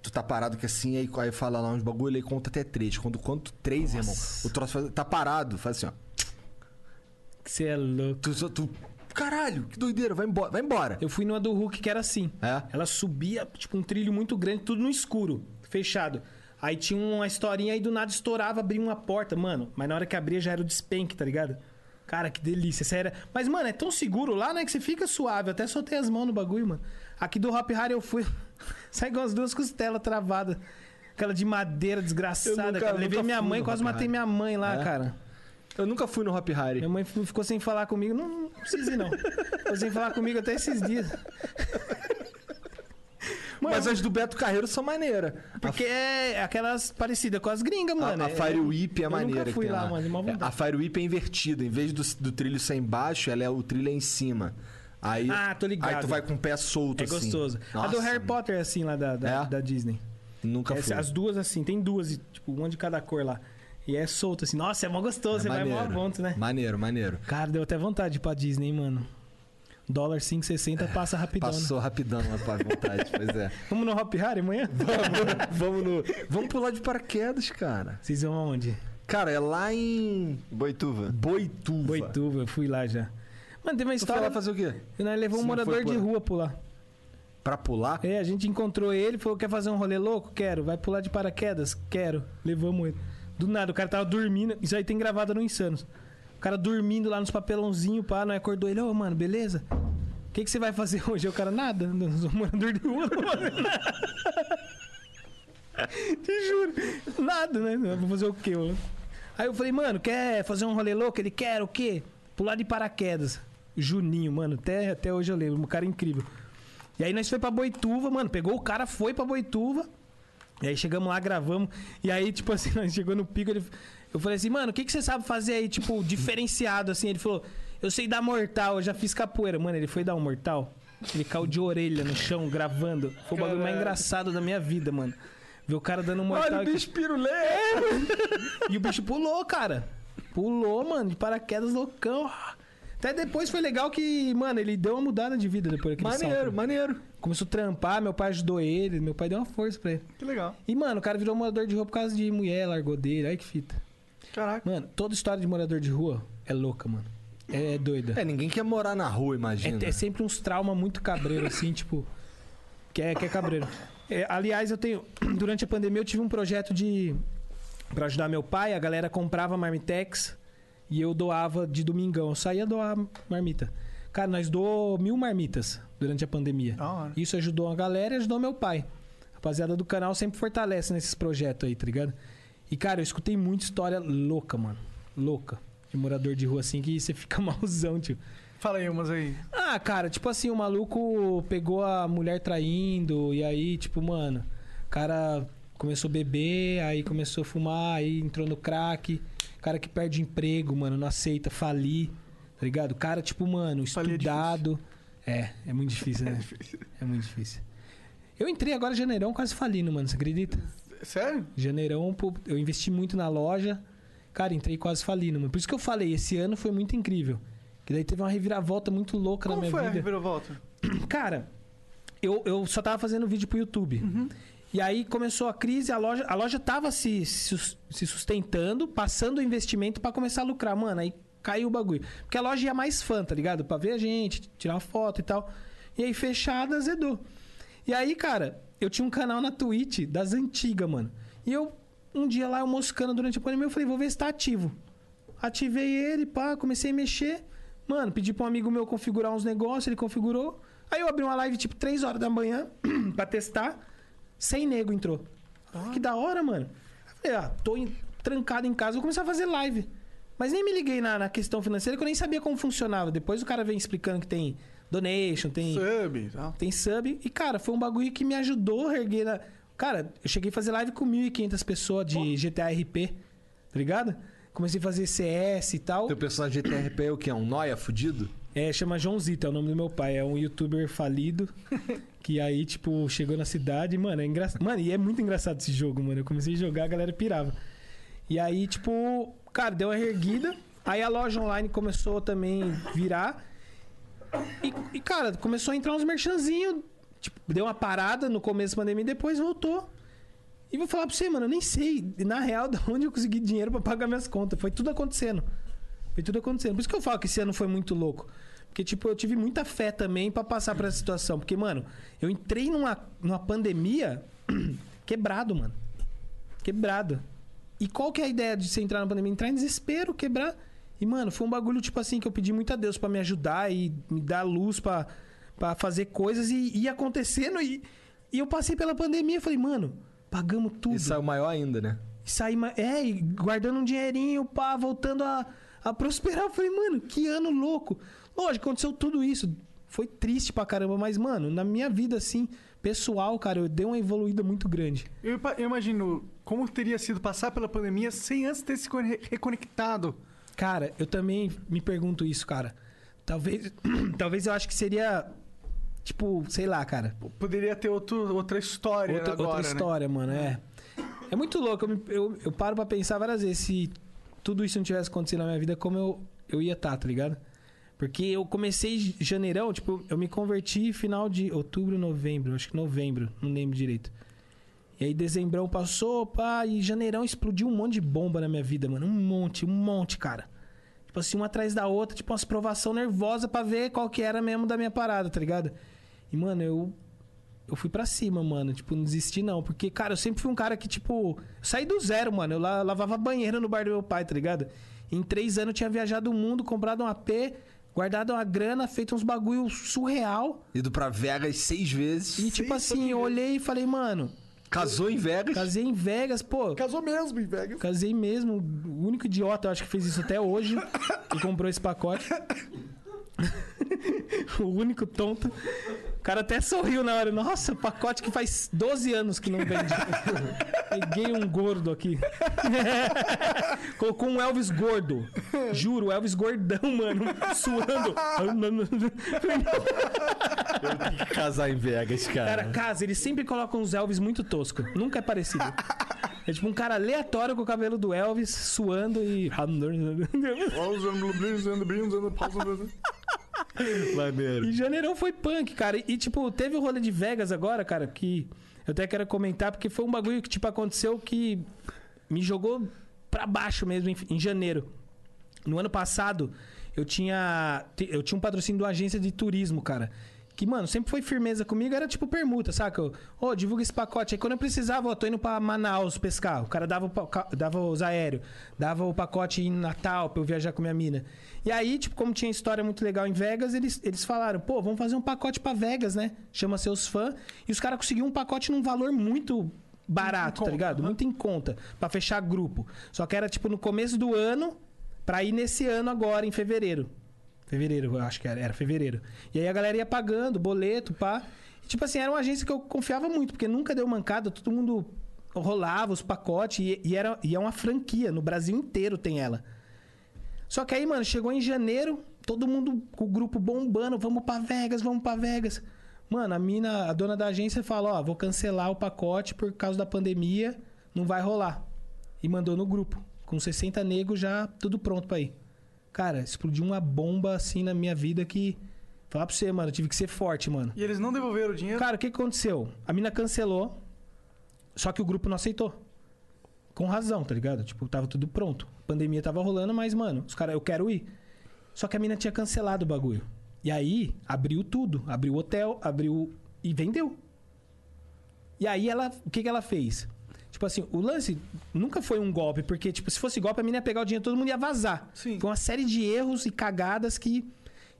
Tu tá parado que assim, aí, aí fala lá uns bagulho, aí conta até três. Quando conta três, irmão, o troço faz- tá parado, faz assim, ó. Você é louco. Tu, tu- caralho, que doideira, vai embora. Vai embora. Eu fui numa do Hulk que era assim. É? Ela subia, tipo, um trilho muito grande, tudo no escuro, fechado. Aí tinha uma historinha aí do nada estourava, abria uma porta, mano. Mas na hora que abria já era o despenque, tá ligado? Cara, que delícia, sério. Mas, mano, é tão seguro lá, né, que você fica suave. Eu até soltei as mãos no bagulho, mano. Aqui do Hop Harry eu fui. (laughs) Sai com as duas costelas travadas. Aquela de madeira desgraçada, nunca- cara. Levei minha mãe, quase matei Hari. minha mãe lá, É? cara. Eu nunca fui no Hop Harry. Minha mãe ficou sem falar comigo. Não, não precisa ir, não. Ficou sem falar comigo até esses dias. (laughs) Mas as do Beto Carreiro são maneiras. Porque é aquelas parecidas com as gringas, mano. A, a Fire Whip é eu maneira. nunca fui que tem lá, mano, de má É. A Fire Whip é invertida. Em vez do, do trilho ser embaixo, ela é, o trilho é em cima. Aí, Ah, tô ligado. Aí tu vai com o pé solto É assim. gostoso. a Nossa, do Harry Potter é assim lá da, da, É? da Disney. Nunca Essa- fui. as duas assim, tem duas, tipo, uma de cada cor lá. E é solto, assim. Nossa, é mó gostoso, você vai mó maneiro. ponto, né? Maneiro, maneiro. Cara, deu até vontade de ir pra Disney, mano. Dólar 5,60 passa rapidão. né? Passou rapidão lá pra vontade, pois é. (laughs) Vamos no Hop Hari amanhã? Vamos no. Vamos pular de paraquedas, cara. Vocês vão aonde? Cara, é lá em. Boituva. Boituva. Boituva, eu fui lá já. Mano, tem uma Tu foi história. lá fazer o quê? Nós levou um Se não morador de rua pular. Pra pular? É, a gente encontrou ele, falou: quer fazer um rolê louco? Quero. Vai pular de paraquedas? Quero. Levamos ele. Do nada, o cara tava dormindo. Isso aí tem gravado no Insanos. O cara dormindo lá nos papelãozinhos, pá, nós acordou ele, ô, mano, beleza? O que, que você vai fazer hoje? O cara, nada. Não de rua, não vou nada. (laughs) Te juro. Nada, né? Vou fazer o quê? mano? Aí eu falei, mano, quer fazer um rolê louco? Ele quer o quê? Pular de paraquedas. Juninho, mano, até, até hoje eu lembro, um cara incrível. E aí nós foi pra Boituva, mano, pegou o cara, foi pra Boituva. E aí chegamos lá, gravamos. E aí, tipo assim, (laughs) nós chegou no pico, ele, eu falei assim, mano, o que, que você sabe fazer aí, tipo, diferenciado, assim? Ele falou, eu sei dar mortal, eu já fiz capoeira. Mano, ele foi dar um mortal, ele caiu de orelha no chão, gravando. Foi o bagulho mais engraçado da minha vida, mano. Ver o cara dando um mortal. Olha o bicho pirulê! e o bicho pulou, cara. Pulou, mano, de paraquedas loucão. Até depois foi legal que, mano, ele deu uma mudada de vida depois daquele Maneiro, salto. maneiro. Começou a trampar, meu pai ajudou ele, meu pai deu uma força pra ele. Que legal. E, mano, o cara virou morador de rua por causa de mulher, largou dele, aí que fita. Caraca. Mano, toda história de morador de rua é louca, mano. É, é doida. É, ninguém quer morar na rua, imagina. É, é sempre uns traumas muito cabreiro, assim, tipo. Que é, que é cabreiro. É, aliás, eu tenho. (clears throat) Durante a pandemia, eu tive um projeto de. Pra ajudar meu pai, a galera comprava marmitex e eu doava de domingão. Eu saía doar marmita. Cara, nós doou mil marmitas durante a pandemia. Hora. Isso ajudou a galera e ajudou meu pai. A rapaziada do canal sempre fortalece nesses projetos aí, tá ligado? E, cara, eu escutei muita história louca, mano. Louca. De morador de rua assim que você fica (laughs) malzão, tio. Fala aí umas aí. Ah, cara, tipo assim, o maluco pegou a mulher traindo, e aí, tipo, mano, o cara começou a beber, aí começou a fumar, aí entrou no crack. Cara que perde emprego, mano, não aceita falir, tá ligado? Cara, tipo, mano, é estudado. É, é muito (laughs) difícil, né? É muito difícil. Eu entrei agora em janeirão quase falindo, mano, você acredita? Sério? Janeirão, eu investi muito na loja. Cara, entrei quase falindo. Por isso que eu falei, esse ano foi muito incrível. Que daí teve uma reviravolta muito louca na Como minha foi a vida. reviravolta? (clears throat) Cara, eu, eu só tava fazendo vídeo pro YouTube. E aí começou a crise, a loja, a loja tava se, se, sustentando, passando o investimento pra começar a lucrar. Mano, aí caiu o bagulho. Porque a loja ia mais fã, tá ligado? Pra ver a gente, tirar uma foto e tal. E aí fechada, azedou. E aí, cara, eu tinha um canal na Twitch das antigas, mano. E eu, um dia lá, eu moscando durante a pandemia, eu falei, vou ver se tá ativo. Ativei ele, pá, comecei a mexer. Mano, pedi pra um amigo meu configurar uns negócios, ele configurou. Aí eu abri uma live tipo 3 horas da manhã (clears throat) pra testar. Sem nego entrou. Ah, que da hora, mano. Eu falei, ah, tô em- trancado em casa, vou começar a fazer live. Mas nem me liguei na, na questão financeira, que eu nem sabia como funcionava. Depois o cara vem explicando que tem donation, tem Sub e tal. tem sub. E, cara, foi um bagulho que me ajudou a erguer na... Cara, eu cheguei a fazer live com 1.500 pessoas de GTA RP, tá ligado? Comecei a fazer CS e tal. Teu personagem de TRP é o quê? Um noia fudido? É, chama João Zito, é o nome do meu pai. É um youtuber falido. (laughs) que aí, tipo, chegou na cidade. Mano, é engraçado. Mano, e é muito engraçado esse jogo, mano. Eu comecei a jogar, a galera pirava. E aí, tipo, cara, deu uma erguida. Aí a loja online começou também a virar. E, e, cara, começou a entrar uns merchanzinhos. Tipo, deu uma parada no começo da pandemia e depois voltou. E vou falar pra você, mano, eu nem sei, na real, (laughs) de onde eu consegui dinheiro pra pagar minhas contas. Foi tudo acontecendo. Foi tudo acontecendo. Por isso que eu falo que esse ano foi muito louco. Porque, tipo, eu tive muita fé também pra passar por essa situação. Porque, mano, eu entrei numa, numa pandemia (clears throat) quebrado, mano. Quebrado. E qual que é a ideia de você entrar na pandemia? Entrar em desespero, quebrar. E, mano, foi um bagulho, tipo assim, que eu pedi muito a Deus pra me ajudar e me dar luz pra, pra fazer coisas e ia acontecendo. E, e eu passei pela pandemia e falei, mano, pagamos tudo. E saiu maior ainda, né? E saí, é, e guardando um dinheirinho, pá, voltando a, a prosperar. Eu falei, mano, que ano louco. Lógico, aconteceu tudo isso. Foi triste pra caramba, mas, mano, na minha vida, assim, pessoal, cara, eu dei uma evoluída muito grande. Eu, eu imagino como teria sido passar pela pandemia sem antes ter se reconectado. Cara, eu também me pergunto isso, cara. Talvez, (clears throat) talvez eu acho que seria, tipo, sei lá, cara. Poderia ter outro, outra história Outra, agora, outra né? história, mano, é. É muito louco. Eu, me- eu, eu paro pra pensar várias vezes se tudo isso não tivesse acontecido na minha vida, como eu, eu ia estar, tá ligado? Porque eu comecei janeirão, tipo, eu me converti final de outubro, novembro, acho que novembro, não lembro direito. E aí dezembrão passou, pá, e janeirão explodiu um monte de bomba na minha vida, mano. Um monte, um monte, cara. Tipo assim, uma atrás da outra, tipo umas provação nervosa pra ver qual que era mesmo da minha parada, tá ligado? E, mano, eu. Eu fui pra cima, mano. Tipo, não desisti, não. Porque, cara, eu sempre fui um cara que, tipo. eu Saí do zero, mano. Eu la- lavava banheiro no bar do meu pai, tá ligado? Em três anos eu tinha viajado o mundo, comprado um AP, guardado uma grana, feito uns bagulho surreal. Ido pra Vegas seis vezes. E, tipo assim, eu olhei e falei, mano. Casou em Vegas? Casei em Vegas, pô. Casou mesmo em Vegas. Casei mesmo. O único idiota, eu acho que fez isso até hoje. e comprou esse pacote. (laughs) o único tonto. O cara até sorriu na hora. Nossa, pacote que faz 12 anos que não vende. (laughs) Peguei um gordo aqui. (laughs) Colocou um Elvis gordo. Juro, Elvis gordão, mano. Suando. Eu tenho que casar em Vegas, cara. Cara, casa, eles sempre colocam uns Elvis muito tosco. Nunca é parecido. É tipo um cara aleatório com o cabelo do Elvis, suando e. (laughs) (laughs) Maneiro. E janeirão foi punk, cara. E, tipo, teve o rolê de Vegas agora, cara, que eu até quero comentar, porque foi um bagulho que, tipo, aconteceu que me jogou pra baixo mesmo em, em janeiro. No ano passado, eu tinha, eu tinha um patrocínio de uma agência de turismo, cara. Que, mano, sempre foi firmeza comigo, era tipo permuta, saca? Ô, oh, divulga esse pacote. Aí quando eu precisava, ó, tô indo pra Manaus pescar. O cara dava, o dava os aéreos, dava o pacote em Natal pra eu viajar com minha mina. E aí, tipo, como tinha história muito legal em Vegas, eles, eles falaram, pô, vamos fazer um pacote pra Vegas, né? Chama seus fãs. E os caras conseguiram um pacote num valor muito barato, tá ligado? Muito em conta, pra fechar grupo. Só que era, tipo, no começo do ano, pra ir nesse ano agora, em fevereiro. Fevereiro, eu acho que era, era fevereiro. E aí a galera ia pagando, boleto, pá. E, tipo assim, era uma agência que eu confiava muito, porque nunca deu mancada, todo mundo rolava os pacotes e, e era, e é uma franquia, no Brasil inteiro tem ela. Só que aí, mano, chegou em janeiro, todo mundo com o grupo bombando, vamos pra Vegas, vamos pra Vegas. Mano, a mina, a dona da agência fala, ó, vou cancelar o pacote por causa da pandemia, não vai rolar. E mandou no grupo, com 60 negros já tudo pronto pra ir. Cara, explodiu uma bomba assim na minha vida que. Falar pra você, mano, eu tive que ser forte, mano. E eles não devolveram o dinheiro? Cara, o que que aconteceu? A mina cancelou, só que o grupo não aceitou. Com razão, tá ligado? Tipo, tava tudo pronto. A pandemia tava rolando, mas, mano, os caras, eu quero ir. Só que a mina tinha cancelado o bagulho. E aí, abriu tudo. Abriu o hotel, abriu. E vendeu. E aí ela. O que, que ela fez? Tipo assim, o lance nunca foi um golpe, porque, tipo, se fosse golpe, a mina ia pegar o dinheiro, todo mundo ia vazar. Sim. Foi uma série de erros e cagadas que.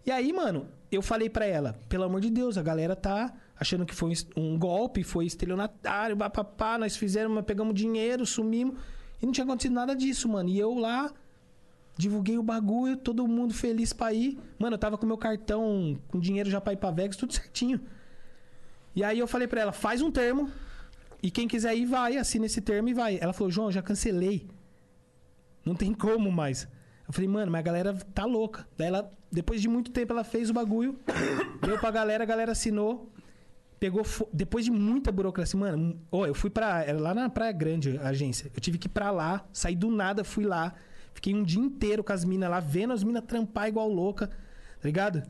E aí, mano, eu falei pra ela, pelo amor de Deus, a galera tá achando que foi um golpe, foi estelionatário, papapá, nós fizemos, pegamos dinheiro, sumimos. E não tinha acontecido nada disso, mano. E eu lá, divulguei o bagulho, todo mundo feliz pra ir. Mano, eu tava com meu cartão, com dinheiro já pra ir pra Vegas, tudo certinho. E aí eu falei pra ela, faz um termo, e quem quiser ir, vai, assina esse termo e vai. Ela falou, João, já cancelei. Não tem como mais. Eu falei, mano, mas a galera tá louca. Daí ela, depois de muito tempo, ela fez o bagulho, (coughs) deu pra galera, a galera assinou. Pegou. Depois de muita burocracia, mano. Ó, eu fui pra. Era lá na Praia Grande, a agência. Eu tive que ir pra lá, saí do nada, fui lá. Fiquei um dia inteiro com as minas lá, vendo as minas trampar igual louca, tá ligado?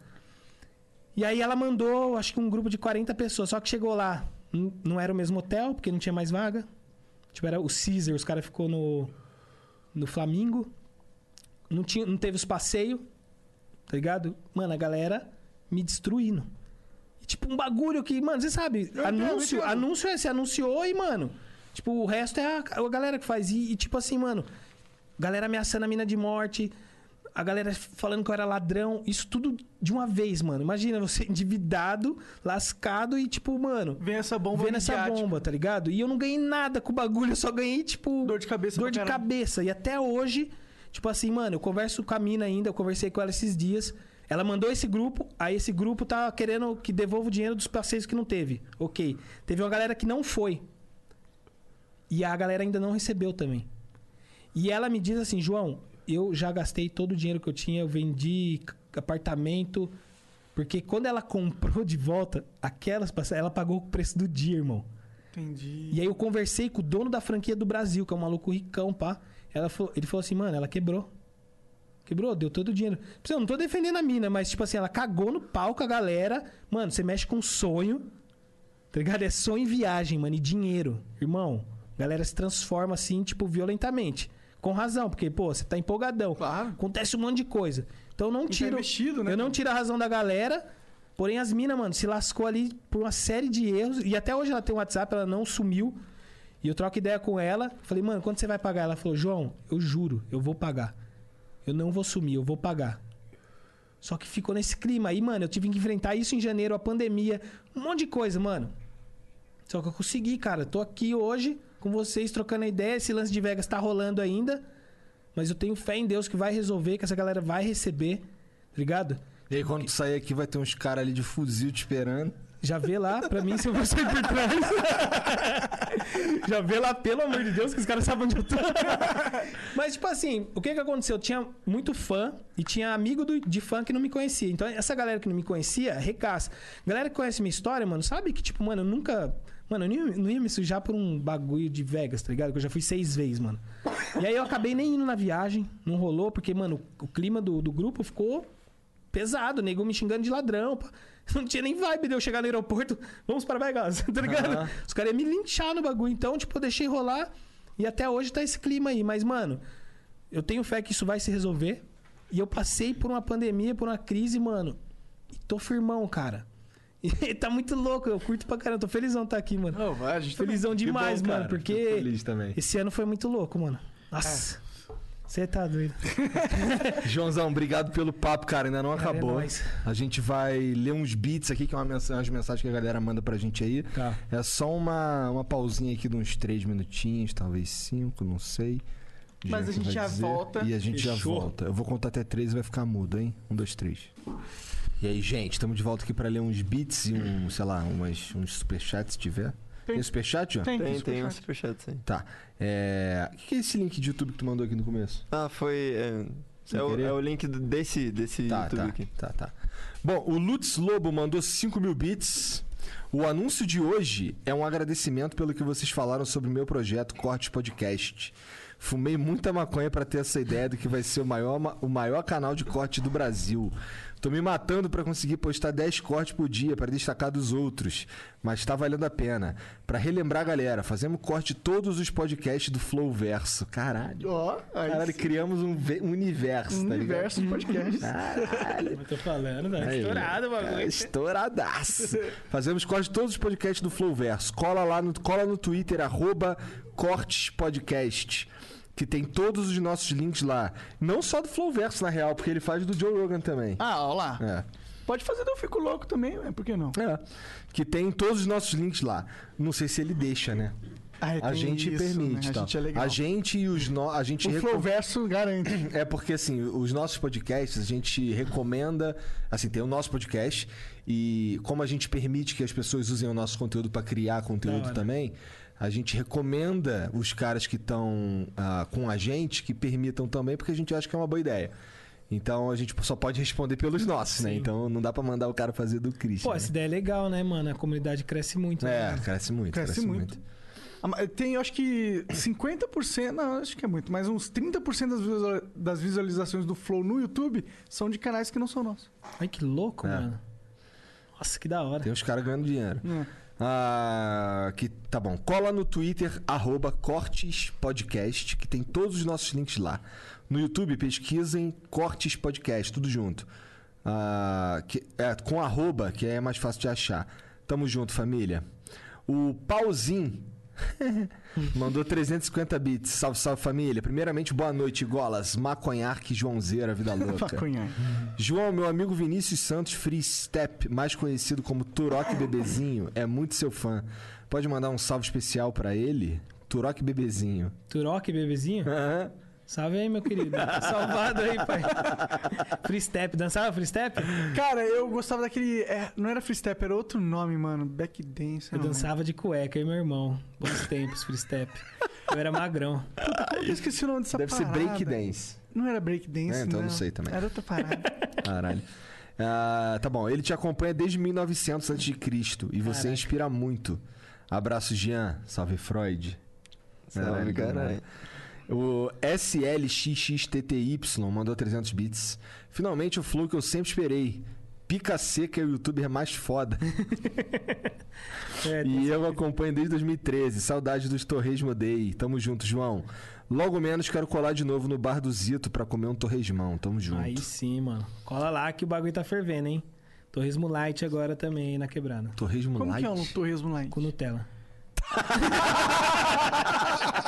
E aí ela mandou, acho que um grupo de 40 pessoas. Só que chegou lá, não era o mesmo hotel, porque não tinha mais vaga. Tipo, era o Caesar, os caras ficou no. No Flamingo. Não, tinha, não teve os passeios, tá ligado? Mano, a galera me destruindo. E, tipo, um bagulho que, mano, você sabe, anúncio, anúncio é, você anunciou e, mano, tipo, o resto é a, a galera que faz. E, e, tipo assim, mano, galera ameaçando a mina de morte, a galera falando que eu era ladrão, isso tudo de uma vez, mano. Imagina você (laughs) endividado, lascado e, tipo, mano. Vem essa bomba Vendo essa bomba, tá ligado? E eu não ganhei nada com o bagulho, eu só ganhei, tipo. Dor de cabeça Dor de caralho. cabeça. E até hoje, tipo assim, mano, eu converso com a mina ainda, eu conversei com ela esses dias. Ela mandou esse grupo, aí esse grupo tá querendo que devolva o dinheiro dos passeios que não teve. Ok. Teve uma galera que não foi. E a galera ainda não recebeu também. E ela me diz assim, João, eu já gastei todo o dinheiro que eu tinha, eu vendi apartamento. Porque quando ela comprou de volta aquelas passagens, ela pagou o preço do dia, irmão. Entendi. E aí eu conversei com o dono da franquia do Brasil, que é um maluco ricão, pá. Ela falou- ele falou assim, mano, ela quebrou. Quebrou, deu todo o dinheiro. Eu não tô defendendo a mina, mas tipo assim, ela cagou no pau com a galera. Mano, você mexe com sonho. Tá ligado? É sonho e viagem, mano, e dinheiro. Irmão, a galera se transforma assim, tipo, violentamente. Com razão, porque, pô, você tá empolgadão. Acontece um monte de coisa. Então eu não tiro. investido, né, eu não tiro a razão da galera. Porém, as minas, mano, se lascou ali por uma série de erros. E até hoje ela tem um WhatsApp, ela não sumiu. E eu troco ideia com ela. Falei, mano, quando você vai pagar? Ela falou, João, eu juro, eu vou pagar. Eu não vou sumir, eu vou pagar. Só que ficou nesse clima aí, mano. Eu tive que enfrentar isso em janeiro, a pandemia, um monte de coisa, mano. Só que eu consegui, cara. Tô aqui hoje com vocês trocando a ideia. Esse lance de Vegas tá rolando ainda. Mas eu tenho fé em Deus que vai resolver, que essa galera vai receber. Tá ligado? E aí, quando tu sair aqui, vai ter uns caras ali de fuzil te esperando. Já vê lá, pra mim, se eu vou sair por trás. (laughs) Já vê lá, pelo amor de Deus, que os caras sabem onde eu tô. (laughs) Mas, tipo assim, o que que aconteceu? Eu tinha muito fã e tinha amigo do- de fã que não me conhecia. Então, essa galera que não me conhecia, recaça. Galera que conhece minha história, mano, sabe que, tipo, mano, eu nunca. Mano, eu não ia, não ia me sujar por um bagulho de Vegas, tá ligado? Que eu já fui seis vezes, mano. E aí eu acabei nem indo na viagem, não rolou, porque, mano, o clima do, do grupo ficou pesado, nego me xingando de ladrão. pá. (laughs) Não tinha nem vibe de eu chegar no aeroporto. Vamos para Vegas, (laughs) tá ligado? Aham. Os caras iam me linchar no bagulho. Então, tipo, eu deixei rolar. E até hoje tá esse clima aí. Mas, mano, eu tenho fé que isso vai se resolver. E eu passei por uma pandemia, por uma crise, mano. E tô firmão, cara. Tá muito louco, eu curto pra caramba. Tô felizão de tá aqui, mano. Não, vai, a gente felizão demais, bom, mano. cara. Porque feliz também. esse ano foi muito louco, mano. Nossa. Você tá doido. (laughs) Joãozão, obrigado pelo papo, cara. Ainda não Cara, é acabou. nóis. a gente vai ler uns beats aqui, que é uma mensagem, as mensagens que a galera manda pra gente aí. Tá. É só uma, uma pausinha aqui de uns três minutinhos, talvez cinco, não sei. Mas a gente já dizer. volta. E a gente já Fechou. volta. Eu vou contar até três e vai ficar mudo, hein? Um, dois, três. E aí, gente, estamos de volta aqui pra ler uns beats e um, sei lá, umas, uns superchats se tiver. Tem, Tem. superchat, João? Tem, Tem, tem um superchat. sim. Tá. É... O que que é esse link de YouTube que tu mandou aqui no começo? Ah, foi. É, é o, é o link desse, desse Tá, YouTube tá, aqui. tá, tá. Bom, o Lutz Lobo mandou 5 mil bits. O anúncio de hoje é um agradecimento pelo que vocês falaram sobre o meu projeto Cortes Podcast. Fumei muita maconha pra ter essa ideia do que vai ser o maior, ma- o maior canal de corte do Brasil. Tô me matando pra conseguir postar 10 cortes por dia pra destacar dos outros, mas tá valendo a pena. Pra relembrar a galera, fazemos corte de todos os podcasts do Flow Verso. Caralho. Ó, aí Caralho, sim. criamos um, um universo, Um tá ligado? universo de podcast. Caralho. Eu tô falando, né? Aí, Estourado o bagulho. Estouradaço. Fazemos corte de todos os podcasts do Flowverso. Cola lá no, cola no Twitter, arroba Cortes Podcast. Que tem todos os nossos links lá. Não só do Flowverso, na real, porque ele faz do Joe Rogan também. Ah, ó lá. É. Pode fazer do Eu Fico Louco também, ué, por que não? É. Que tem todos os nossos links lá. Não sei se ele deixa, né? Ah, A tem gente isso, permite, né? A gente é legal. A gente e os no... a gente O reco- Flowverso garante. É porque, assim, os nossos podcasts, a gente recomenda. Assim, tem o nosso podcast. E como a gente permite que as pessoas usem o nosso conteúdo para criar conteúdo hora. também, a gente recomenda os caras que estão com a gente que permitam também, porque a gente acha que é uma boa ideia. Então a gente só pode responder pelos nossos, né? Sim. Então não dá pra mandar o cara fazer do Christian. Pô, essa ideia é legal, né, mano? A comunidade cresce muito. É, né? cresce muito. Cresce muito. Ah, mas Tem, acho que 50%, não, acho que é muito, mas uns 30% das, visual- das visualizações do Flow no YouTube são de canais que não são nossos. Ai, que louco, É. mano. Nossa, que da hora. Tem os caras ganhando dinheiro. É. Ah, que tá bom. Cola no Twitter, arroba Cortes Podcast, que tem todos os nossos links lá. No YouTube, pesquisem Cortes Podcast, tudo junto. Ah, que, é, com arroba, que é mais fácil de achar. Tamo junto, família. O Pauzinho (laughs) mandou 350 bits. Salve, salve, família. Primeiramente, boa noite, Golas. Maconharque Joãozeira, vida (laughs) louca. Maconhar. João, meu amigo Vinícius Santos Free Step, mais conhecido como Turok Bebezinho, é muito seu fã. Pode mandar um salve especial pra ele? Turok Bebezinho. Turok, bebezinho? Aham. Salve aí, meu querido. (laughs) Salvado aí, pai. Free step. Dançava free step? Cara, eu gostava daquele. é, não era freestep, era outro nome, mano. Backdance. Eu não dançava de cueca, e meu irmão. Bons tempos, free step. Eu era magrão. lembro. Como que eu esqueci o nome dessa Deve ser parada? breakdance. Não era breakdance, É, então não sei também. Era outra parada. (laughs) Caralho. Ah, tá bom, ele te acompanha desde 1900 a.C. e você Caraca. inspira muito. Abraço, Jean. Salve, Freud. Salve, caralho. O SLXXTTY mandou 300 bits. Finalmente o flow que eu sempre esperei. Pica Seca é o youtuber mais foda. (laughs) É, e eu acompanho desde 2013. Saudade dos Torresmo Day. Tamo junto, João. Logo menos quero colar de novo no bar do Zito pra comer um torresmão. Tamo junto. Aí sim, mano. Cola lá que o bagulho tá fervendo, hein? Torresmo light agora também na quebrada. Torresmo Como light? que é um torresmo light? Com Nutella. (laughs)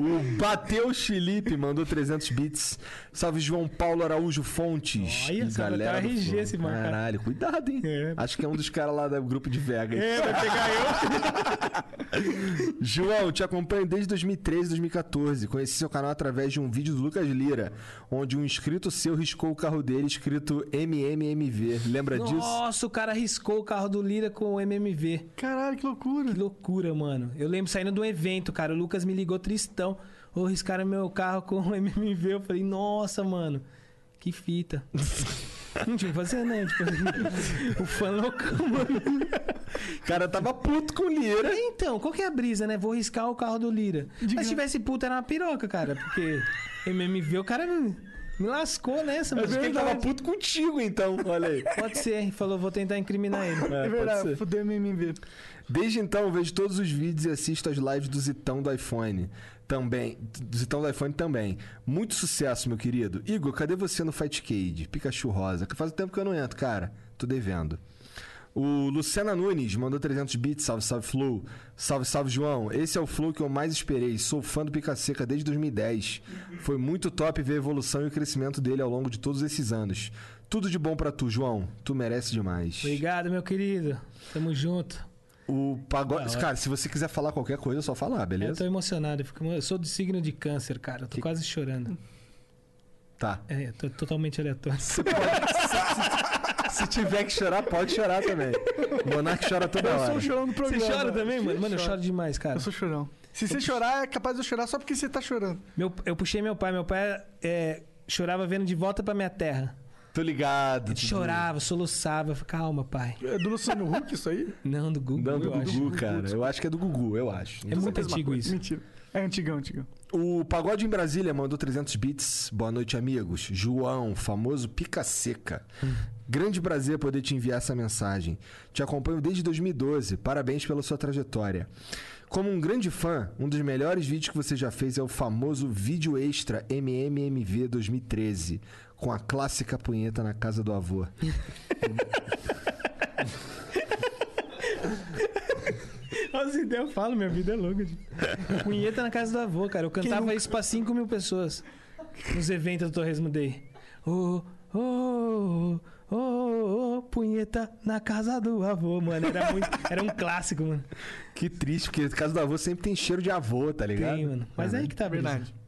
O Bateu Felipe mandou 300 bits. Salve João Paulo Araújo Fontes. Olha, sabe até o do RG esse mano. Caralho, cuidado, hein? Acho que é um dos caras lá do grupo de Vegas. É, vai pegar eu. (laughs) João, te acompanho desde 2013, 2014. Conheci seu canal através de um vídeo do Lucas Lira, onde um inscrito seu riscou o carro dele escrito MMMV. Lembra disso? Nossa, o cara riscou o carro do Lira com o MMV. Caralho, que loucura. Que loucura, mano. Eu lembro saindo de um evento, cara. O Lucas me ligou tristão. Ô, riscaram meu carro com (laughs) o MMV. Eu falei, nossa, mano. Que fita. (laughs) Não tinha o que fazer, né? Tipo, o fã loucão, mano. O cara tava puto com o Lira. Então, qual que é a brisa, né? Vou riscar o carro do Lira. Mas se tivesse puto, era uma piroca, cara. Porque MMV, o cara me, me lascou nessa, mano. que ele tava puto contigo, então. Olha aí. Pode ser. Falou, vou tentar incriminar ele. É, É verdade, fudeu MMV. Desde então, eu vejo todos os vídeos e assisto as lives do Zitão do iPhone. Também. Zitão do iPhone também. Muito sucesso, meu querido. Igor, cadê você no Fight Cade? Pikachu Rosa. Faz tempo que eu não entro, cara. Tô devendo. O Luciana Nunes mandou 300 bits. Salve, salve, Flow. Salve, salve, João. Esse é o Flow que eu mais esperei. Sou fã do Pica Seca desde 2010. Foi muito top ver a evolução e o crescimento dele ao longo de todos esses anos. Tudo de bom pra tu, João. Tu merece demais. Obrigado, meu querido. Tamo junto. O pagode. Cara, se você quiser falar qualquer coisa, é só falar, Eu beleza? tô emocionado. Eu, fico- eu sou do signo de câncer, cara. Eu tô quase chorando. Tá. É, eu tô totalmente aleatório. Se tiver que chorar, pode chorar também. Monark chora toda Eu hora. sou o chorão do programa. Você chora também, mano? Mano, eu choro demais, cara. Eu sou chorão. Se você chorar, é capaz de eu chorar só porque você tá chorando. Meu, eu puxei meu pai. Meu pai é, chorava vendo de volta pra minha terra. Tô ligado. Ele chorava, soluçava. Eu falei, Calma, pai. É do Luciano Huck isso aí? (laughs) Não, do Google. Não, do eu acho. Gugu, cara. Eu acho que é do Gugu, eu acho. É muito antigo isso. Mentira. É antigão, antigão. O Pagode em Brasília mandou 300 bits. Boa noite, amigos. João, famoso Pica Seca. Grande prazer poder te enviar essa mensagem. Te acompanho desde 2012. Parabéns pela sua trajetória. Como um grande fã, um dos melhores vídeos que você já fez é o famoso vídeo extra MMMV 2013, com a clássica punheta na casa do avô. (laughs) As ideias eu falo, minha vida é gente. Punheta na casa do avô, cara. Eu cantava isso pra 5 mil pessoas nos eventos do Torresmo Day. Ô, ô, ô, ô, ô, punheta na casa do avô, mano. Era, muito, era um clássico, mano. Que triste, porque a casa do avô sempre tem cheiro de avô, tá ligado? Tem, mano. Mas aí que tá a. Verdade.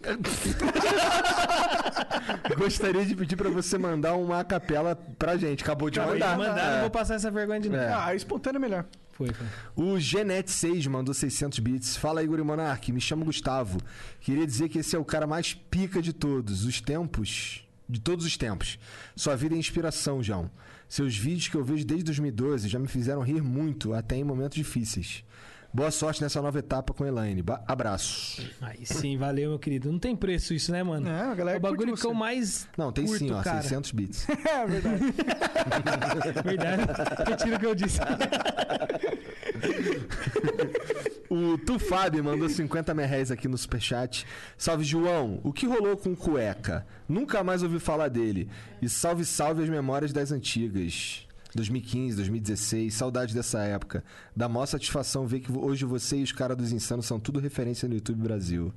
(laughs) Gostaria de pedir pra você mandar uma capela pra gente. Acabou de Acabou de mandar. mandar, É. não vou passar essa vergonha de novo. É. Ah, espontâneo é melhor. Foi, foi. O Genet6 mandou 600 bits. Fala, Igor e Monark. Me chamo Gustavo. Queria dizer que esse é o cara mais pica de todos os tempos. De todos os tempos. Sua vida é inspiração, João. Seus vídeos que eu vejo desde 2012 já me fizeram rir muito, até em momentos difíceis. Boa sorte nessa nova etapa com Elaine. Ba- Abraço. Aí sim, valeu, meu querido. Não tem preço isso, né, mano? É, a galera É o bagulho que eu mais. Não, tem curto, sim, ó. cara. 600 bits. (laughs) É verdade. (laughs) Verdade. Retiro o que eu disse. (laughs) O Tufab mandou 50 merréis aqui no superchat. Salve, João. O que rolou com o Cueca? Nunca mais ouvi falar dele. E salve, salve as memórias das antigas. 2015, 2016, saudade dessa época. Dá maior satisfação ver que hoje você e os caras dos Insanos são tudo referência no YouTube Brasil.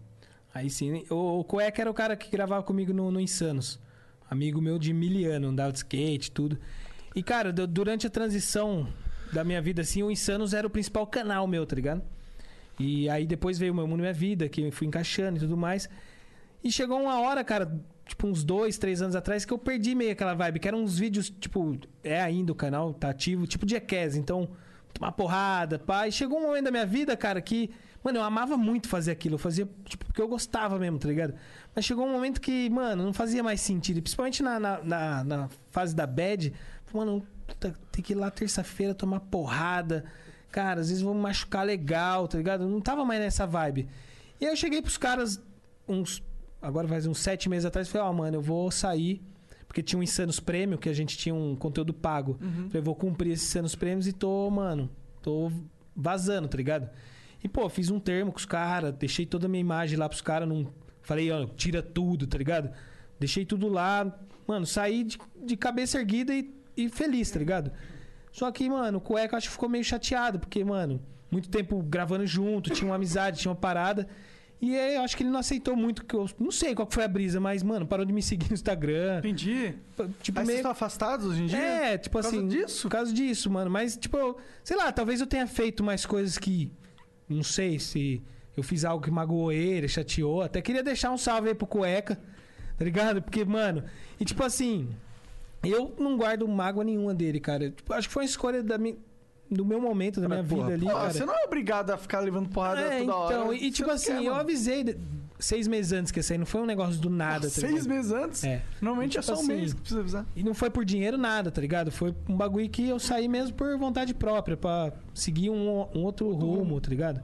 Aí sim. O, Cueca era o cara que gravava comigo no, no Insanos. Amigo meu de miliano, andava de skate, tudo. E, cara, du- durante a transição da minha vida, assim, o Insanos era o principal canal meu, tá ligado? E aí depois veio o Meu Mundo Minha Vida, que eu fui encaixando e tudo mais. E chegou uma hora, cara, tipo uns dois, três anos atrás, que eu perdi meio aquela vibe, que eram uns vídeos, tipo, é ainda o canal, tá ativo, tipo Jackass, então, uma porrada. E chegou um momento da minha vida, cara, que, mano, eu amava muito fazer aquilo, eu fazia, tipo, porque eu gostava mesmo, tá ligado? Mas chegou um momento que, mano, não fazia mais sentido, principalmente na, na, na, na fase da bad, mano, tem que ir lá terça-feira tomar porrada. Cara, às vezes vou me machucar legal, tá ligado? Não tava mais nessa vibe. E aí eu cheguei pros caras uns. Agora faz uns sete meses atrás e falei, ó, mano, eu vou sair. Porque tinha um Insanos Prêmio, que a gente tinha um conteúdo pago. Uhum. Falei, vou cumprir esses Insanos Prêmios e tô, mano, tô vazando, tá ligado? E, pô, fiz um termo com os caras, deixei toda a minha imagem lá pros caras, não. Falei, ó, tira tudo, tá ligado? Deixei tudo lá. Mano, saí de, de cabeça erguida e, e feliz, tá ligado? Só que, mano, o cueca acho que ficou meio chateado, porque, mano, muito tempo gravando junto, tinha uma amizade, tinha uma parada. E aí, eu acho que ele não aceitou muito, que eu não sei qual que foi a brisa, mas, mano, parou de me (laughs) seguir no Instagram. Entendi. Tipo, Aí vocês meio... estão afastados hoje em dia? É, tipo Por causa assim. disso? Por causa disso, mano. Mas, tipo, eu- sei lá, talvez eu tenha feito mais coisas que. Não sei se eu fiz algo que magoou ele, chateou. Até queria deixar um salve aí pro cueca, tá ligado? Porque, mano. E, tipo assim. Eu não guardo mágoa nenhuma dele, cara. Tipo, acho que foi uma escolha da minha, do meu momento, da minha vida ali, Pô, cara. Você não é obrigado a ficar levando porrada É, toda hora. então, e Você tipo assim, quer, eu avisei de- seis meses antes que ia sair, não foi um negócio do nada, tá Seis ligado? meses antes? É. Normalmente é Tipo só um assim, mês que precisa avisar. E não foi por dinheiro nada, tá ligado? Foi um bagulho que eu saí mesmo por vontade própria, pra seguir um, um outro rumo, tá ligado?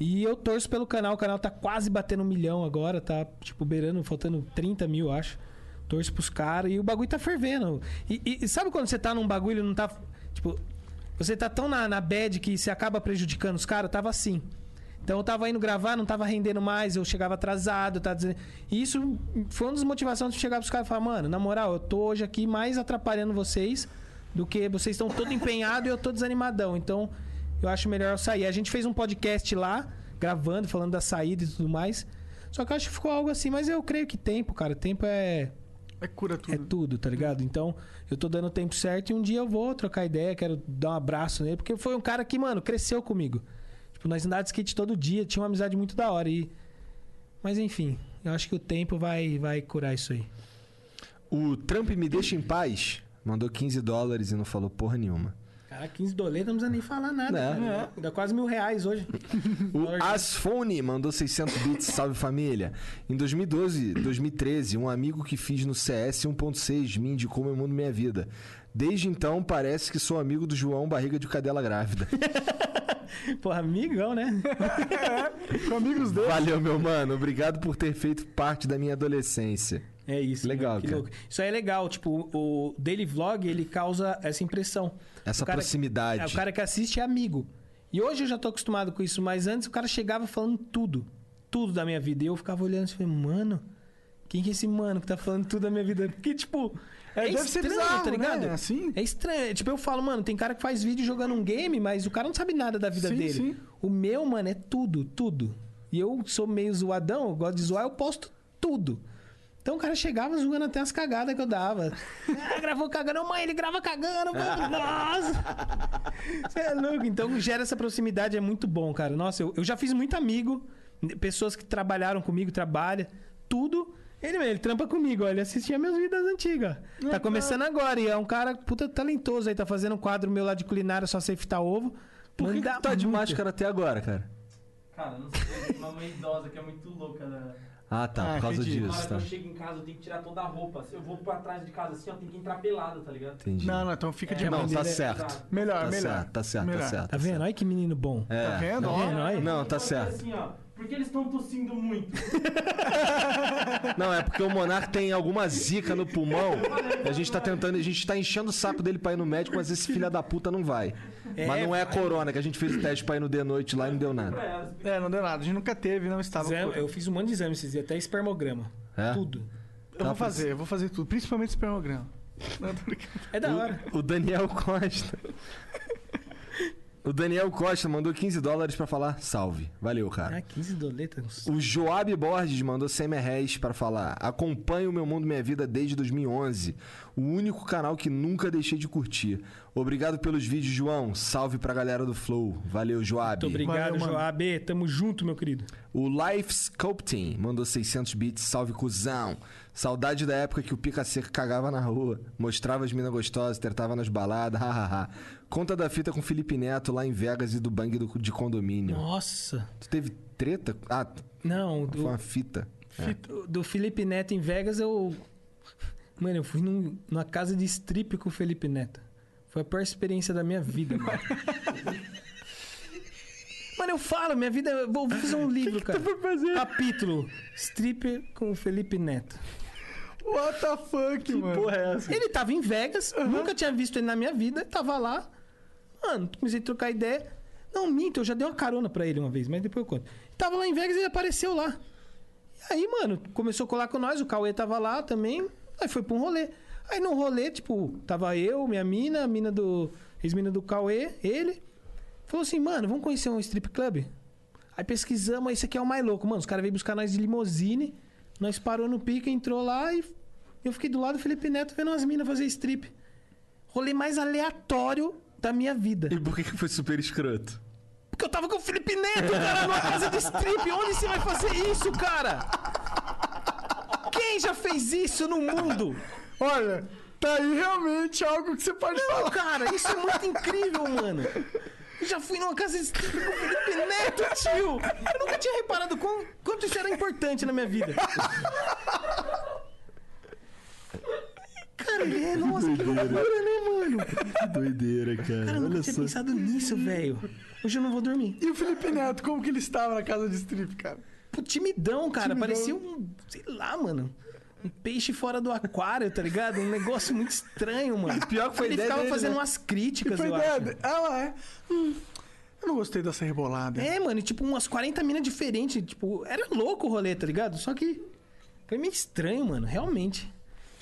E eu torço pelo canal, o canal tá quase batendo um milhão agora, tá tipo beirando, faltando 30 mil, acho. Torço pros caras e o bagulho tá fervendo. E, e- e sabe quando você tá num bagulho e não tá. Tipo, você tá tão na, na bad que você acaba prejudicando os caras? Tava assim. Então eu tava indo gravar, não tava rendendo mais, eu chegava atrasado, tá dizendo. E isso foi uma das motivações de chegar pros caras e falar, mano, na moral, eu tô hoje aqui mais atrapalhando vocês do que vocês estão todo empenhado e eu tô desanimadão. Então, eu acho melhor eu sair. A gente fez um podcast lá, gravando, falando da saída e tudo mais. Só que eu acho que ficou algo assim, mas eu creio que tempo, cara, tempo é É cura tudo. é tudo, tá ligado? Então, eu tô dando o tempo certo e um dia eu vou trocar ideia, quero dar um abraço nele, porque foi um cara que, mano, cresceu comigo. Tipo, nós andávamos de skate todo dia, tinha uma amizade muito da hora. E... Mas enfim, eu acho que o tempo vai, vai curar isso aí. O Trump me deixa em paz. Mandou 15 dólares e não falou porra nenhuma. Cara, 15 doletas não precisa nem falar nada. É. cara. Dá quase mil reais hoje. (laughs) O Asfone mandou 600 bits, salve família. Em 2012, 2013, um amigo que fiz no CS 1.6 me indicou meu mundo minha vida. Desde então, parece que sou amigo do João Barriga de Cadela Grávida. (laughs) Porra, amigão, né? (laughs) Com amigos dele. Valeu, meu mano. Obrigado por ter feito parte da minha adolescência. É isso. Legal, cara. louco. Isso aí é legal. Tipo, o daily vlog, ele causa essa impressão. Essa proximidade. É, o cara que assiste é amigo. E hoje eu já tô acostumado com isso, mas antes o cara chegava falando tudo. Tudo da minha vida. E eu ficava olhando e falei, mano, quem que é esse mano que tá falando tudo da minha vida? Porque, tipo, é, deve ser estranho, bizarro, tá né? ligado? Assim? É estranho. Tipo, eu falo, mano, tem cara que faz vídeo jogando um game, mas o cara não sabe nada da vida Sim, dele. sim. O meu, mano, é tudo, tudo. E eu sou meio zoadão, eu gosto de zoar, eu posto tudo. Então o cara chegava zoando até as cagadas que eu dava. Ah, gravou cagando, mãe, ele grava cagando, mano. Nossa! Você é louco. Então gera essa proximidade, é muito bom, cara. Nossa, eu, eu já fiz muito amigo, pessoas que trabalharam comigo, trabalha, tudo. Ele, ele trampa comigo, ó, ele assistia minhas vidas antigas. Tá começando agora e é um cara puta talentoso aí, tá fazendo um quadro meu lá de culinária, só sei fritar ovo. Por que, que tá de muito. máscara até agora, cara? Cara, não sei, uma mãe idosa que é muito louca. Né? Ah, tá. Ah, por causa entendi. Na disso, hora que tá. eu chego em casa, eu tenho que tirar toda a roupa. Se eu vou pra trás de casa assim, eu tenho que entrar pelado, tá ligado? Entendi. Não, não, então fica de Não, tá é- certo. Melhor, Tá melhor. certo, tá certo, tá Melhor. certo. Tá vendo? Olha que menino bom. É. Tá vendo? Tá Ó, vendo? Olha. Não, tá falei certo. assim, ó, porque eles estão tossindo muito. (laughs) Não, é porque o Monark tem alguma zica no pulmão. E a gente tá tentando, a gente tá enchendo o saco dele pra ir no médico, mas esse filho da puta não vai. Mas não é a corona, que a gente fez o teste pra ir no de noite lá e não deu nada. É, não deu nada. A gente nunca teve, não estava. Exame- eu fiz um monte de exame esses dias, até espermograma. É? Tudo. Eu vou fazer, eu vou fazer tudo. Principalmente espermograma. (laughs) Não, tô brincando. É da hora. O, o Daniel Costa. O Daniel Costa mandou 15 dólares pra falar salve. Valeu, cara. Ah, 15 doletas. O Joab Borges mandou 100 reais para falar. Acompanho o Meu Mundo Minha Vida desde 2011. O único canal que nunca deixei de curtir. Obrigado pelos vídeos, João. Salve pra galera do Flow. Valeu, Joab. Muito obrigado, Valeu. Joab. Tamo junto, meu querido. O Life Sculpting mandou 600 bits. Salve, cuzão. Saudade da época que o Pica Seca cagava na rua, mostrava as minas gostosas, tretava nas baladas, hahaha. Conta da fita com Felipe Neto lá em Vegas e do bang do- de condomínio. Nossa. Tu teve treta? Ah, Não, foi do, uma fita. É. do- do Felipe Neto em Vegas eu. Mano, eu fui num- numa casa de strip com o Felipe Neto. Foi a pior experiência da minha vida, mano. (laughs) Mano, eu falo, minha vida. Vou fazer um livro, cara. Capítulo: Stripper com o Felipe Neto. What the fuck, mano? é essa? Ele tava em Vegas, nunca tinha visto ele na minha vida, tava lá. Mano, comecei a trocar ideia. Não, minto, eu já dei uma carona pra ele uma vez, mas depois eu conto. Tava lá em Vegas e ele apareceu lá. E aí, mano, começou a colar com nós, o Cauê tava lá também. Aí foi pra um rolê. Aí no rolê, tipo, tava eu, minha mina, a mina do. Ex-mina do Cauê, ele. Falou assim, mano, vamos conhecer um strip club? Aí pesquisamos, aí esse aqui é o mais louco. Mano, os caras veio buscar nós de limousine. Nós parou no pica, entrou lá e eu fiquei do lado do Felipe Neto vendo umas minas fazer strip. Rolê mais aleatório da minha vida. E por que que foi super escroto? Porque eu tava com o Felipe Neto, cara, numa casa de strip. Onde você vai fazer isso, cara? Quem já fez isso no mundo? Olha, tá aí realmente algo que você pode Não, falar. cara, isso é muito incrível, mano. Eu já fui numa casa de strip com o Felipe Neto, tio. Eu nunca tinha reparado quão- quanto isso era importante na minha vida. Cara, ele é, nossa, que loucura, né, mano? Que doideira, cara. Cara, eu nunca Olha tinha só. pensado nisso, velho. Hoje eu não vou dormir. E o Felipe Neto, como que ele estava na casa de strip, cara? Pô, timidão, cara. Timidão. Parecia um, sei lá, mano. Um peixe fora do aquário, tá ligado? Um negócio muito estranho, mano. Pior que foi Ele ideia ficava dele, fazendo né? umas críticas, Foi eu ideia acho. de- Ela é. Hum, eu não gostei dessa rebolada. É, mano, e tipo, umas 40 minas diferentes. Tipo, era louco o rolê, tá ligado? Só que foi meio estranho, mano, realmente.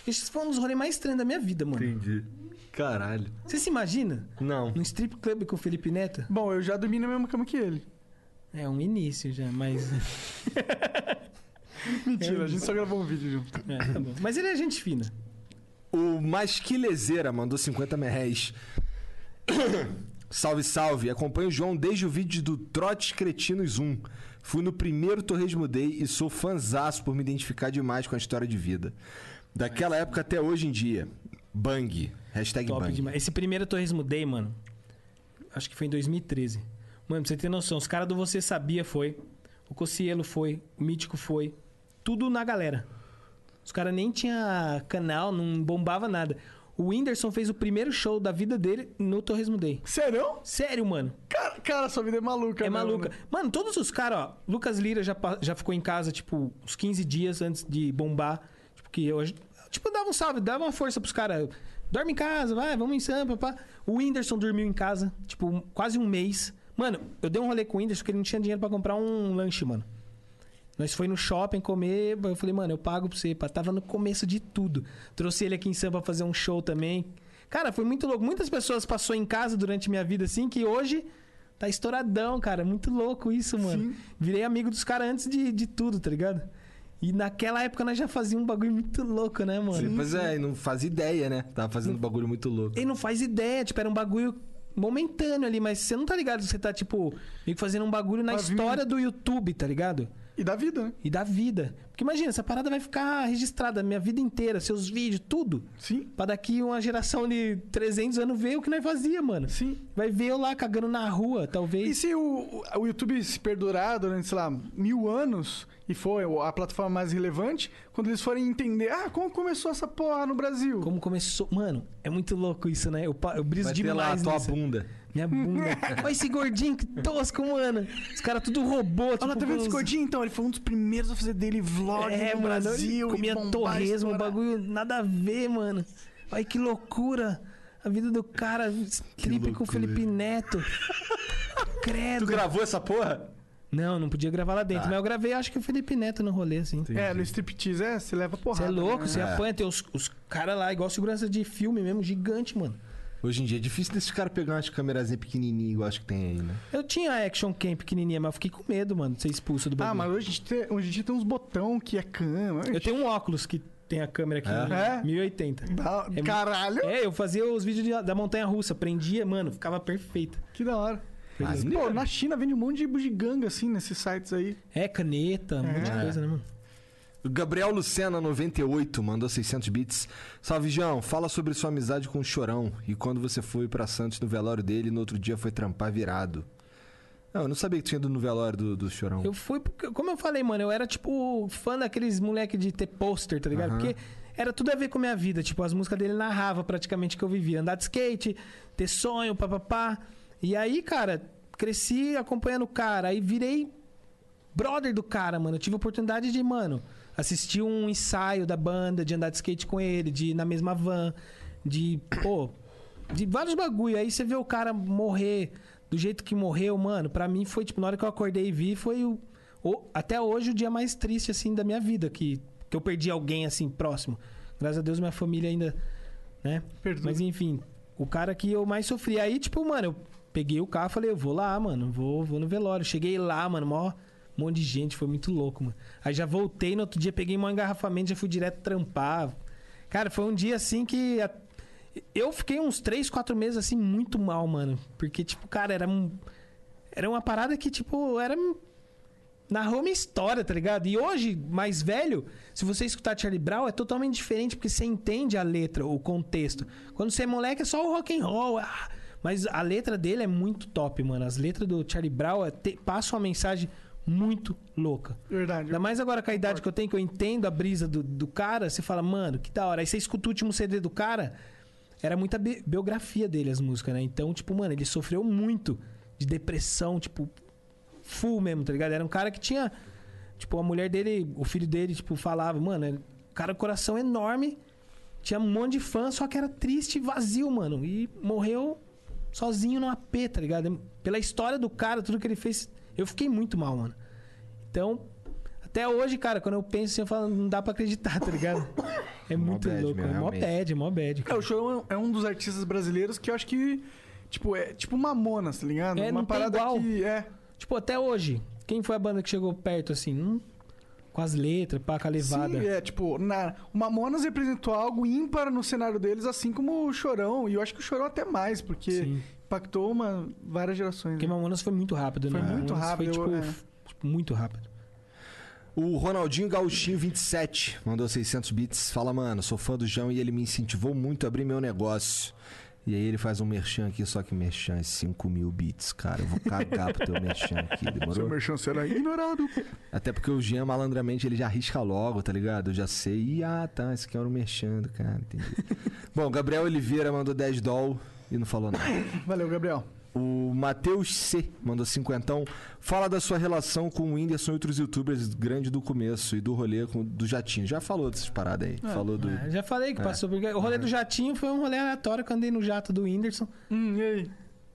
Esse foi um dos rolês mais estranhos da minha vida, mano. Entendi. Caralho. Você se imagina? Não. Num strip club com o Felipe Neto? Bom, eu já dormi na mesma cama que ele. É um início já, mas. (laughs) Mentira, a gente só gravou um vídeo junto. É, tá bom. Mas ele é gente fina. O Masquilezeira mandou 50 merréis. Salve, salve. Acompanho o João desde o vídeo do Trotes Cretinos 1. Fui no primeiro Torresmo Day e sou fanzaço por me identificar demais com a história de vida. Daquela época até hoje em dia. Bang. Hashtag Top bang. demais. Esse primeiro Torresmo Day, mano, acho que foi em 2013. Mano, pra você ter noção, os caras do Você Sabia foi, o Cocielo foi, o Mítico foi, tudo na galera. Os caras nem tinha canal, não bombava nada. O Whindersson fez o primeiro show da vida dele no Torresmo Day. Sério? Sério, mano. Cara, cara, sua vida é maluca, É mesmo, maluca. né? Mano, todos os caras, ó. Lucas Lira já, já ficou em casa, tipo, uns 15 dias antes de bombar. Tipo, que eu. Tipo, dava um salve, dava uma força pros caras. Dorme em casa, vai, vamos em Sampa, pá. O Whindersson dormiu em casa, tipo, quase um mês. Mano, eu dei um rolê com o Whindersson porque ele não tinha dinheiro pra comprar um lanche, mano. Nós foi no shopping comer, eu falei, mano, eu pago pra você. Pá. Tava no começo de tudo. Trouxe ele aqui em Sampa pra fazer um show também. Cara, foi muito louco. Muitas pessoas passou em casa durante minha vida assim, que hoje tá estouradão, cara. Muito louco isso, mano. Virei amigo dos caras antes de, de tudo, tá ligado? E naquela época nós já fazíamos um bagulho muito louco, né, mano? Sim, pois é, e não faz ideia, né? Tava fazendo um bagulho muito louco. Ele não faz ideia, tipo, era um bagulho momentâneo ali, mas você não tá ligado que você tá, tipo, meio que fazendo um bagulho na história do YouTube, tá ligado? E da vida, né? E da vida. Porque imagina, essa parada vai ficar registrada a minha vida inteira, seus vídeos, tudo. Sim. Pra daqui uma geração de 300 anos ver o que nós fazia, mano. Sim. Vai ver eu lá cagando na rua, E talvez. se o, o YouTube se perdurar durante, sei lá, mil anos e for a plataforma mais relevante, quando eles forem entender, ah, como começou essa porra no Brasil? Como começou. Mano, é muito louco isso, né? Eu, eu briso Vai ter lá a demais tua nisso. bunda. Minha bunda. (laughs) Olha esse gordinho, que tosco, mano. Os caras tudo robô, tipo. Olha, tá vendo esse gordinho? Então, ele foi um dos primeiros a fazer dele vlog É, no mano, Brasil. comia torresmo, bagulho nada a ver, mano. Olha que loucura. A vida do cara, tripe com o. Felipe Neto. (laughs) Credo. Tu gravou essa porra? Não, não podia gravar lá dentro. Tá. Mas eu gravei, acho que o Felipe Neto no rolê, assim. É, no striptease, é, você leva Você porrada. é louco, né? você É. apanha. Tem os, os caras lá, igual segurança de filme mesmo, gigante, mano. Hoje em dia é difícil desses caras pegar umas câmerazinhas pequenininhas igual acho que tem aí, né? Eu tinha a Action Cam pequenininha, mas eu fiquei com medo, mano, de ser expulso do bagulho. Ah, mas hoje a gente tem, hoje a gente tem uns botão que é cama. Eu tenho um óculos que tem a câmera aqui, É? 1080. Da- É mu- Caralho, É, eu fazia os vídeos de- da montanha russa, prendia, mano, ficava perfeito. que da hora. Ah, Pô, na China vende um monte de bugiganga, assim, nesses sites aí. É, caneta, um monte de É. coisa, né, mano? Gabriel Lucena, 98, mandou 600 bits. Salve, João. Fala sobre sua amizade com o Chorão e quando você foi pra Santos no velório dele e no outro dia foi trampar virado. Não, eu não sabia que tinha ido no velório do, do Chorão. Eu fui porque, como eu falei, mano, eu era tipo fã daqueles moleque de ter pôster, tá ligado? Aham. Porque era tudo a ver com a minha vida. Tipo, as músicas dele narrava praticamente o que eu vivia. Andar de skate, ter sonho, papapá. E aí, cara, cresci acompanhando o cara. Aí virei brother do cara, mano. Eu tive a oportunidade de, mano, assistir um ensaio da banda, de andar de skate com ele, de ir na mesma van, de, pô, de vários bagulho. Aí você vê o cara morrer do jeito que morreu, mano. Pra mim foi, tipo, na hora que eu acordei e vi, foi o, o- até hoje o dia mais triste, assim, da minha vida. Que, que eu perdi alguém, assim, próximo. Graças a Deus minha família ainda, né? Mas enfim, o cara que eu mais sofri. Aí, tipo, mano, eu peguei o carro e falei, eu vou lá, mano, vou, vou no velório. Cheguei lá, mano, mó um monte de gente, foi muito louco, mano. Aí já voltei no outro dia, peguei um engarrafamento, já fui direto trampar. Cara, foi um dia assim que. a- Eu fiquei uns 3, 4 meses assim, muito mal, mano. Porque, tipo, cara, era um. Era uma parada que, tipo, era. Narrou minha história, tá ligado? E hoje, mais velho, se você escutar Charlie Brown, é totalmente diferente, porque você entende a letra, o contexto. Quando você é moleque, é só o rock and roll. ah, mas a letra dele é muito top, mano. As letras do Charlie Brown é, te- passam uma mensagem muito louca. Verdade. Ainda mais agora com a idade que eu tenho, que eu entendo a brisa do, do cara, você fala, mano, que da hora. Aí você escuta o último CD do cara, era muita bi- biografia dele, as músicas, né? Então, tipo, mano, ele sofreu muito de depressão, tipo, full mesmo, tá ligado? Era um cara que tinha. Tipo, a mulher dele, o filho dele, tipo, falava, mano, cara, coração enorme, tinha um monte de fã, só que era triste e vazio, mano. E morreu sozinho no AP, tá ligado? Pela história do cara, tudo que ele fez, eu fiquei muito mal, mano. Então, até hoje, cara, quando eu penso assim, eu falo, não dá pra acreditar, tá ligado? É muito bad louco, mesmo, é mó bad, é mó bad. É, o Chorão é um dos artistas brasileiros que eu acho que. Tipo, é tipo Mamonas, tá ligado? É, Uma parada igual. que. É. Tipo, até hoje, quem foi a banda que chegou perto, assim? Hum, com as letras, pá, com a levada. Sim, é, tipo, na, o Mamonas representou algo ímpar no cenário deles, assim como o Chorão. E eu acho que o Chorão até mais, porque impactou uma, várias gerações. Porque Mamonas foi muito rápido, Foi né? muito Mamonas rápido, Foi, tipo, é. tipo, muito rápido. O Ronaldinho Gauchinho 27 mandou 600 bits. Fala, mano, sou fã do João e ele me incentivou muito a abrir meu negócio. E aí ele faz um merchan aqui, só que merchan é 5 mil bits, cara. Eu vou cagar pro teu merchan aqui, (laughs) demorou? Seu merchan será ignorado. Até porque o Jean, malandramente, ele já arrisca logo, tá ligado? Eu já sei. Ih, ah, tá, esse aqui era o merchan do cara, entendi. (laughs) Bom, Gabriel Oliveira mandou 10 doll e não falou nada. (laughs) Valeu, Gabriel. O Matheus C mandou cinquentão. Fala da sua relação com o Whindersson e outros youtubers grande do começo e do rolê com, do Jatinho. Já falou dessas paradas aí. Falou do. É, já falei que É. passou. Porque o rolê do jatinho foi um rolê aleatório que eu andei no jato do Whindersson. Hum, e aí?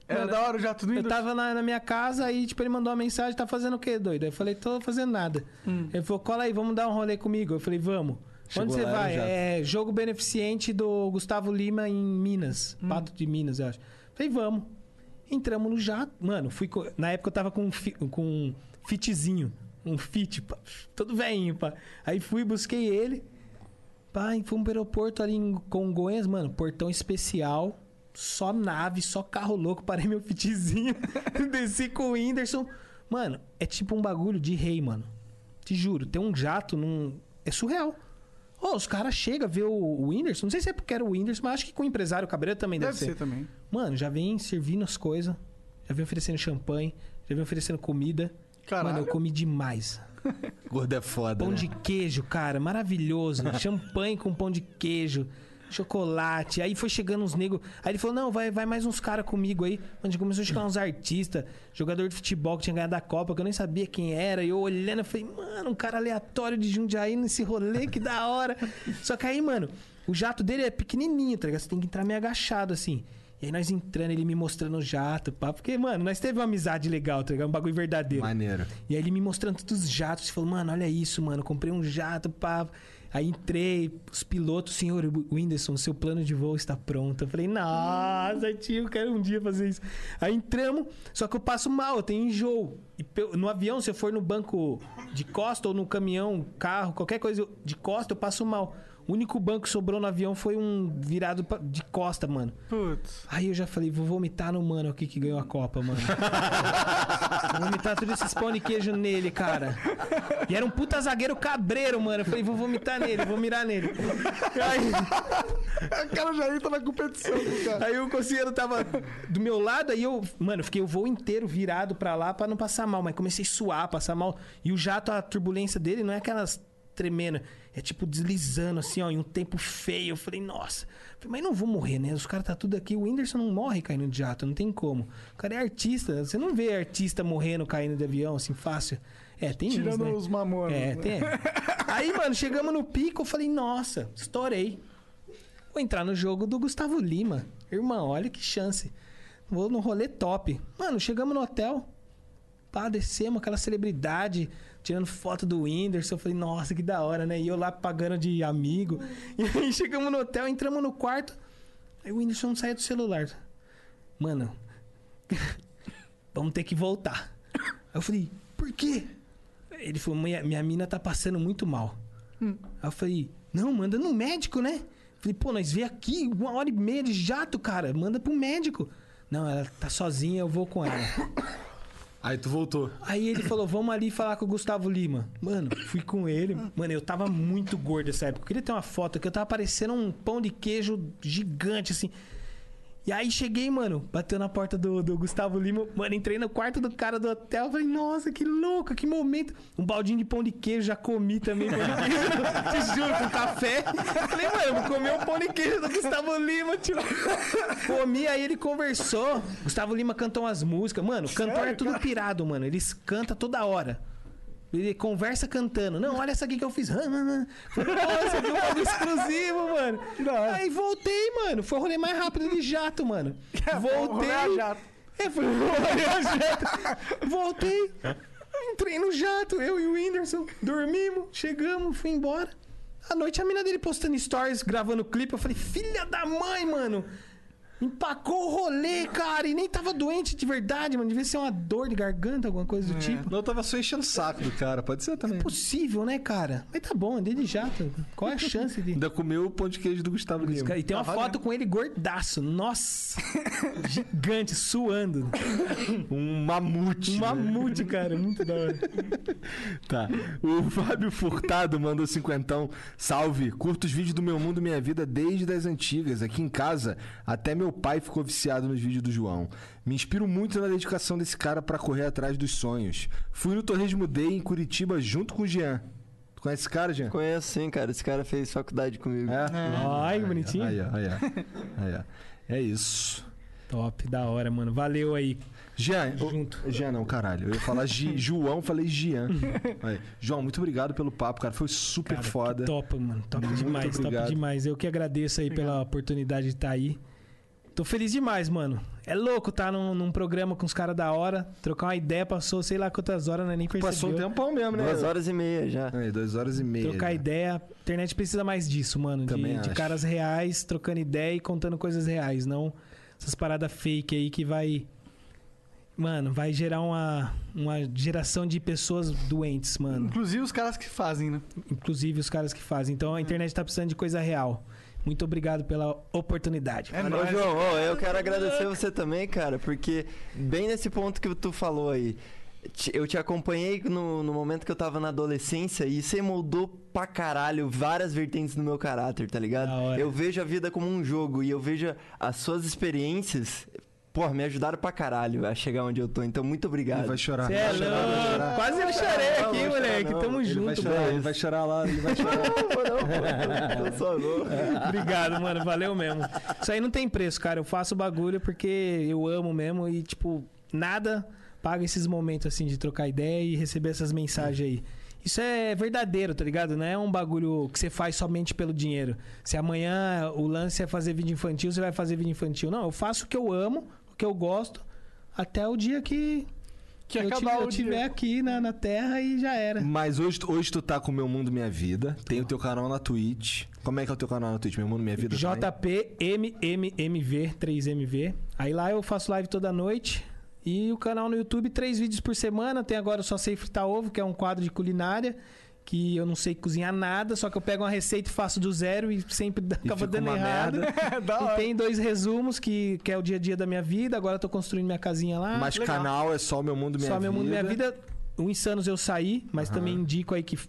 Era da hora o jato do Eu Whindersson? tava na, na minha casa aí, tipo, ele mandou uma mensagem, tá fazendo o quê, doido? Eu falei, tô fazendo nada. Hum. Ele falou, cola aí, vamos dar um rolê comigo. Eu falei, vamos. Chegou Onde você vai? É jogo beneficente do Gustavo Lima em Minas. Hum. Pato de Minas, eu acho. Falei, vamos. Entramos no jato. Mano, fui com- na época eu tava com, um fi- com um fitzinho. Um fit, pá, todo velhinho, pá. Aí fui, busquei ele. Pai, fomos pro aeroporto ali em Congonhas, mano, portão especial. Só nave, só carro louco. Parei meu fitzinho. (laughs) desci com o Whindersson. Mano, é tipo um bagulho de rei, mano. Te juro, tem um jato num. É surreal. Ô, os caras chegam, vê o, o Whindersson. Não sei se é porque era o Whindersson, mas acho que com o empresário Cabreiro também deve, Deve ser também. Mano, já vem servindo as coisas. Já vem oferecendo champanhe. Já vem oferecendo comida. Caralho. Mano, eu comi demais. (laughs) Gordo é foda. Pão né? de queijo, cara, maravilhoso. (laughs) Champanhe com pão de queijo, chocolate. Aí foi chegando uns negros. Aí ele falou: não, vai, vai mais uns caras comigo aí. Mano, já começou a chegar uns artistas, jogador de futebol que tinha ganhado a Copa, que eu nem sabia quem era. E eu olhando, eu falei, mano, um cara aleatório de Jundiaí nesse rolê, que da hora. Só que aí, mano, o jato dele é pequenininho, tá ligado? Você tem que entrar meio agachado assim. E aí nós entrando, ele me mostrando o jato, pá. Porque, mano, nós teve uma amizade legal, tá ligado? Um bagulho verdadeiro. Maneiro. E aí ele me mostrando todos os jatos. Falou, mano, olha isso, mano. Comprei um jato, pá. Aí entrei, os pilotos, senhor Whindersson, seu plano de voo está pronto. Eu falei, nossa, tio, eu quero um dia fazer isso. Aí entramos, só que eu passo mal, eu tenho enjoo. E no avião, se eu for no banco de costa ou no caminhão, carro, qualquer coisa de costa, eu passo mal. O único banco que sobrou no avião foi um virado pra- de costa, mano. Putz. Aí eu já falei, vou vomitar no mano aqui que ganhou a Copa, mano. (laughs) vou vomitar todos esses pão de queijo nele, cara. E era um puta zagueiro cabreiro, mano. Eu falei, vou vomitar nele, vou mirar nele. (laughs) Aí, O cara já entra na competição com o cara. aí o conselheiro tava do meu lado, aí eu, mano, fiquei o voo inteiro virado pra lá pra não passar mal, mas comecei a suar, passar mal. E o jato, a turbulência dele não é aquelas tremendo. É tipo deslizando assim, ó, em um tempo feio. Eu falei, nossa. Falei, mas não vou morrer, né? Os caras tá tudo aqui. O Whindersson não morre caindo de jato, não tem como. O cara é artista. Você não vê artista morrendo caindo de avião assim fácil. É, tem uns, Tirando né? os mamonas. É, né? tem. Aí, mano, chegamos no pico, eu falei, nossa, estourei. Vou entrar no jogo do Gustavo Lima. Irmão, olha que chance. Vou no rolê top. Mano, chegamos no hotel. Pá, descemos aquela celebridade, tirando foto do Whindersson. Eu falei, nossa, que da hora, né? E eu lá pagando de amigo. (laughs) E aí chegamos no hotel, entramos no quarto. Aí o Whindersson não saía do celular. Mano, (laughs) vamos ter que voltar. Aí eu falei, por quê? Ele falou, minha, minha mina tá passando muito mal. Aí eu falei, não, manda no médico, né? Falei, pô, nós vê aqui uma hora e meia de jato, cara. Manda pro médico. Não, ela tá sozinha, eu vou com ela. (coughs) Aí tu voltou. Aí ele falou, vamos ali falar com o Gustavo Lima. Mano, fui com ele. Mano, eu tava muito gordo nessa época. Eu queria ter uma foto que eu tava parecendo um pão de queijo gigante, assim. E aí cheguei, mano, bateu na porta do, do Gustavo Lima. Mano, entrei no quarto do cara do hotel. Falei, nossa, que louco, que momento. Um baldinho de pão de queijo, já comi também pão de queijo. Te juro, com café. Falei, mano, vou comer o pão de queijo do Gustavo Lima, tio. Comi, aí ele conversou. Gustavo Lima cantou umas músicas. Mano, o cantor é tudo pirado, mano. Eles cantam toda hora. Ele conversa cantando. Não, olha essa aqui que eu fiz. Nossa, que um bagulho exclusivo, mano. Aí voltei, mano. Foi o rolê mais rápido de jato, mano. (laughs) Voltei. rolê a jato. É, foi o rolê a jato. Voltei. Entrei no jato, eu e o Whindersson. Dormimos, chegamos, fui embora. À noite a mina dele postando stories, gravando clipe. Eu falei, filha da mãe, mano. Empacou o rolê, cara. E nem tava doente de verdade, mano. Devia ser uma dor de garganta, alguma coisa do tipo. Não, eu tava só enchendo o saco do cara. Pode ser também. Possível, né, cara? Mas tá bom, andei de jato. Qual é a chance de. Ainda comeu o pão de queijo do Gustavo Lima. E tem uma Tá foto com ele gordaço. Nossa! (laughs) Gigante, suando. Um mamute. Um mamute, cara. Muito da hora. Tá. O Fábio Furtado mandou cinquentão. Salve, curto os vídeos do Meu Mundo Minha Vida desde as antigas. Aqui em casa, até meu pai ficou viciado nos vídeos do João. Me inspiro muito na dedicação desse cara pra correr atrás dos sonhos. Fui no Torresmo Day em Curitiba junto com o Jean. Tu conhece esse cara, Jean? Conheço sim, cara. Esse cara fez faculdade comigo. É? Ai, que bonitinho. Aí, ó, aí, ó. Aí. É isso. Top, da hora, mano. Valeu aí. Jean, junto. Jean não, caralho. Eu ia falar Gi, (laughs) João, falei Jean. (laughs) Aí. João, muito obrigado pelo papo, cara. Foi super Cara, foda. que Top, mano. Top Muito demais, obrigado. top demais. Eu que agradeço aí pela oportunidade de estar aí. Tô feliz demais, mano. É louco tá num, num programa com os caras da hora, trocar uma ideia, passou sei lá quantas horas, né? Nem percebeu. Passou um tempão mesmo, né? Duas horas e meia já. Aí, duas horas e meia. Trocar já. ideia. A internet precisa mais disso, mano. Também De, de caras reais, trocando ideia e contando coisas reais. Não essas paradas fake aí que vai. Mano, vai gerar uma, uma geração de pessoas doentes, mano. Inclusive os caras que fazem, né? Inclusive os caras que fazem. Então a internet tá precisando de coisa real. Muito obrigado pela oportunidade. É Ô. João, ó, eu quero agradecer você também, cara, porque bem nesse ponto que tu falou aí, eu te acompanhei no, no momento que eu tava na adolescência e você moldou pra caralho várias vertentes do meu caráter, tá ligado? Eu vejo a vida como um jogo e eu vejo as suas experiências, pô, me ajudaram pra caralho a chegar onde eu tô. Então, muito obrigado. Ele vai chorar. Cê é vai chorar, vai louco. chorar. Quase eu chorei Não, aqui, vou moleque. não. Tamo Ele Ele vai junto, chorar, mano. ele vai chorar lá, ele vai chorar. (laughs) Não, não, eu sou louco. Obrigado, mano. Valeu mesmo. Isso aí não tem preço, cara. Eu faço o bagulho porque eu amo mesmo e, tipo, nada paga esses momentos, assim, de trocar ideia e receber essas mensagens aí. Isso é verdadeiro, tá ligado? Não é um bagulho que você faz somente pelo dinheiro. Se amanhã o lance é fazer vídeo infantil, você vai fazer vídeo infantil. Não, eu faço o que eu amo, que eu gosto, até o dia que, Que eu, acabar tiver, o aqui na, na Terra e já era. Mas hoje, tu- hoje tu tá com o Meu Mundo Minha Vida. Tem o teu canal na Twitch. Como é que é o teu canal na Twitch? Meu Mundo Minha Vida também? JPMMMV, 3MV. Aí lá eu faço live toda noite. E o canal no YouTube, três vídeos por semana. Tem agora o Só Sei Fritar Ovo, que é um quadro de culinária. Que eu não sei cozinhar nada, só que eu pego uma receita e faço do zero e sempre acaba fica dando errado. (laughs) Da E tem dois resumos, que, que é o dia a dia da minha vida. Agora eu tô construindo minha casinha lá. Mas legal. canal é só o Meu Mundo Minha Só Vida. meu mundo, minha vida. O Insanos eu saí, mas também indico aí que f-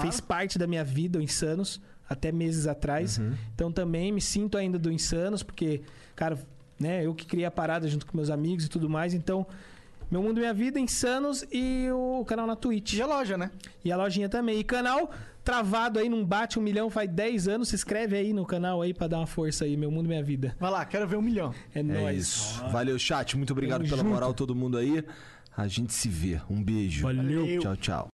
fez parte da minha vida, o Insanos, até meses atrás. Uhum. Então também me sinto ainda do Insanos, porque, cara, né, eu que criei a parada junto com meus amigos e tudo mais. Então, meu mundo, minha vida, Insanos e o canal na Twitch. E a loja, né? E a lojinha também. E canal travado aí, não bate um milhão faz 10 anos, se inscreve aí no canal aí pra dar uma força aí, Meu Mundo Minha Vida. Vai lá, quero ver um milhão. É, É nóis. isso. Valeu, chat. Muito obrigado Tamo pela junto. moral, todo mundo aí. A gente se vê. Um beijo. Valeu. Tchau, tchau.